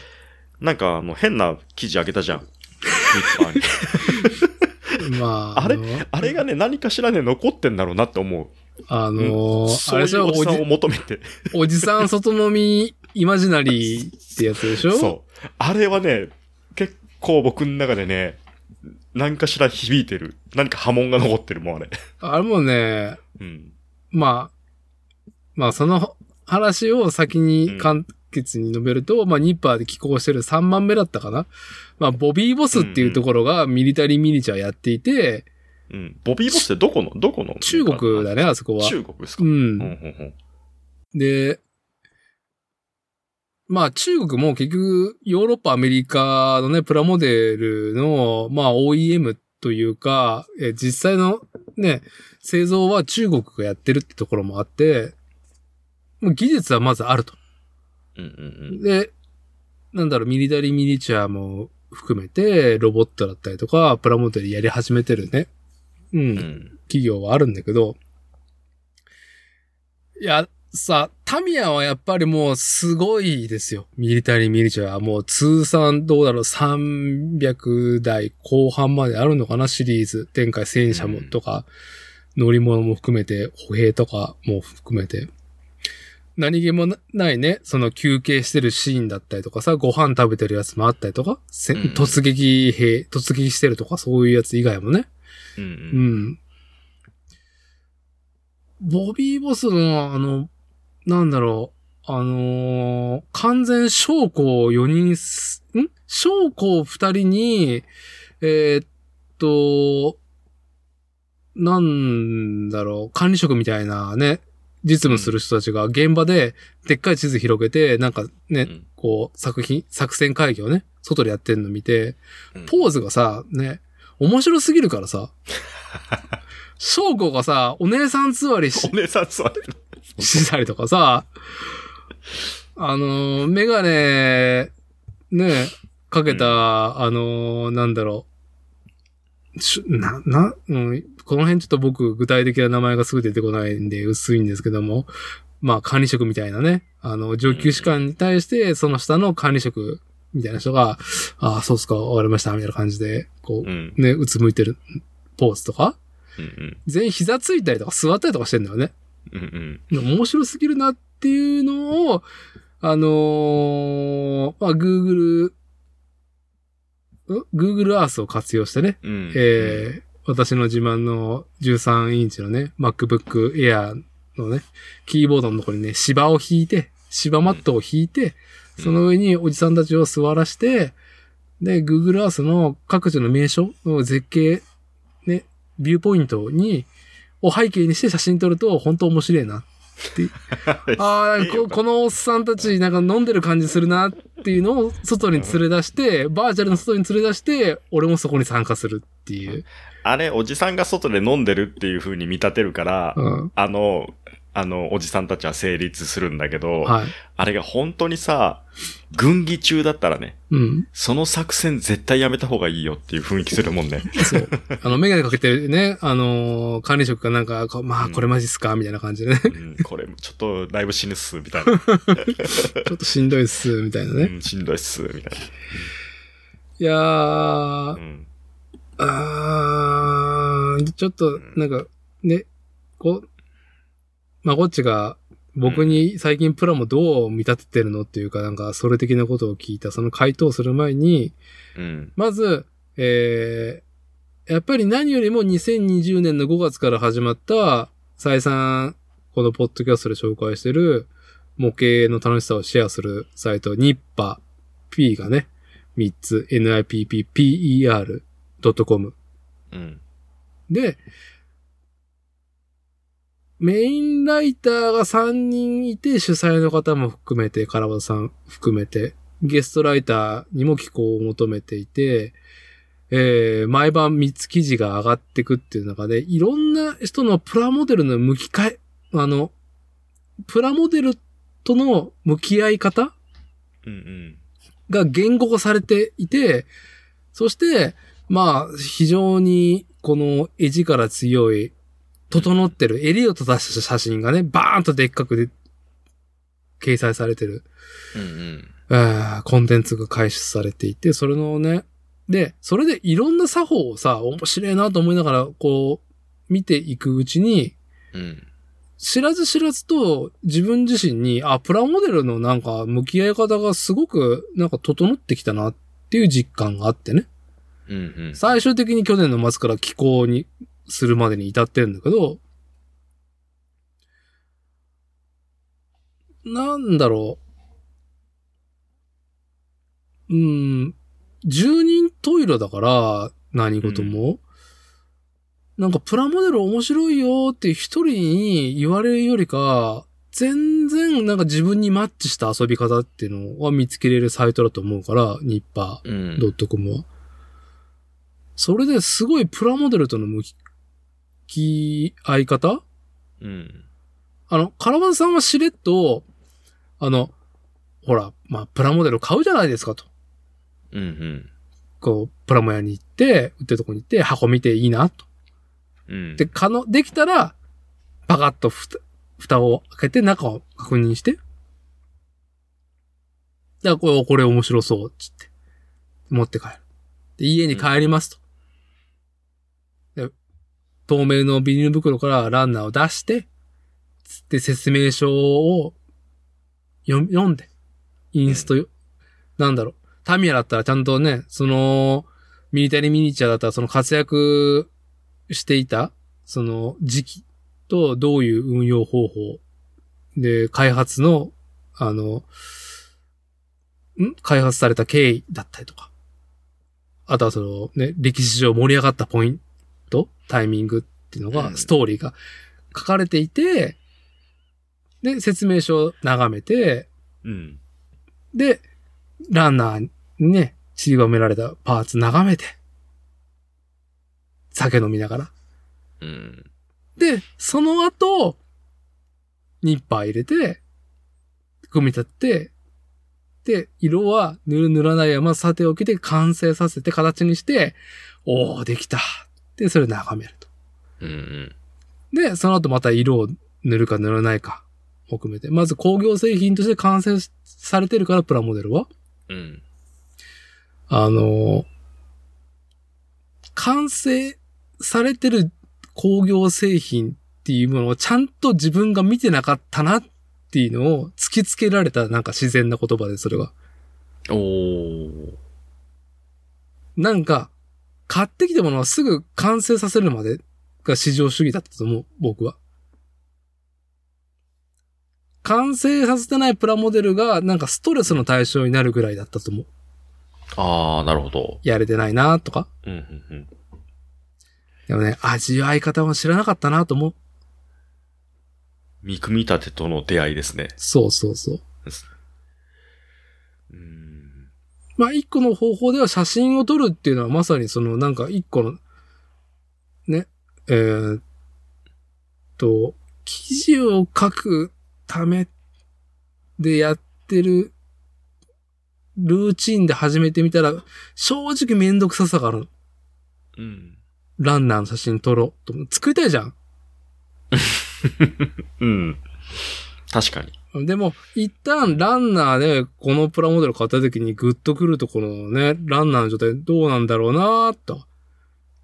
なんかあの、変な記事あげたじゃん。まあ、あれ？のあれがね、何かしらね、残ってんだろうなって思う。あのーそういあれじゃおうおじさんをじ、求めて。おじさん外飲みイマジナリーってやつでしょ？そう。あれはね、結構僕の中でね、何かしら響いてる。何か波紋が残ってるもん、あれ。あれもね、うん。まあ、まあその話を先に簡潔に述べると、まあニッパーで寄稿してる3番目だったかな？まあボビーボスっていうところがミリタリーミニチュアやっていて、うん。ボビーボスってどこのどこの？中国だね、あそこは。中国ですか？ううん。ん。うんうんで、まあ中国も結局ヨーロッパ、アメリカのね、プラモデルの、まあ OEM というか、え実際のね、製造は中国がやってるってところもあって、もう技術はまずあると。うんうんで、なんだろう、ミリタリーミニチュアも含めて、ロボットだったりとか、プラモデルやり始めてるね。うんうん。うん。企業はあるんだけど、いや、さ、タミヤはやっぱりもうすごいですよ。ミリタリーミニチュアはもう通算どうだろう、300台後半まであるのかな、シリーズ。展開戦車もうんとか、乗り物も含めて、歩兵とかも含めて。何気もなないね、その休憩してるシーンだったりとかさ、ご飯食べてるやつもあったりとか、せうん突撃兵、突撃してるとかそういうやつ以外もね。うんう。うんん。ボビーボスの、あの、なんだろう、あのー完全将校4人す、ん？将校2人に、えーっと、なんだろう、管理職みたいなね、実務する人たちが現場ででっかい地図広げて、なんかね、うん。こう、作品、作戦会議をね、外でやってんの見て、うん。ポーズがさ、ね、面白すぎるからさ、翔子がさ、お姉さん座りしお姉さん座ってる。したりとかさ、あのー、メガネ、ね、かけた、あのー、なんだろう、しな、な、うん、この辺ちょっと僕具体的な名前がすぐ出てこないんで薄いんですけども、まあ管理職みたいなね、あの、上級士官に対してその下の管理職みたいな人が、ああ、そうっすか、わかりました、みたいな感じで、こうね、うつむいてるポーズとか、うんうん。全員膝ついたりとか座ったりとかしてんだよね。うんうん。面白すぎるなっていうのを、あのーまあ、Google、ん？Google Earth を活用してね、うん。えー私の自慢の13インチのね、MacBook Air のね、キーボードのところにね、芝を引いて、芝マットを引いて、うんその上におじさんたちを座らして、で、Google Earth の各地の名所の絶景、ね、ビューポイントに、を背景にして写真撮ると本当面白いなって。ああ、ここのおっさんたちなんか飲んでる感じするなっていうのを外に連れ出して、バーチャルの外に連れ出して、俺もそこに参加するっていう。あれ、おじさんが外で飲んでるっていう風に見立てるから、うん。あの、あの、おじさんたちは成立するんだけど、はい。あれが本当にさ、軍議中だったらね、うん。その作戦絶対やめた方がいいよっていう雰囲気するもんね。そう。あの、メガネかけてるね、あのー管理職がなんか、まあ、これマジっすかみたいな感じでね。うん、これ、ちょっとだいぶ死ぬっす、みたいな。ちょっとしんどいっす、みたいなね。うん、しんどいっす、みたいいやーな。う、ん。あーちょっと、なんか、ね、こう、まあ、こっちが、僕に最近プラもどう見立ててるのっていうか、なんか、それ的なことを聞いた、その回答をする前に、うん。まず、えー、やっぱり何よりも2020年の5月から始まった、再三、このポッドキャストで紹介してる模型の楽しさをシェアするサイト、ニッパ P がね、3つ、nipper.com。うん。で、メインライターが3人いて、主催の方も含めて、カラバさん含めて、ゲストライターにも寄稿を求めていて、えー、毎晩3つ記事が上がってくっていう中で、いろんな人のプラモデルの向き替え、あの、プラモデルとの向き合い方うんうん。が言語化されていて、そして、まあ、非常に、この絵力強い、整ってる、襟を正した写真がね、バーンとでっかくで、掲載されてる、うんうん。えーコンテンツが開始されていて、それのね、で、それでいろんな作法をさ、面白いなと思いながら、こう、見ていくうちに、うん。知らず知らずと自分自身に、あ、プラモデルのなんか向き合い方がすごくなんか整ってきたなっていう実感があってね。うんうん。最終的に去年の末から寄稿にするまでに至ってるんだけど、なんだろう。うーん、十人トイレだから、何事も。なんかプラモデル面白いよって一人に言われるよりか、全然なんか自分にマッチした遊び方っていうのは見つけれるサイトだと思うから、ニッパー。うん。ドットコムは。それですごいプラモデルとの向き合い方？うん。あの、カラバンさんはしれっと、あの、ほら、まあ、プラモデル買うじゃないですかと。うんうん。こう、プラモ屋に行って、売ってるとこに行って、箱見ていいな、と。うん。で、可能、できたら、パカッとふた、蓋を開けて中を確認して。じゃあ、これ、これ面白そう、つって。持って帰る。で、家に帰りますと。で、透明のビニール袋からランナーを出して、つって説明書を読読んで、インストよ、なんだろう。タミヤだったらちゃんとね、その、ミリタリーミニチュアだったらその活躍していた、その時期とどういう運用方法で、開発の、あの、ん？開発された経緯だったりとか。あとはそのね、歴史上盛り上がったポイント、タイミングっていうのが、うんストーリーが書かれていて、で、説明書を眺めて、うん。で、ランナーにね、散りばめられたパーツ眺めて、酒飲みながら。うん。で、その後、ニッパー入れて、組み立って、で、色は塗る塗らない山さておきで完成させて形にして、おー、できた。で、それを眺めると。うんうん。で、その後また色を塗るか塗らないかを含めて、まず工業製品として完成されてるから、プラモデルは。うん。あの、完成されてる工業製品っていうものをちゃんと自分が見てなかったなっていうのを突きつけられたなんか自然な言葉でそれが。おー。なんか、買ってきたものはすぐ完成させるまでが至上主義だったと思う、僕は。完成させてないプラモデルがなんかストレスの対象になるぐらいだったと思う。あー、なるほど。やれてないなとか。うんうんうん。でもね、味わい方は知らなかったなと思う。見組み立てとの出会いですね。そうそうそう。うん。まあ、一個の方法では写真を撮るっていうのはまさにそのなんか一個の、ね、えーっと、記事を書くためでやってるルーチンで始めてみたら、正直めんどくささがある。うん。ランナーの写真撮ろうと。作りたいじゃん。うん。確かに。でも、一旦ランナーでこのプラモデル買った時にグッとくるところのね、ランナーの状態どうなんだろうなと。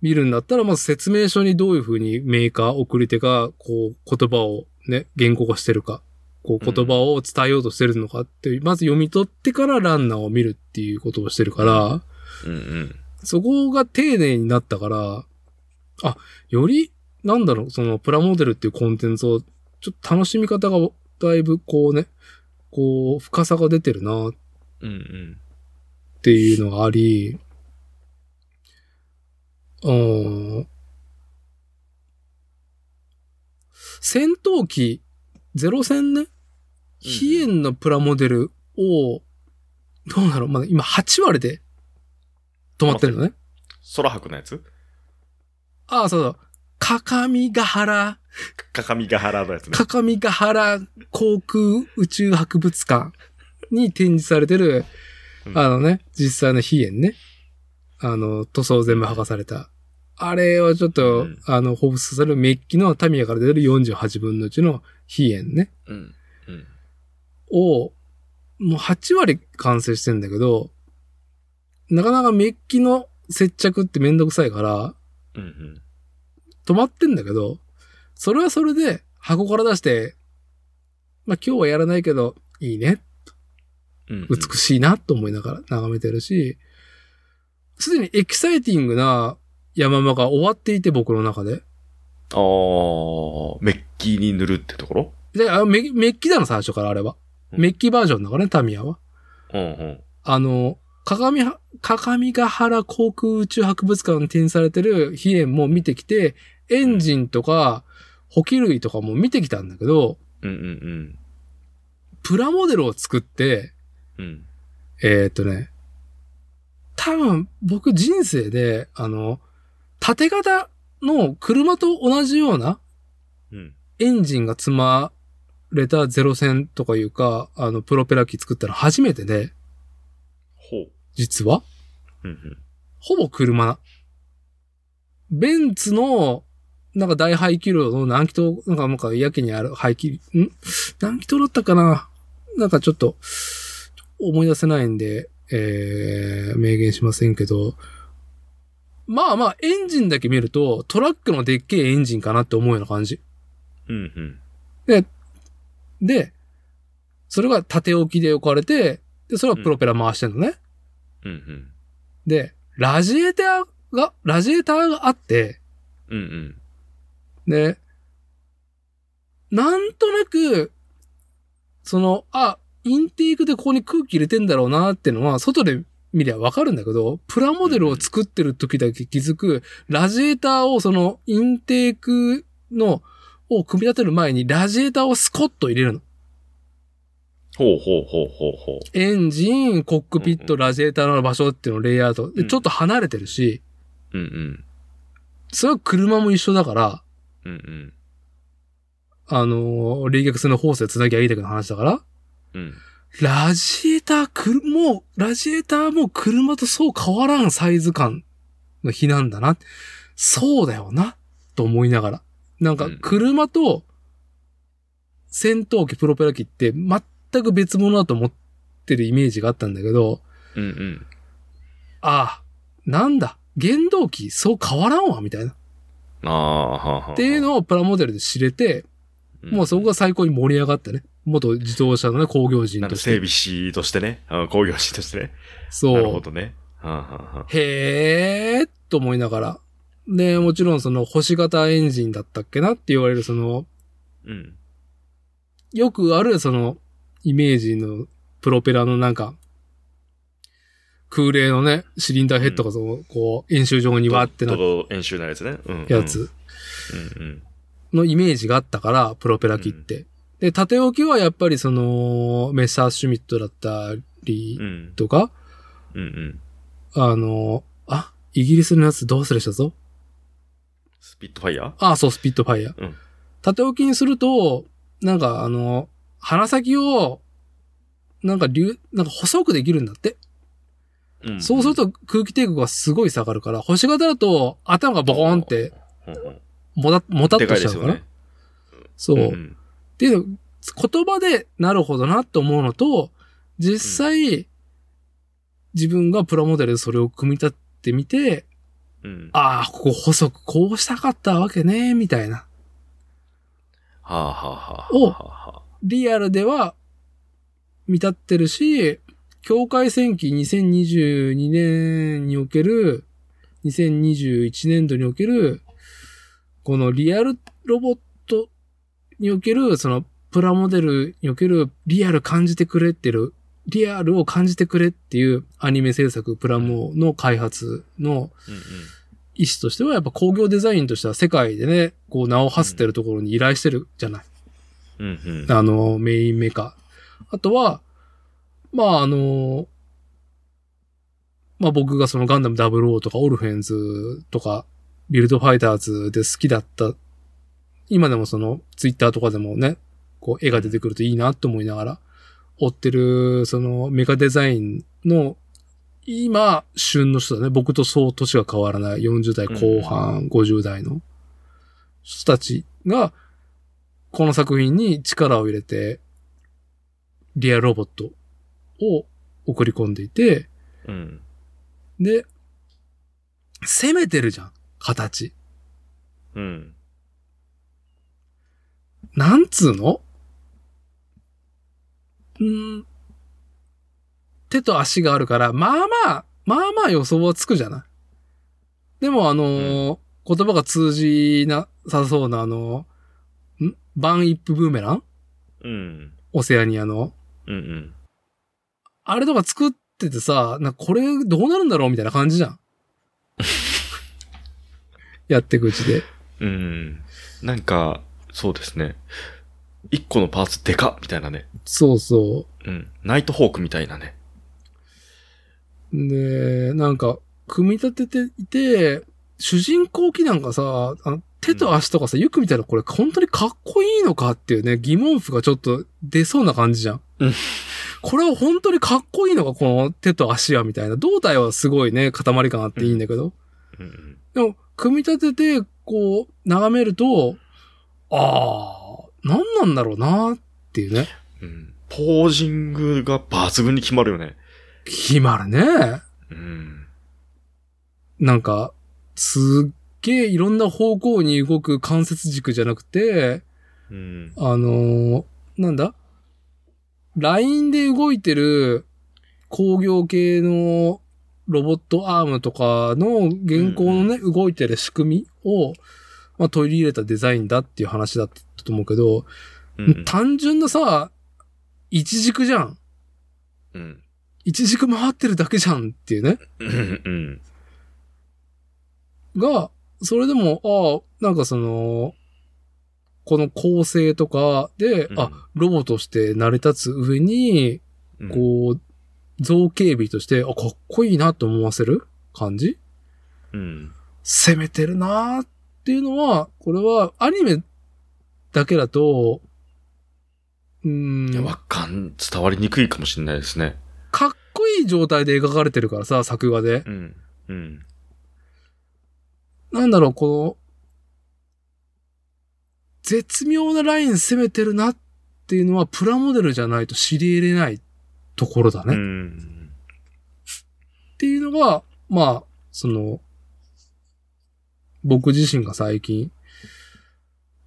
見るんだったら、まず説明書にどういうふうにメーカー、送り手が、こう、言葉をね、言語化してるか、こう、言葉を伝えようとしてるのかっていう、まず読み取ってからランナーを見るっていうことをしてるから、うんうん。そこが丁寧になったから、あ、より、なんだろう、そのプラモデルっていうコンテンツを、ちょっと楽しみ方がだいぶこうね、こう、深さが出てるなっうんうん。ていうのがあり、うーん戦闘機、ゼロ戦ね、飛燕のプラモデルをどうなの？まだ今8割で止まってるのね。空白のやつ？ああ、そうそう。かかみがはら、かかみが原のやつね。かかみがはら航空宇宙博物館に展示されてる、うんあのね、実際の飛燕ね。あの、塗装全部剥がされた。あれをちょっと、うんあの、放出されるメッキのタミヤから出る48分の1の飛燕ね。うん。うん。を、もう8割完成してんだけど、なかなかメッキの接着ってめんどくさいから、うんうん。止まってんだけど、それはそれで箱から出して、まあ今日はやらないけど、いいね。美しいなと思いながら眺めてるし、すでにエキサイティングな山間が終わっていて僕の中で。あー、メッキに塗るってところ？で、あメメッキだの最初からあれは。うんメッキバージョンだからね、タミヤは。うんうん。あの、鏡は、鏡ヶ原航空宇宙博物館に展示されてる飛燕も見てきて、エンジンとか、補給類とかも見てきたんだけど、うんうんプラモデルを作って、うん。うん。えーっとね、多分僕人生で、あの、縦型の車と同じようなうん。エンジンが積まれたゼロ戦とかいうか、あの、プロペラ機作ったの初めてで、ほう。実は。うんうん。ほぼ車な。ベンツの、なんか大排気量の何気筒、なんかなんかやけにある排気、ん？何気筒だったかな？なんかちょっと、思い出せないんで、えー、明言しませんけど、まあまあ、エンジンだけ見ると、トラックのでっけえエンジンかなって思うような感じ。うんうん。で、それが縦置きで置かれて、で、それはプロペラ回してんのね。うんうん。で、ラジエーターが、ラジエーターがあって、うんうん。で、なんとなく、その、あ、インテークでここに空気入れてんだろうなってのは、外で見りゃわかるんだけど、プラモデルを作ってる時だけ気づく、ラジエーターをその、インテークの、を組み立てる前に、ラジエーターをスコッと入れるの。ほうほうほうほうほエンジン、コックピット、ラジエーターの場所っていうのレイアウト。で、うんちょっと離れてるし、う。うんうん。それは車も一緒だから、うんうん。あのー冷却性のホースで繋ぎゃいいだけの話だから、うん。ラジエーター、くる、もう、ラジエーターも車とそう変わらんサイズ感の比なんだな。そうだよな、と思いながら。なんかうん、車と戦闘機、プロペラ機って全く別物だと思ってるイメージがあったんだけど、うんうん。ああ、なんだ、原動機そう変わらんわ、みたいな。っていうのをプラモデルで知れて、もうそこが最高に盛り上がってね。元自動車のね、工業人として。か整備士としてね。あ工業士としてね。そう。なるほどね。へーと思いながら。で、もちろんその星型エンジンだったっけなって言われるその、うん。よくあるその、イメージのプロペラのなんか、空冷のね、シリンダーヘッドがその、こう、演習場にわってなっドド演習のやつね。うん、やつうんうん。のイメージがあったから、プロペラ機って。で、縦置きはやっぱりその、メッサーシュミットだったりうん。とか、うんうん。あの、あ、イギリスのやつどうするしたぞスピットファイヤーあ、そう、スピットファイヤー。うん縦置きにすると、なんかあの、鼻先を、なんか流、なんか細くできるんだって。うんそうする、と空気抵抗がすごい下がるから、星型だと頭がボコーンって、もた、もたっでとしちゃうから。ね。そう。っんていうの、言葉でなるほどなと思うのと、実際、自分がプラモデルでそれを組み立ててみて、うん。ああ、ここ細くこうしたかったわけね、みたいな。はあはあはあ。おはあはあリアルでは見立ってるし、境界戦記2022年における、2021年度における、このリアルロボットにおける、そのプラモデルにおけるリアル感じてくれってる、リアルを感じてくれっていうアニメ制作プラモの開発の。意思としては、やっぱ工業デザインとしては世界でね、こう名を馳せてるところに依頼してるじゃない。あの、メインメカ。あとは、まあ、あの、まあ僕がそのガンダム00とかオルフェンズとかビルドファイターズで好きだった、今でもそのツイッターとかでもね、こう絵が出てくるといいなと思いながら追ってるそのメカデザインの今旬の人だね。僕とそう年が変わらない40代後半、50代の人たちがこの作品に力を入れてリアルロボットを送り込んでいて、うん。で、攻めてるじゃん、形。うん。なんつうの？んー手と足があるから、まあまあ、まあまあ予想はつくじゃない？でもあのー言葉が通じなさそうなあのーん？バンイップブーメラン？うん。オセアニアの？うんうん。あれとか作っててさ、なこれどうなるんだろうみたいな感じじゃん。やっていくうちで。うん。なんか、そうですね。一個のパーツでかっみたいなね。そうそうん。ナイトホークみたいなね。う。で、なんか、組み立てていて、主人公機なんかさ、あの手と足とかさ、よく見たらこれ本当にかっこいいのかっていうね、疑問符がちょっと出そうな感じじゃん。うんこれは本当にかっこいいのか、この手と足はみたいな。胴体はすごいね、塊感あっていいんだけど。うんうん。でも、組み立てて、こう、眺めると、あー、何なんだろうなっていうね。うん。ポージングが抜群に決まるよね。決まるね。うん。なんか、すっげえいろんな方向に動く関節軸じゃなくて、うん。あのーなんだ？ラインで動いてる工業系のロボットアームとかの現行のね、動いてる仕組みを、まあ、取り入れたデザインだっていう話だったと思うけど、うん。単純なさ、一軸じゃん。うん。一軸回ってるだけじゃんっていうね。うん。うん。が、それでも、ああ、なんかその、この構成とかで、うんあ、ロボとして成り立つ上に、うん。こう、造形美として、あ、かっこいいなと思わせる感じ？うん。攻めてるなーっていうのは、これはアニメだけだと、うん、わかん、伝わりにくいかもしれないですね。かっこいい状態で描かれてるからさ、作画で。うん。うん。なんだろう、この、絶妙なライン攻めてるなっていうのは、プラモデルじゃないと知り得れないところだね。うっん。ていうのが、まあ、その、僕自身が最近、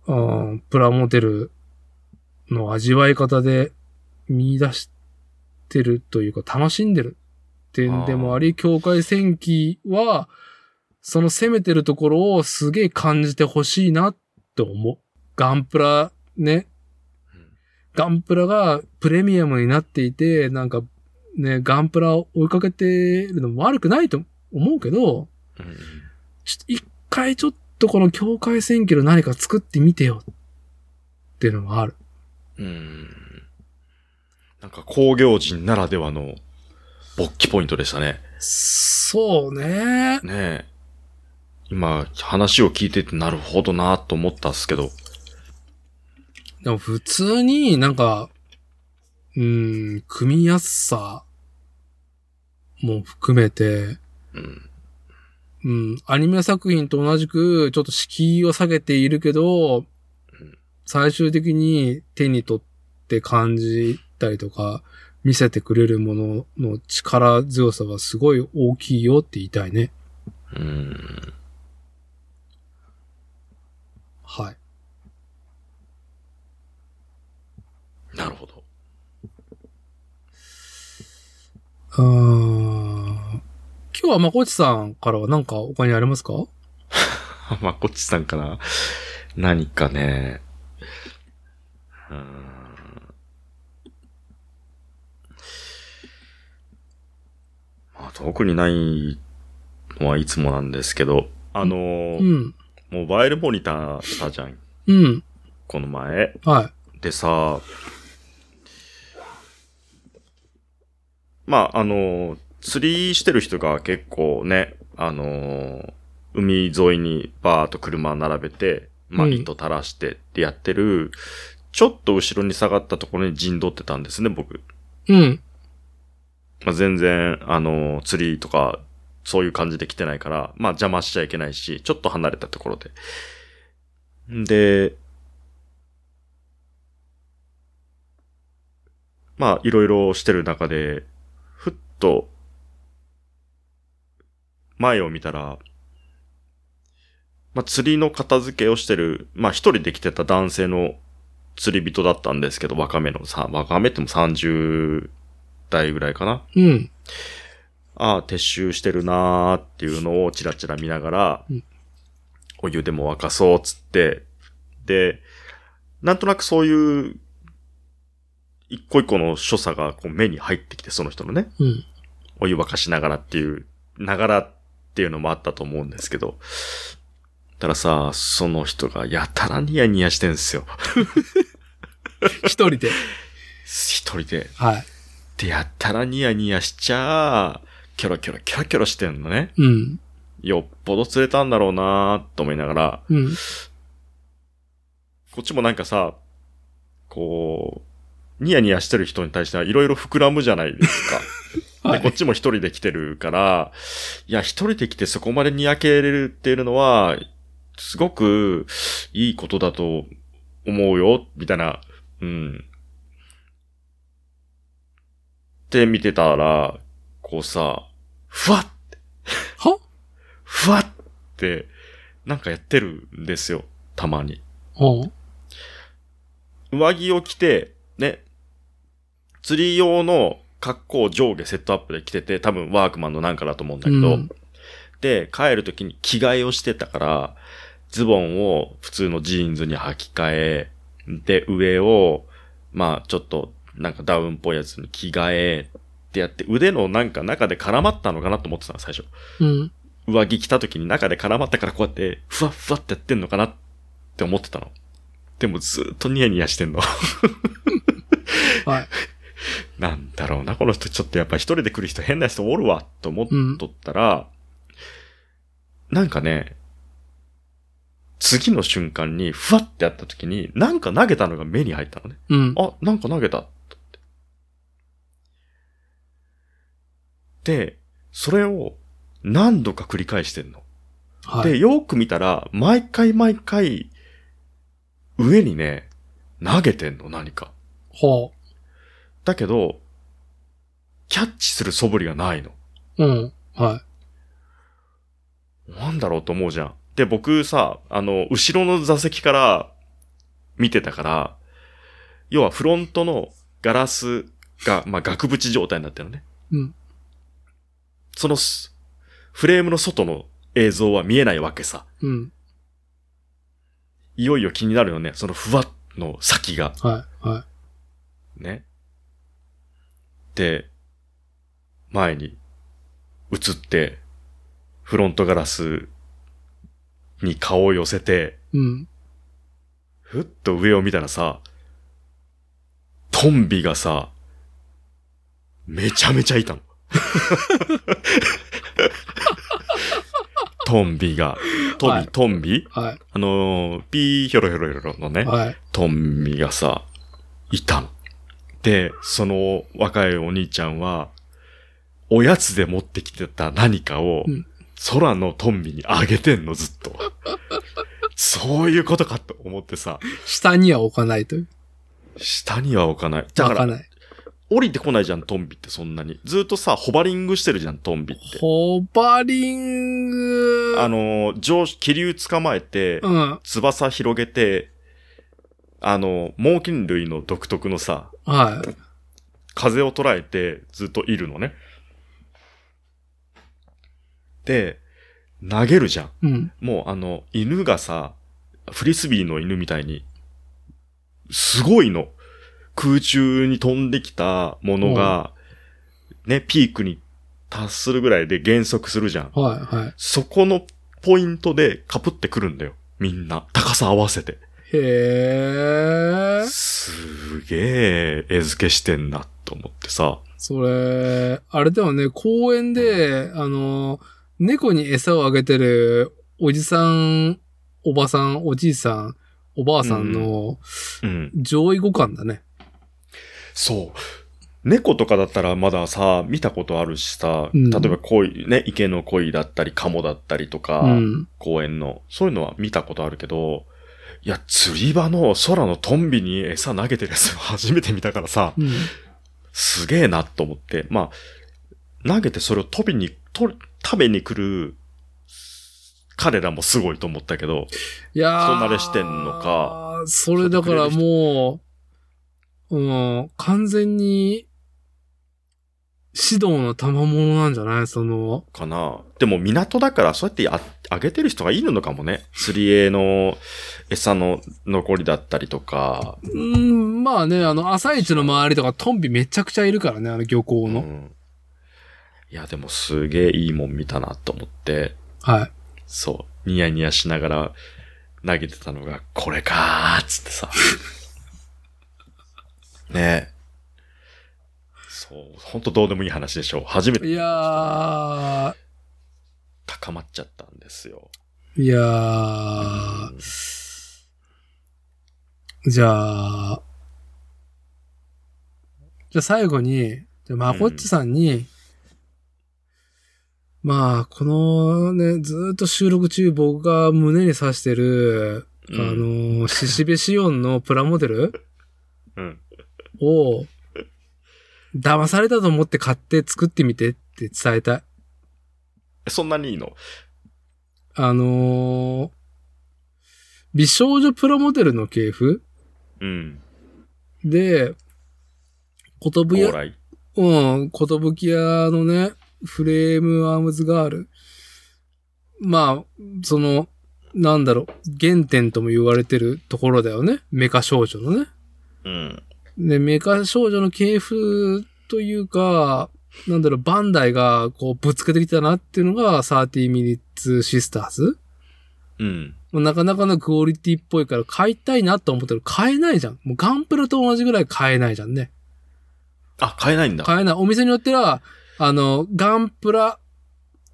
うんプラモデルの味わい方で見出してるというか、楽しんでる点でもあり、境界戦記は、その攻めてるところをすげえ感じてほしいなって思う。ガンプラ、ね。ガンプラがプレミアムになっていて、なんか、ね、ガンプラを追いかけてるのも悪くないと思うけど、うん。ちょっと一回ちょっとこの境界線記の何か作ってみてよっていうのもある。うん。なんか工業人ならではの勃起ポイントでしたね。そうね。ねえ。今、話を聞いててなるほどなと思ったっすけど。でも普通になんか、うーん、組みやすさも含めて、うん。うん、アニメ作品と同じく、ちょっと敷居を下げているけどうん、最終的に手に取って感じたりとか、見せてくれるものの力強さがすごい大きいよって言いたいね。うん。はい。なるほど。あー今日はまこちさんからは何か他にありますか？まこっちさんかな何かね。うーん。まあ、特にないのはいつもなんですけど、あのーうん。モバイルモニターしたじゃん。うん。この前。はでさ、まあ、あの、釣りしてる人が結構ね、あのー海沿いにバーっと車並べて、まあ、うん糸垂らしてってやってる、ちょっと後ろに下がったところに陣取ってたんですね、僕。うん。まあ、全然、あのー釣りとか、そういう感じで来てないから、まあ邪魔しちゃいけないし、ちょっと離れたところで。んで、まあいろいろしてる中で、と、前を見たら、まあ釣りの片付けをしてる、まあ一人で来てた男性の釣り人だったんですけど、若めのさ、若めっても30代ぐらいかな。うん。ああ、撤収してるなーっていうのをチラチラ見ながら、うんお湯でも沸かそうっつって、で、なんとなくそういう、一個一個の所作がこう目に入ってきて、その人のね、うん。お湯沸かしながらっていう、ながらっていうのもあったと思うんですけど、たださ、その人がやたらニヤニヤしてんすよ。一人で。一人で。はい。で、やったらニヤニヤしちゃ、キョロキョロキョロキョロしてんのね。うん。よっぽど釣れたんだろうなと思いながら、うん。こっちもなんかさ、こう、ニヤニヤしてる人に対してはいろいろ膨らむじゃないですか。で、こっはい。ちも一人で来てるから、いや、一人で来てそこまでにやけれるっていうのは、すごくいいことだと思うよ、みたいな、うん。って見てたら、こうさ、ふわっは？ふわって、なんかやってるんですよ、たまに。上着を着て、ね、釣り用の格好を上下セットアップで着てて、多分ワークマンのなんかだと思うんだけど、うんで、帰る時に着替えをしてたから、ズボンを普通のジーンズに履き替え、で、上を、まあちょっと、なんかダウンっぽいやつに着替えってやって、腕のなんか中で絡まったのかなと思ってたの、最初。うん。上着着た時に中で絡まったからこうやって、ふわっふわってやってんのかなって思ってたの。でもずーっとニヤニヤしてんの。はい。なんだろうな、この人ちょっとやっぱ一人で来る人変な人おるわ、と思っとったら、なんかね、次の瞬間にふわってやった時に、なんか投げたのが目に入ったのね。うん。あ、なんか投げた。で、それを何度か繰り返してんの。で、はい。よく見たら、毎回毎回、上にね、投げてんの、何か。ほだけど、キャッチする素振りがないの。う。うん。はなんだろうと思うじゃん。で、僕さ、あの、後ろの座席から見てたから、要はフロントのガラスが、まあ、額縁状態になってるのね。い。うん。そのす、フレームの外の映像は見えないわけさ。うん。いよいよ気になるよね。そのふわっの先が。はい。はね。で、前に映って、フロントガラスに顔を寄せて、い。うん。ふっと上を見たらさ、トンビがさ、めちゃめちゃいたの。トンビが、トンビ、はいトンビ？はあのー、ピーヒョロヒョロヒョロのねい。、はい。トンビがさ、いたの。で、その若いお兄ちゃんは、おやつで持ってきてた何かをうん、空のトンビにあげてんの、ずっと。そういうことかと思ってさ、下には置かないという。下には置かない。だか、らない。降りてこないじゃん、トンビってそんなに。ずっとさ、ホバリングしてるじゃん、トンビって。ホバリング。あの、上、気流捕まえて、うん。翼広げて、あの、猛禽類の独特のさ、はい。風を捉えてずっといるのね。で、投げるじゃん。うん。もうあの、犬がさ、フリスビーの犬みたいに、すごいの。空中に飛んできたものが、ね、ピークに達するぐらいで減速するじゃん。はい。はい。そこのポイントでカプってくるんだよ。みんな。高さ合わせて。へえ。すげえ、絵付けしてんな、とと思ってさ。それ、あれでもね、公園で、あの、猫に餌をあげてるおじさん、おばさん、おじいさん、おばあさんのうん。上位互換だね。そう。猫とかだったらまださ、見たことあるしさ、うん例えば鯉、ね、池の鯉だったり、カモだったりとか、うん。公園の、そういうのは見たことあるけど、いや、釣り場の空のトンビに餌投げてるやつ 初めて見たからさ、うん。すげえなと思って、まあ、投げてそれを飛びに、と食べに来る、彼らもすごいと思ったけど、いやー。人慣れしてんのか。それだからもう、うん、完全に、指導の賜物なんじゃない？その、かな。でも港だからそうやってああげてる人がいるのかもね。釣り餌の餌の残りだったりとか。うん、まあね、あの、朝市の周りとかトンビめちゃくちゃいるからね、あの漁港の。うんいや、でもすげえいいもん見たなと思って、はい。そう、ニヤニヤしながら投げてたのが、これかーっつってさ。ねえ。そう、ほんとどうでもいい話でしょ。初めていやー、高まっちゃったんですよ。いやうーん、じゃあ、じゃあ最後に、じゃあまこっちさんに、まあ、このね、ずーっと収録中僕が胸に刺してる、あの、シシベシオンのプラモデルうん。を、騙されたと思って買って作ってみてって伝えたい。そんなにいいの？あのー美少女プラモデルの系譜？うん。で、ことぶや。うん、ことぶき屋のね、フレームアームズガール。まあ、その、なんだろう、原点とも言われてるところだよね。メカ少女のね。うん。で、メカ少女の系譜というか、なんだろう、バンダイがこうぶつけてきたなっていうのが30 Minutes Sisters。うん。もうなかなかのクオリティっぽいから買いたいなと思ったら買えないじゃん。もうガンプラと同じぐらい買えないじゃんね。あ、買えないんだ。買えない。お店によっては、あの、ガンプラ、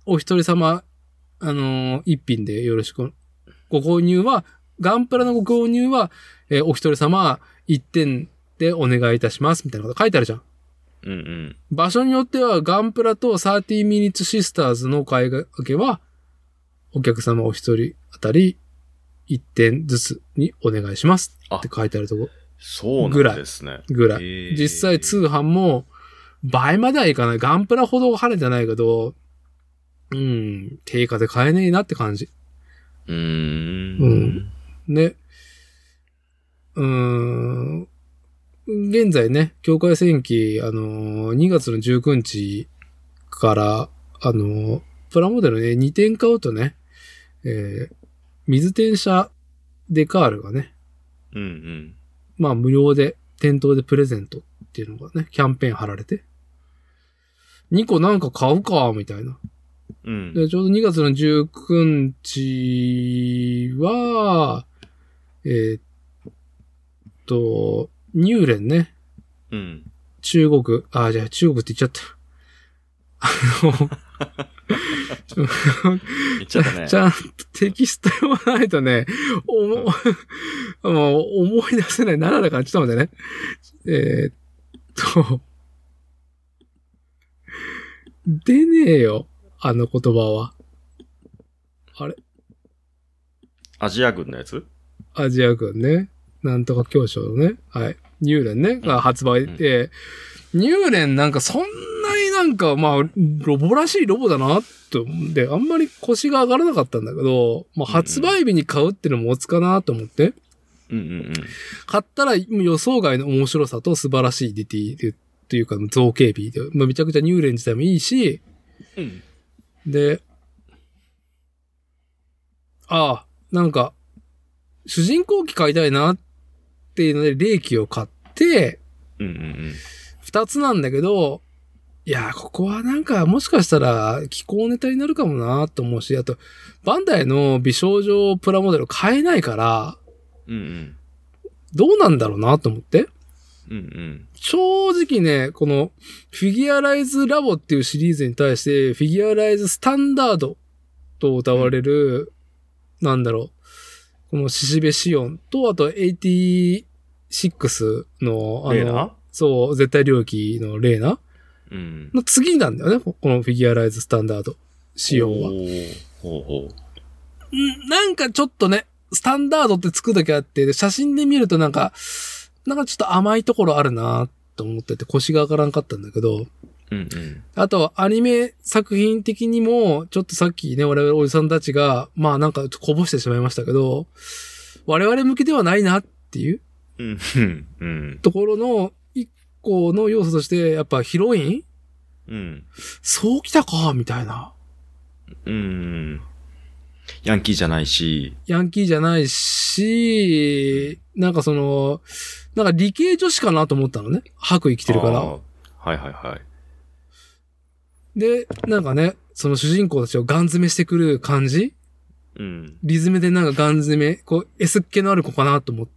お一人様、あのー一品でよろしく。ご購入は、ガンプラのご購入は、えーお一人様一点でお願いいたします。みたいなこと書いてあるじゃん。うんうん。場所によっては、ガンプラと30 Minutes Sisters の買い掛けは、お客様お一人あたり一点ずつにお願いしますって書いてあるとこそうぐらないんですね。ぐらい。へー実際通販も倍まではいかない。ガンプラほど晴れてないけど、うん、定価で買えねえなって感じ。うーん。うんね。うーん。現在ね、境界戦記、あのー、2月の19日から、あのー、プラモデルね、2点買うとね、えー、水転写デカールがね、うんうん。まあ無料で、店頭でプレゼントっていうのがね、キャンペーン貼られて。2個なんか買うか、みたいな。うん。で、ちょうど2月の19日は、えーっと、ニューレンね。うん。中国、あ、じゃあ中国って言っちゃった。あの、言っちゃったね。ちゃんとテキスト読まないとね、おも、もう思い出せない。7だからちょっと待ってね。えーっと、出ねえよ。あの言葉は。あれ？アジア軍のやつ？アジア軍ね。なんとか教省のね。はい。ニューレンね。が発売で、ニューレンなんかそんなになんか、まあ、ロボらしいロボだなって思うんで、あんまり腰が上がらなかったんだけど、まあ、発売日に買うっていうのもおつかなと思って、うんうん買ったら予想外の面白さと素晴らしいディティールというか造形美で、まあ、めちゃくちゃニューレン自体もいいし、うん。で、ああ、なんか、主人公機買いたいなっていうので、霊気を買って、うんうんうん。二つなんだけど、いや、ここはなんか、もしかしたら、気候ネタになるかもなと思うし、あと、バンダイの美少女プラモデル買えないから、うんうん。どうなんだろうなと思って。うんうん。正直ね、このフィギュアライズラボっていうシリーズに対して、フィギュアライズスタンダードと歌われる、なんだろう、このシシベシオンと、あと86の、あのそう、絶対領域のレーナうん。の次なんだよね、このフィギュアライズスタンダード、シオンは。おーほうほうんなんかちょっとね、スタンダードってつくだけあって、で写真で見るとなんか、なんかちょっと甘いところあるなと思ってて腰が上がらんかったんだけど、う。うんうん。あとアニメ作品的にも、ちょっとさっきね、我々おじさんたちが、まあなんかこぼしてしまいましたけど、我々向けではないなっていううん。うん。うん。ところの一個の要素として、やっぱヒロイン？うん。そうきたかみたいな。うん。ヤンキーじゃないし、ヤンキーじゃないし、なんかその、なんか理系女子かなと思ったのね。白衣着てるから。はいはいはい。で、なんかね、その主人公たちをガン詰めしてくる感じ？うん。リズムでなんかガン詰め、こう、S っ気のある子かなと思っ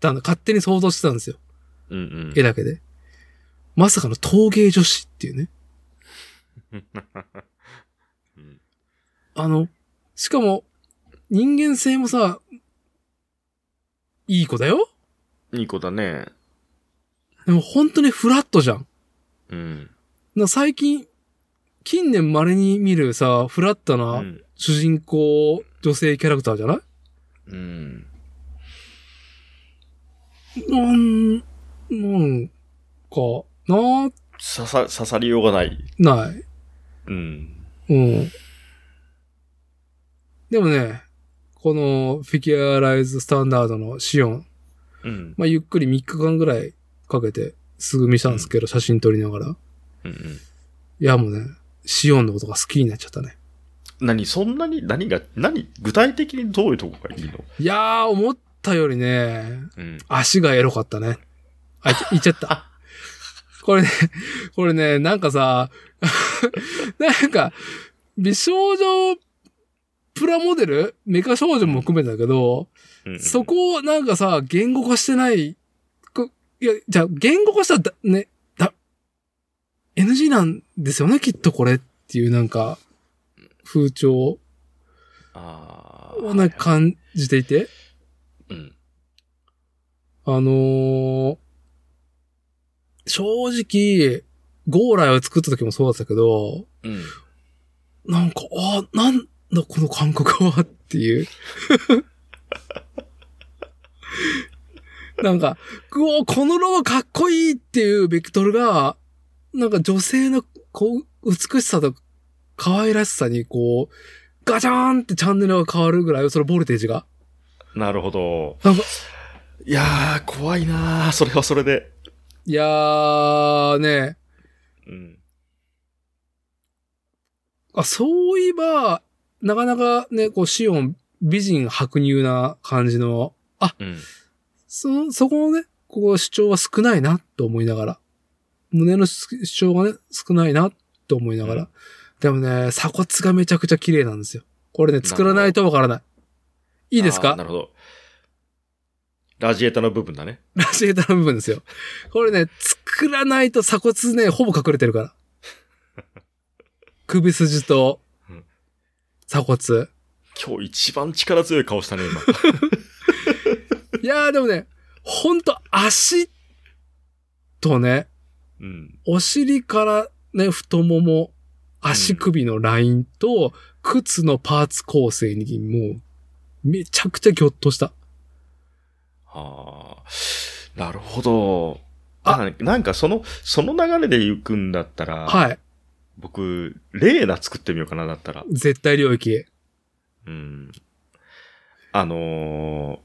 たんだ。勝手に想像してたんですよ。うんうん。絵だけで。まさかの陶芸女子っていうね。うんあの、しかも、人間性もさ、いい子だよいい子だね。でも本当にフラットじゃん。うん。な最近、近年稀に見るさ、フラットう。なん主人公女性キャラクターじゃない？うん。なん、なんか、な、刺さ、刺さりようがない。ない。うん。うん。でもね、このフィギュアライズスタンダードのシオン、うん。まあ、ゆっくり3日間ぐらいかけてすぐ見したんですけど、写真撮りながら。うんうん。いや、もうね、シオンのことが好きになっちゃったね。何そんなに、何が、何具体的にどういうとこがいいの？いやー、思ったよりね、うん。足がエロかったね。あ、い言っちゃった。これね、これね、なんかさ、なんか、美少女プラモデルメカ少女も含めてだけど、うんそこをなんかさ、言語化してない、こいや、じゃあ、言語化したらだ、ね、だ、NG なんですよね、きっとこれっていうなんか、風潮。をなんか感じていて、うん。あのー正直、ゴーライを作った時もそうだったけど、うん。なんか、あなんだこの感覚はっていう。なんか、うおこのロゴかっこいいっていうベクトルが、なんか女性のこう、美しさと可愛らしさにこう、ガチャーンってチャンネルが変わるぐらい、そのボルテージが。なるほど。なんか、いやー、怖いなー、それはそれで。いやーね、うん。あ、そういえば、なかなかね、こう、シオン、美人白乳な感じの、うん。そ、そこのね、ここ主張は少ないな、と思いながら。胸の主張がね、少ないな、と思いながら。うんでもね、鎖骨がめちゃくちゃ綺麗なんですよ。これね、作らないとわからない。いいですか？なるほど。ラジエータの部分だね。ラジエータの部分ですよ。これね、作らないと鎖骨ね、ほぼ隠れてるから。首筋とうん、鎖骨。今日一番力強い顔したね、今。いやーでもね、ほんと足とね、うん。お尻からね、太もも、足首のラインと、靴のパーツ構成にもう、めちゃくちゃギョッとした。はあ。なるほど。あなんかその、その流れで行くんだったら、はい。僕、レーナ作ってみようかな、だったら。絶対領域。うん。あの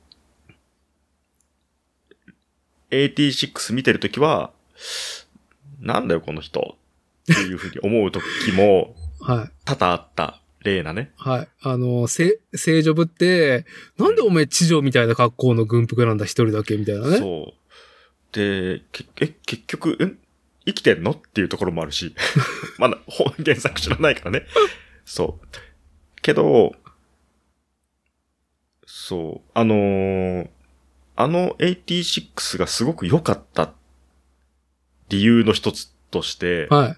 ー、86見てるときは、なんだよ、この人。っていうふうに思うときも、はい。多々あった、レーナね。はい。あの、せ、聖女部って、なんでお前地上みたいな格好の軍服なんだ一人だけみたいなね。そう。で、け、え、結局、ん生きてんの？っていうところもあるし。まだ、本原作知らないからね。そう。けど、そう、あのーあの86がすごく良かった理由の一つとして、はい。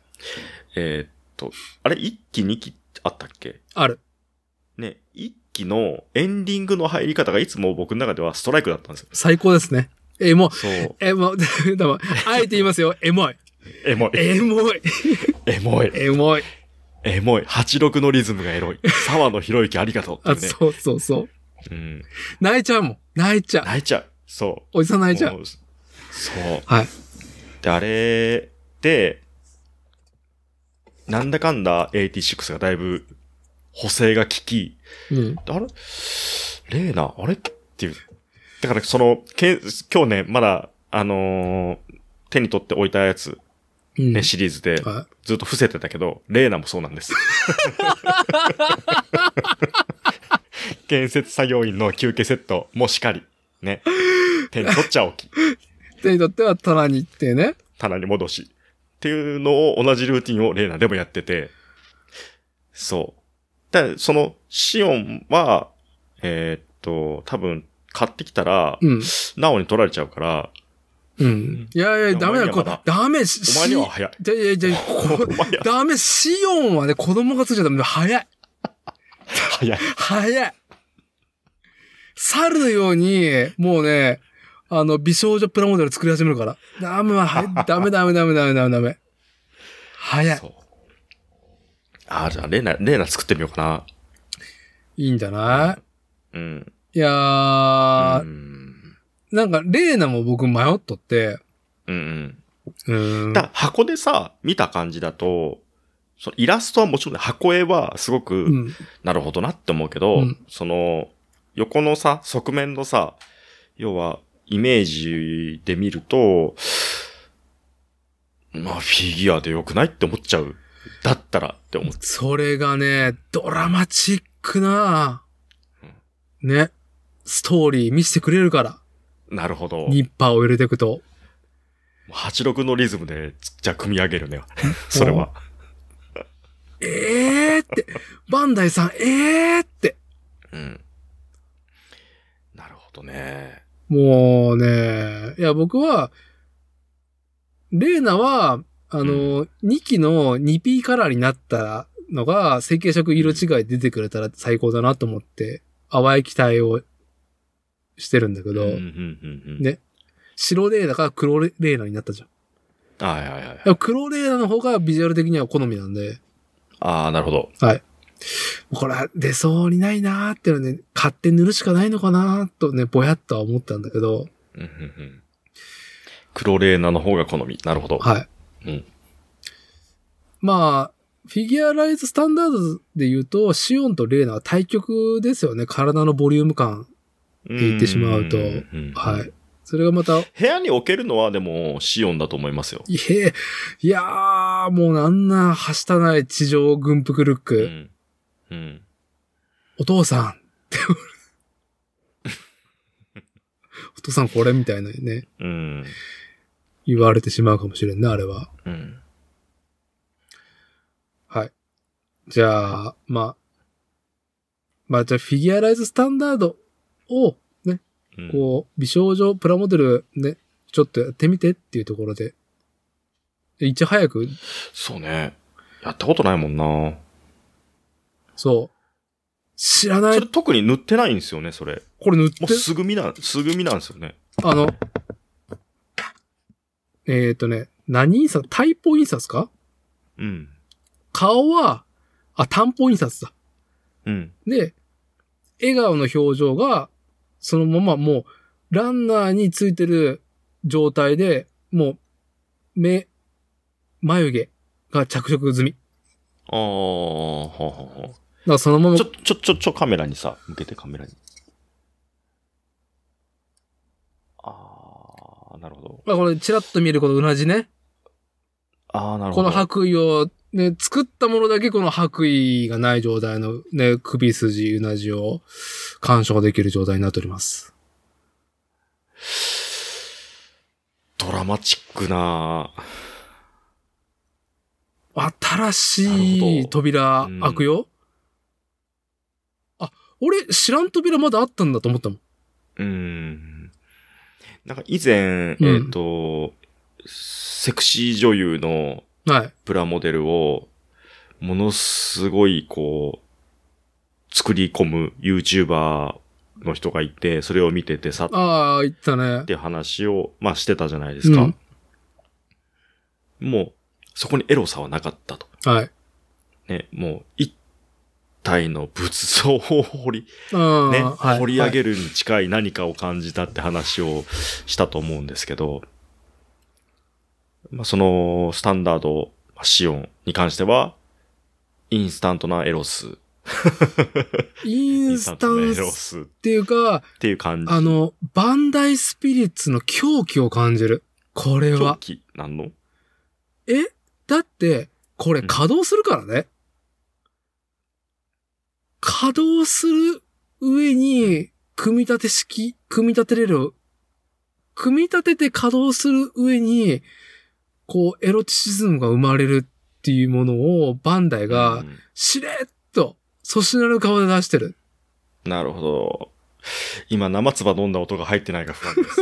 えーっと、あれ1期2期あったっけ？ある。ね、1期のエンディングの入り方がいつも僕の中ではストライクだったんですよ。最高ですね。エモい。そう。え、もう、でも、あえて言いますよ。エモい。エモい。エモい。エモい。エモい。エモい。86のリズムがエロい。沢野博之ありがとうっていあ。そうそうそう。うん。泣いちゃうもん。泣いちゃう。泣いちゃう。そう。おじさん泣いちゃうそう。はい。で、あれで、なんだかんだ86がだいぶ補正が効き、うん。あれ？レーナ、あれ？っていう。だからその、けん今日ね、まだ、あのー手に取って置いたやつ、うん。ね、シリーズで、はずっと伏せてたけど、レーナもそうなんです。建設作業員の休憩セットもしかり、ね、手に取っちゃおき、い。手にとっては棚に行ってね。棚に戻し、っていうのを同じルーティンをレーナでもやってて、そう。で、その、シオンは、えーっと、多分、買ってきたら、うん。なおに取られちゃうから、うん。いやいや、ダメだ、こお前にはまだダメ、お前には早い。じゃ、いやじゃ、こダメ、シオンはね、子供がついちゃったんで、早い。早い。早い。猿のように、もうね、あの、美少女プラモデル作り始めるから。ダメは、はい ダメダメダメダメダメダメ。早い。そう。ああ、じゃあ、レーナ、レーナ作ってみようかな。いいんじゃない？うん。いやー、うん。なんか、レーナも僕迷っとって、うんうん。うーん。だ箱でさ、見た感じだと、そのイラストはもちろんね箱絵はすごく、うん。なるほどなって思うけど、うんその、横のさ、側面のさ、要は、イメージで見ると、まあ、フィギュアでよくないって思っちゃう。だったらって思っそれがね、ドラマチックな、ね、ストーリー見せてくれるから。なるほど。ニッパーを入れていくと。86のリズムで、じゃあ組み上げるね。それは。えーって、バンダイさん、えーって。うん。なるほどね。もうね、いや、僕は、レーナは、あの、2期の 2P カラーになったのが、成形色色違い出てくれたら最高だなと思って、淡い期待をしてるんだけど、うんうんうんうんね白レーナから黒レーナになったじゃん。はいはいはい。黒レーナの方がビジュアル的には好みなんで、ああ、なるほど。はい。これ出そうにないなーっていうのね、買って塗るしかないのかなーとね、ぼやっとは思ったんだけど、うんうんうん黒レーナの方が好み。なるほど。はい。うん。まあ、フィギュアライズスタンダードで言うと、シオンとレーナは対極ですよね。体のボリューム感。って言ってしまうとはい。それがまた、い部屋に置けるのはでも、シオンだと思いますよ。え、いやー、もうなんな、はしたない地上軍服ルック。うん。うん。お父さんって お父さんこれみたいなね、うん。言われてしまうかもしれんな、あれは。うん。はい。じゃあ、まあ、まあじゃあフィギュアライズスタンダードを、ね、うんこう、美少女プラモデルね、ちょっとやってみてっていうところで、いち早く、そうね。やったことないもんな。そう、知らない、それ特に塗ってないんですよね、それ。これ塗って？もう、すぐみな、すぐみなんですよね。あの、えっ、とね、何印刷？タイポ印刷か？うん。顔は、あ、担保印刷だ。うん。で、笑顔の表情が、そのままもう、ランナーについてる状態で、もう、目、眉毛が着色済み。ああ、はははだからそのままちょ、ちょ、ちょ、ちょ、カメラにさ、向けてカメラに。ああ、なるほど。まあこれ、チラッと見ること同じね。ああ、なるほど。この白衣を、ね、作ったものだけこの白衣がない状態のね、首筋、うなじを鑑賞できる状態になっております。ドラマチックな新しほいど扉うん開くよ、あ、俺知らん扉まだあったんだと思ったもん。うーん。なんか以前、うんえっ、と、セクシー女優のはい。プラモデルを、ものすごい、こう、作り込む YouTuber の人がいて、それを見ててさっああ、言ったねっ。て話を、まあしてたじゃないですか。もう、そこにエロさはなかったと。はい。ね、もう、一体の仏像を掘り、ね、はい、掘り上げるに近い何かを感じたって話をしたと思うんですけど、まあ、そのスタンダードシオンに関しては、インスタントなエロス。はいインスタンなエロススっっていうか、ていう感じ。あ、の、バンダイスピリッツの狂気を感じる。これ狂は。気なんの？え？だって、これうん稼働するからね。稼働する上に、組み立て式、組み立てれる、組み立てて稼働する上に、こう、エロチシズムが生まれるっていうものを、バンダイうが、んしれっと、粗品の顔で出してる。なるほど。今、生唾飲んだ音が入ってないか不安です。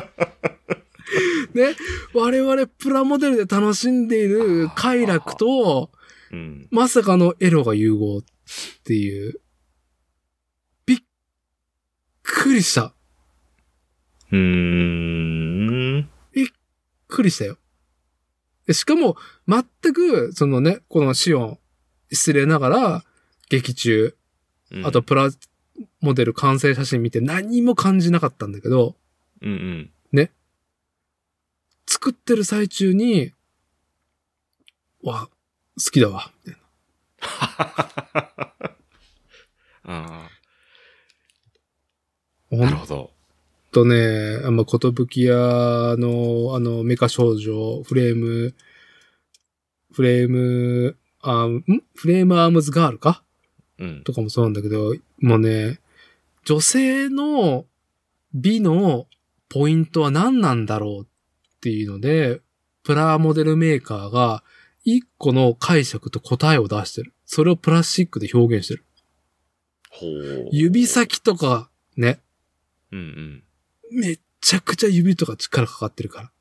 ね。我々プラモデルで楽しんでいる快楽と、うん。まさかのエロが融合っていう。びっくりした。うーん。びっくりしたよ。でしかも、全く、そのね、このシオン、失礼ながら、劇中、うんあと、プラモデル完成写真見て何も感じなかったんだけど、うんうん。作ってる最中に、わ、好きだわ、みたいあな。あ、なるほど。とね、あまあ、ことぶき屋の、あの、メカ少女、フレーム、フレーム、あん？フレームアームズガールか？うん。とかもそうなんだけど、もうね、女性の美のポイントは何なんだろうっていうので、プラモデルメーカーが一個の解釈と答えを出してる。それをプラスチックで表現してる。ほう。指先とかね、うんうん。めっちゃくちゃ指とか力かかってるから。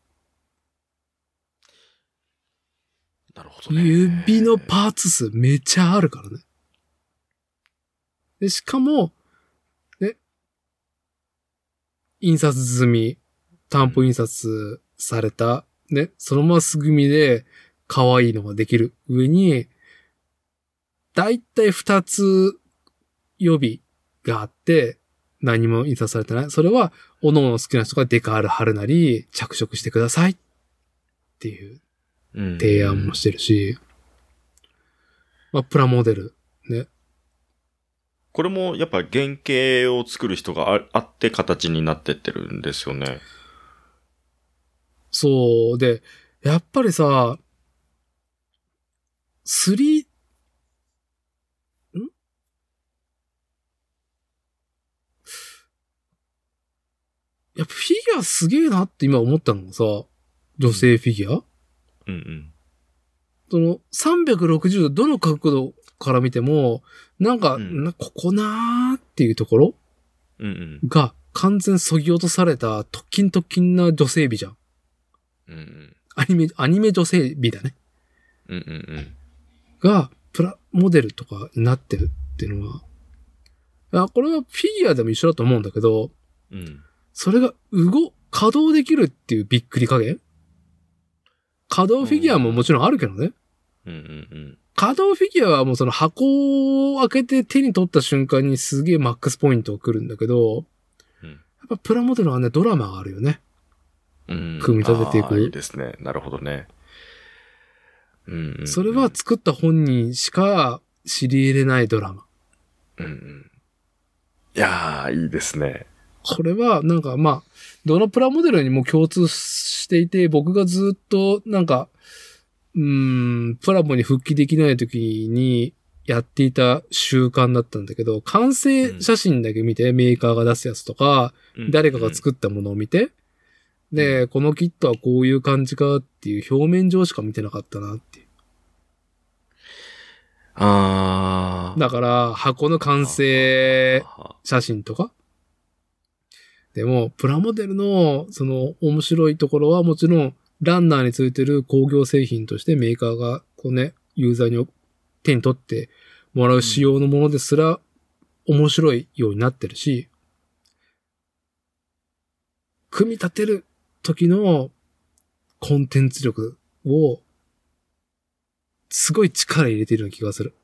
なるほどね。指のパーツ数めっちゃあるからね。で、しかも、ね、印刷済み、担保印刷された、ね、そのまますぐみで可愛いのができる上に、だいたい二つ予備があって、何も印刷されてない。それは、おのおの好きな人がデカール貼るなり、着色してくださいっていううん提案もしてるし、まあ、プラモデル、ね。これもやっぱ原型を作る人がああって形になってってるんですよね。そう。で、やっぱりさ、3、ん？やっぱフィギュアすげえなって今思ったのがさ、女性フィギュアうんうん。その360度どの角度から見ても、なんか、うんなここなーっていうところうんが完全削ぎ落とされた特勤特勤な女性美じゃん。うん。うんうん。アニメ、アニメ女性美だね。うんうんうん。が、プラモデルとかになってるっていうのは、あこれはフィギュアでも一緒だと思うんだけど、うん。それが動、稼働できるっていうびっくり加減？稼働フィギュアももちろんあるけどね。うんうんうん。稼働フィギュアはもうその箱を開けて手に取った瞬間にすげえマックスポイントが来るんだけど、うんやっぱプラモデルはね、ドラマがあるよね。うん組み立てていくいいですね。なるほどね。うんうんうん。それは作った本人しか知り得れないドラマ。うんうん。いやー、いいですね。これは、なんかまあ、どのプラモデルにも共通していて、僕がずっと、なんか、うーん、プラモに復帰できない時にやっていた習慣だったんだけど、完成写真だけ見て、メーカーが出すやつとか、誰かが作ったものを見て、で、このキットはこういう感じかっていう表面上しか見てなかったなっていう。あー。だから、箱の完成あ写真とか、でも、プラモデルの、その、面白いところはもちろん、ランナーについてる工業製品としてメーカーが、こうね、ユーザーに手に取ってもらう仕様のものですら、面白いようになってるし、組み立てる時のコンテンツ力を、すごい力入れてるような気がする。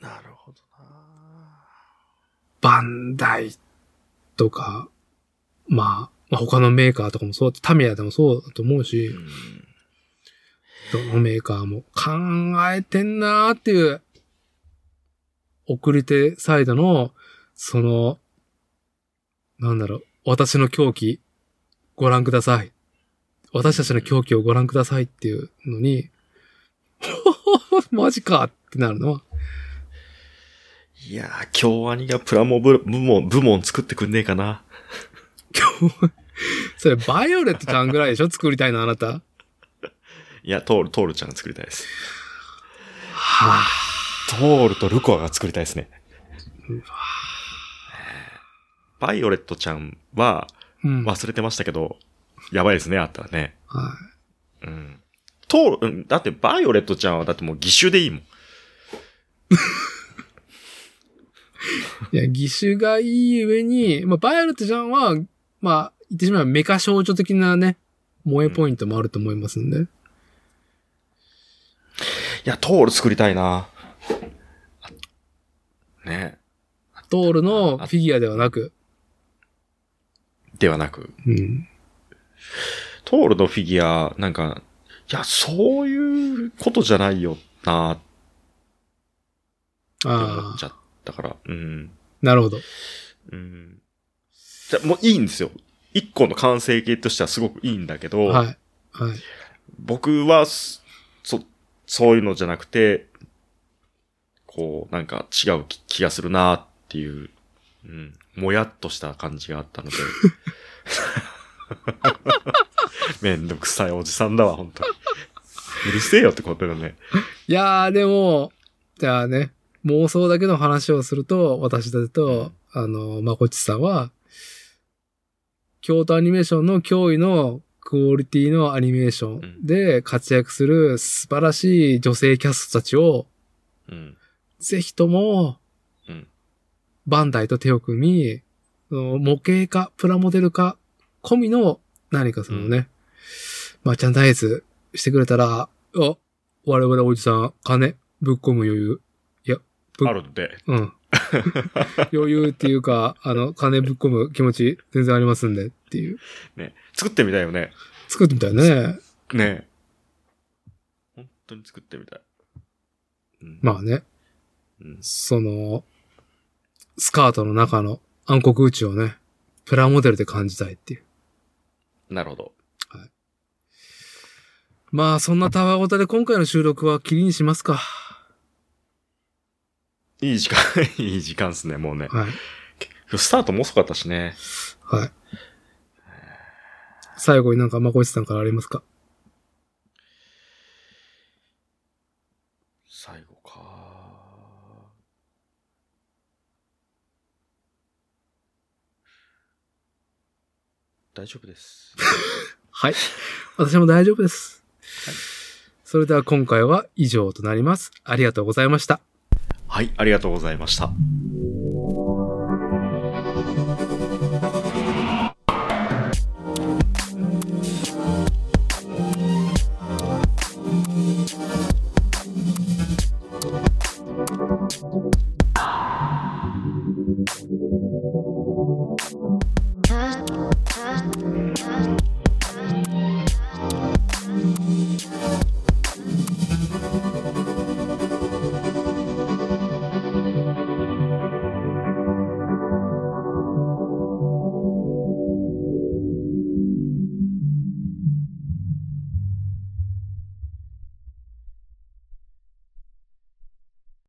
なるほどなバンダイとか、まあ、まあ、他のメーカーとかもそう、タミヤでもそうだと思うし、うんどのメーカーも考えてんなーっていう、送り手サイドの、その、なんだろう、私の狂気、ご覧ください。私たちの狂気をご覧くださいっていうのに、マジかってなるのは。いやー、京アニがプラモ部部門、部門作ってくんねえかな。それ、バイオレットちゃんぐらいでしょ？作りたいのあなた。いや、トール、トールちゃんが作りたいです。はトールとルコアが作りたいですね。バイオレットちゃんは。忘れてましたけど、やばいですね、あったらね。うん。トール、うんだってバイオレットちゃんはだってもう義手でいいもん。いや、義手がいい上に、まあ、バイオレットちゃんは、まあ、言ってしまえばメカ少女的なね、萌えポイントもあると思いますんで。いや、トール作りたいな。ねトールのフィギュアではなく、ではなく、うん。トールのフィギュア、なんか、いや、そういうことじゃないよなって思っち、ゃったから。うん。なるほど。うん。じゃ、もういいんですよ。一個の完成形としてはすごくいいんだけど、はい。はい。僕はそ、そ、そういうのじゃなくて、こう、なんか違う気気がするなっていう、うん、もやっとした感じがあったので。めんどくさいおじさんだわ、本当に。うるせえよってことだよね。いやー、でも、じゃあね、妄想だけの話をすると、私だと、あの、まこっちさんは、京都アニメーションの驚異のクオリティのアニメーションで活躍する素晴らしい女性キャストたちを、うん。ぜひともうん、バンダイと手を組み、模型化、プラモデル化、込みの何かそのね、マーチャンダイズしてくれたら、あ、我々おじさん、金ぶっ込む余裕。いや、ぶあるんで。うん。余裕っていうか、あの、金ぶっ込む気持ち全然ありますんでっていう。ね。作ってみたいよね。作ってみたいね。ね本当に作ってみたい。うん、まあね、うん、その、スカートの中の暗黒宇宙をね、プラモデルで感じたいっていう。なるほど。まあ、そんなたわごたで今回の収録は切りにしますか。いい時間、いい時間っすね、もうね。はい。スタートも遅かったしね。はい。最後になんか、まこいちさんからありますか最後か。大丈夫です。はい。私も大丈夫です。それでは今回は以上となります。ありがとうございました。はい、ありがとうございました。